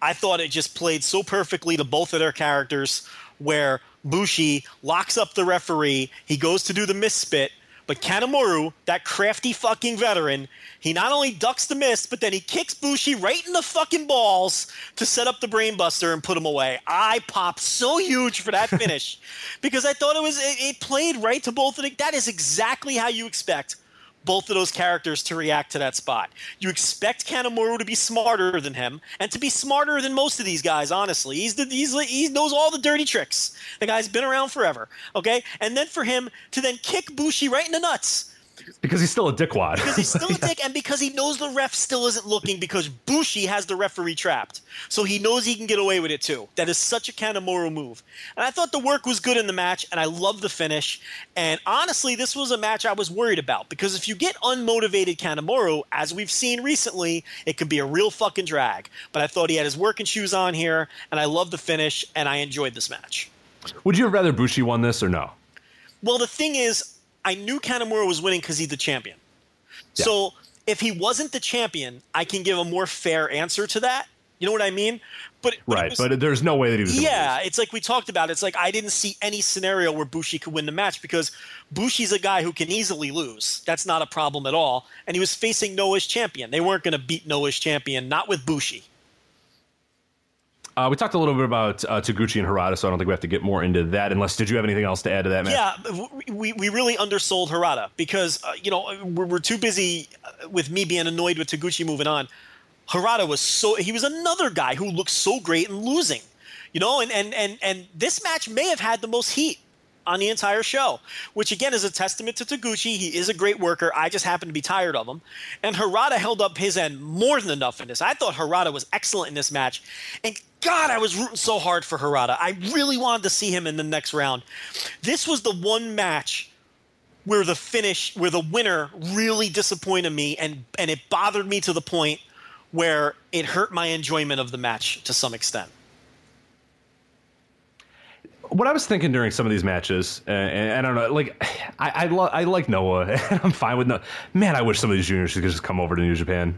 I thought it just played so perfectly to both of their characters where Bushi locks up the referee. He goes to do the misspit, but Kanemaru, that crafty fucking veteran, he not only ducks the miss, but then he kicks Bushi right in the fucking balls to set up the brainbuster and put him away. I popped so huge for that (laughs) finish because I thought it was it, it played right to both of the. That is exactly how you expect both of those characters to react to that spot. You expect Kanemaru to be smarter than him and to be smarter than most of these guys, honestly. He's the, he's, he knows all the dirty tricks. The guy's been around forever, okay? And then for him to then kick Bushi right in the nuts because he's still a dickwad. Because he's still (laughs) a dick, and because he knows the ref still isn't looking because Bushi has the referee trapped. So he knows he can get away with it too. That is such a Kanemaru move. And I thought the work was good in the match, and I love the finish. And honestly, this was a match I was worried about because if you get unmotivated Kanemaru, as we've seen recently, it could be a real fucking drag. But I thought he had his working shoes on here, and I love the finish, and I enjoyed this match. Would you have rather Bushi won this or no? Well, the thing is, I knew Kanemaru was winning because he's the champion. Yeah. So if he wasn't the champion, I can give a more fair answer to that. You know what I mean? But, but right, was, but there's no way that he was. Yeah, it's like we talked about. It's like I didn't see any scenario where Bushi could win the match because Bushi's a guy who can easily lose. That's not a problem at all. And he was facing Noah's champion. They weren't going to beat Noah's champion, not with Bushi. Uh, we talked a little bit about uh, Taguchi and Harada, so I don't think we have to get more into that. Unless, did you have anything else to add to that? Man? Yeah, we, we really undersold Harada because uh, you know we're, we're, too busy uh, with me being annoyed with Taguchi moving on. Harada was so he was another guy who looked so great and losing, you know, and and and and this match may have had the most heat on the entire show, which again is a testament to Taguchi. He is a great worker. I just happen to be tired of him. And Harada held up his end more than enough in this. I thought Harada was excellent in this match. And God, I was rooting so hard for Harada. I really wanted to see him in the next round. This was the one match where the finish, where the winner really disappointed me and, and it bothered me to the point where it hurt my enjoyment of the match to some extent what I was thinking during some of these matches, uh, and, I don't know, like I I, lo- I like Noah, (laughs) and I'm fine with Noah. Man, I wish some of these juniors could just come over to New Japan.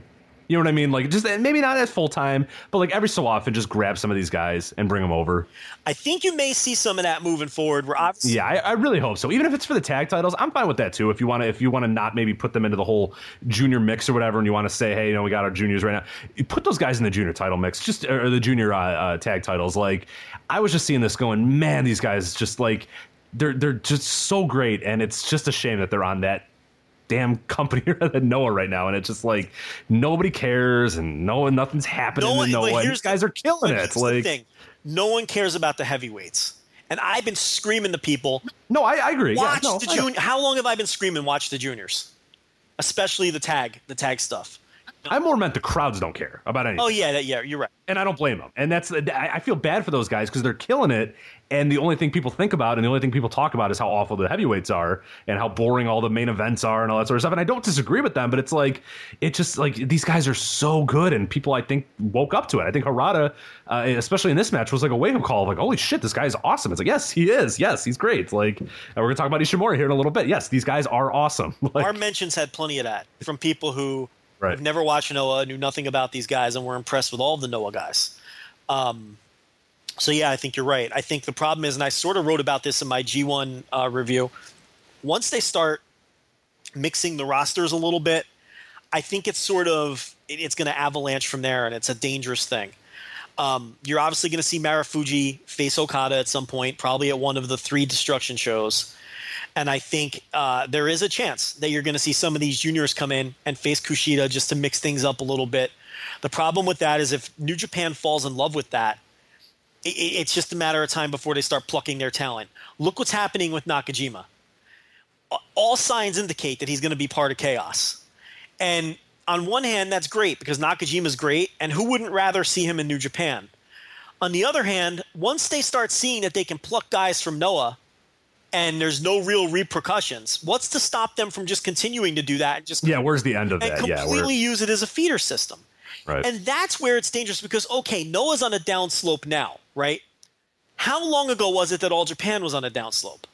You know what I mean? Like just maybe not as full time, but like every so often, just grab some of these guys and bring them over. I think you may see some of that moving forward. Where obviously, yeah, I, I really hope so. Even if it's for the tag titles, I'm fine with that too. If you want to, if you want to not maybe put them into the whole junior mix or whatever, and you want to say, hey, you know, we got our juniors right now, you put those guys in the junior title mix, just or the junior uh, uh, tag titles. Like I was just seeing this going, man, these guys just like they're they're just so great, and it's just a shame that they're on that damn (laughs) company (laughs) that Noah right now, and it's just like nobody cares, and no nothing's happening no one, Noah. These guys are killing it. Like thing. no one cares about the heavyweights. And I've been screaming to people. No, I, I agree. Watch yeah, no, the junior. How long have I been screaming? Watch the juniors, especially the tag, the tag stuff. I more meant the crowds don't care about anything. Oh yeah, that, yeah, you're right. And I don't blame them. And that's I feel bad for those guys because they're killing it. And the only thing people think about and the only thing people talk about is how awful the heavyweights are and how boring all the main events are and all that sort of stuff. And I don't disagree with them, but it's like it just like these guys are so good and people I think woke up to it. I think Harada, uh, especially in this match, was like a wake up call of like, holy shit, this guy is awesome. It's like yes, he is. Yes, he's great. Like and we're gonna talk about Ishimori here in a little bit. Yes, these guys are awesome. (laughs) like, Our mentions had plenty of that from people who Right. I've never watched Noah, knew nothing about these guys, and were impressed with all of the Noah guys. Um, so yeah, I think you're right. I think the problem is, and I sort of wrote about this in my G1 uh, review. Once they start mixing the rosters a little bit, I think it's sort of it, it's going to avalanche from there, and it's a dangerous thing. Um, you're obviously going to see Marufuji face Okada at some point, probably at one of the three destruction shows. And I think uh, there is a chance that you're going to see some of these juniors come in and face Kushida just to mix things up a little bit. The problem with that is if New Japan falls in love with that, it, it's just a matter of time before they start plucking their talent. Look what's happening with Nakajima. All signs indicate that he's going to be part of chaos. And on one hand, that's great because Nakajima's great, and who wouldn't rather see him in New Japan? On the other hand, once they start seeing that they can pluck guys from Noah and there's no real repercussions. What's to stop them from just continuing to do that? just yeah, where's the end of and that? Completely yeah, use it as a feeder system. Right. And that's where it's dangerous because okay, Noah's on a downslope now, right? How long ago was it that All Japan was on a downslope?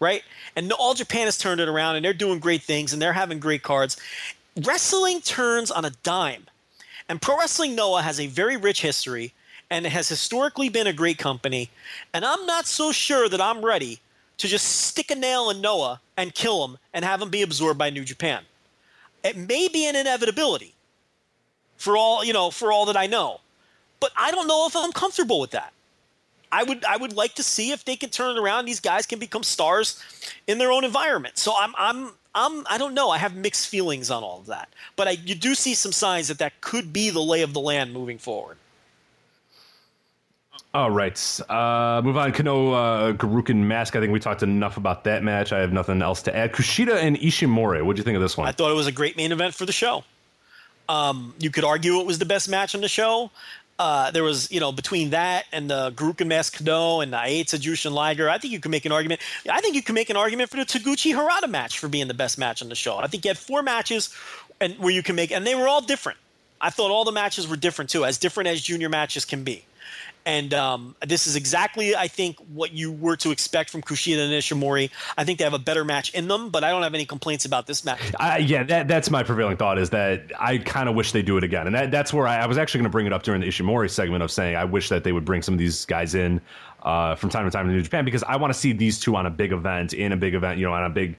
Right? And All Japan has turned it around and they're doing great things and they're having great cards. Wrestling turns on a dime. And Pro Wrestling Noah has a very rich history and it has historically been a great company. And I'm not so sure that I'm ready to just stick a nail in Noah and kill him and have him be absorbed by New Japan. It may be an inevitability for all, you know, for all that I know. But I don't know if I'm comfortable with that. I would I would like to see if they can turn it around. These guys can become stars in their own environment. So I'm I'm I'm I don't know. I have mixed feelings on all of that. But I you do see some signs that that could be the lay of the land moving forward. All right. Uh, move on. Kano uh, Gurukun Mask. I think we talked enough about that match. I have nothing else to add. Kushida and Ishimori. What do you think of this one? I thought it was a great main event for the show. Um, you could argue it was the best match on the show. Uh, there was, you know, between that and the Gurukun Mask Kano and the Eita Jushin Liger, I think you can make an argument. I think you can make an argument for the Taguchi Harada match for being the best match on the show. I think you had four matches and where you can make, and they were all different. I thought all the matches were different too, as different as junior matches can be. And um, this is exactly, I think, what you were to expect from Kushida and Ishimori. I think they have a better match in them, but I don't have any complaints about this match. Uh, yeah, that, that's my prevailing thought is that I kind of wish they do it again. And that, that's where I, I was actually going to bring it up during the Ishimori segment of saying I wish that they would bring some of these guys in uh, from time to time in New Japan because I want to see these two on a big event, in a big event, you know, on a big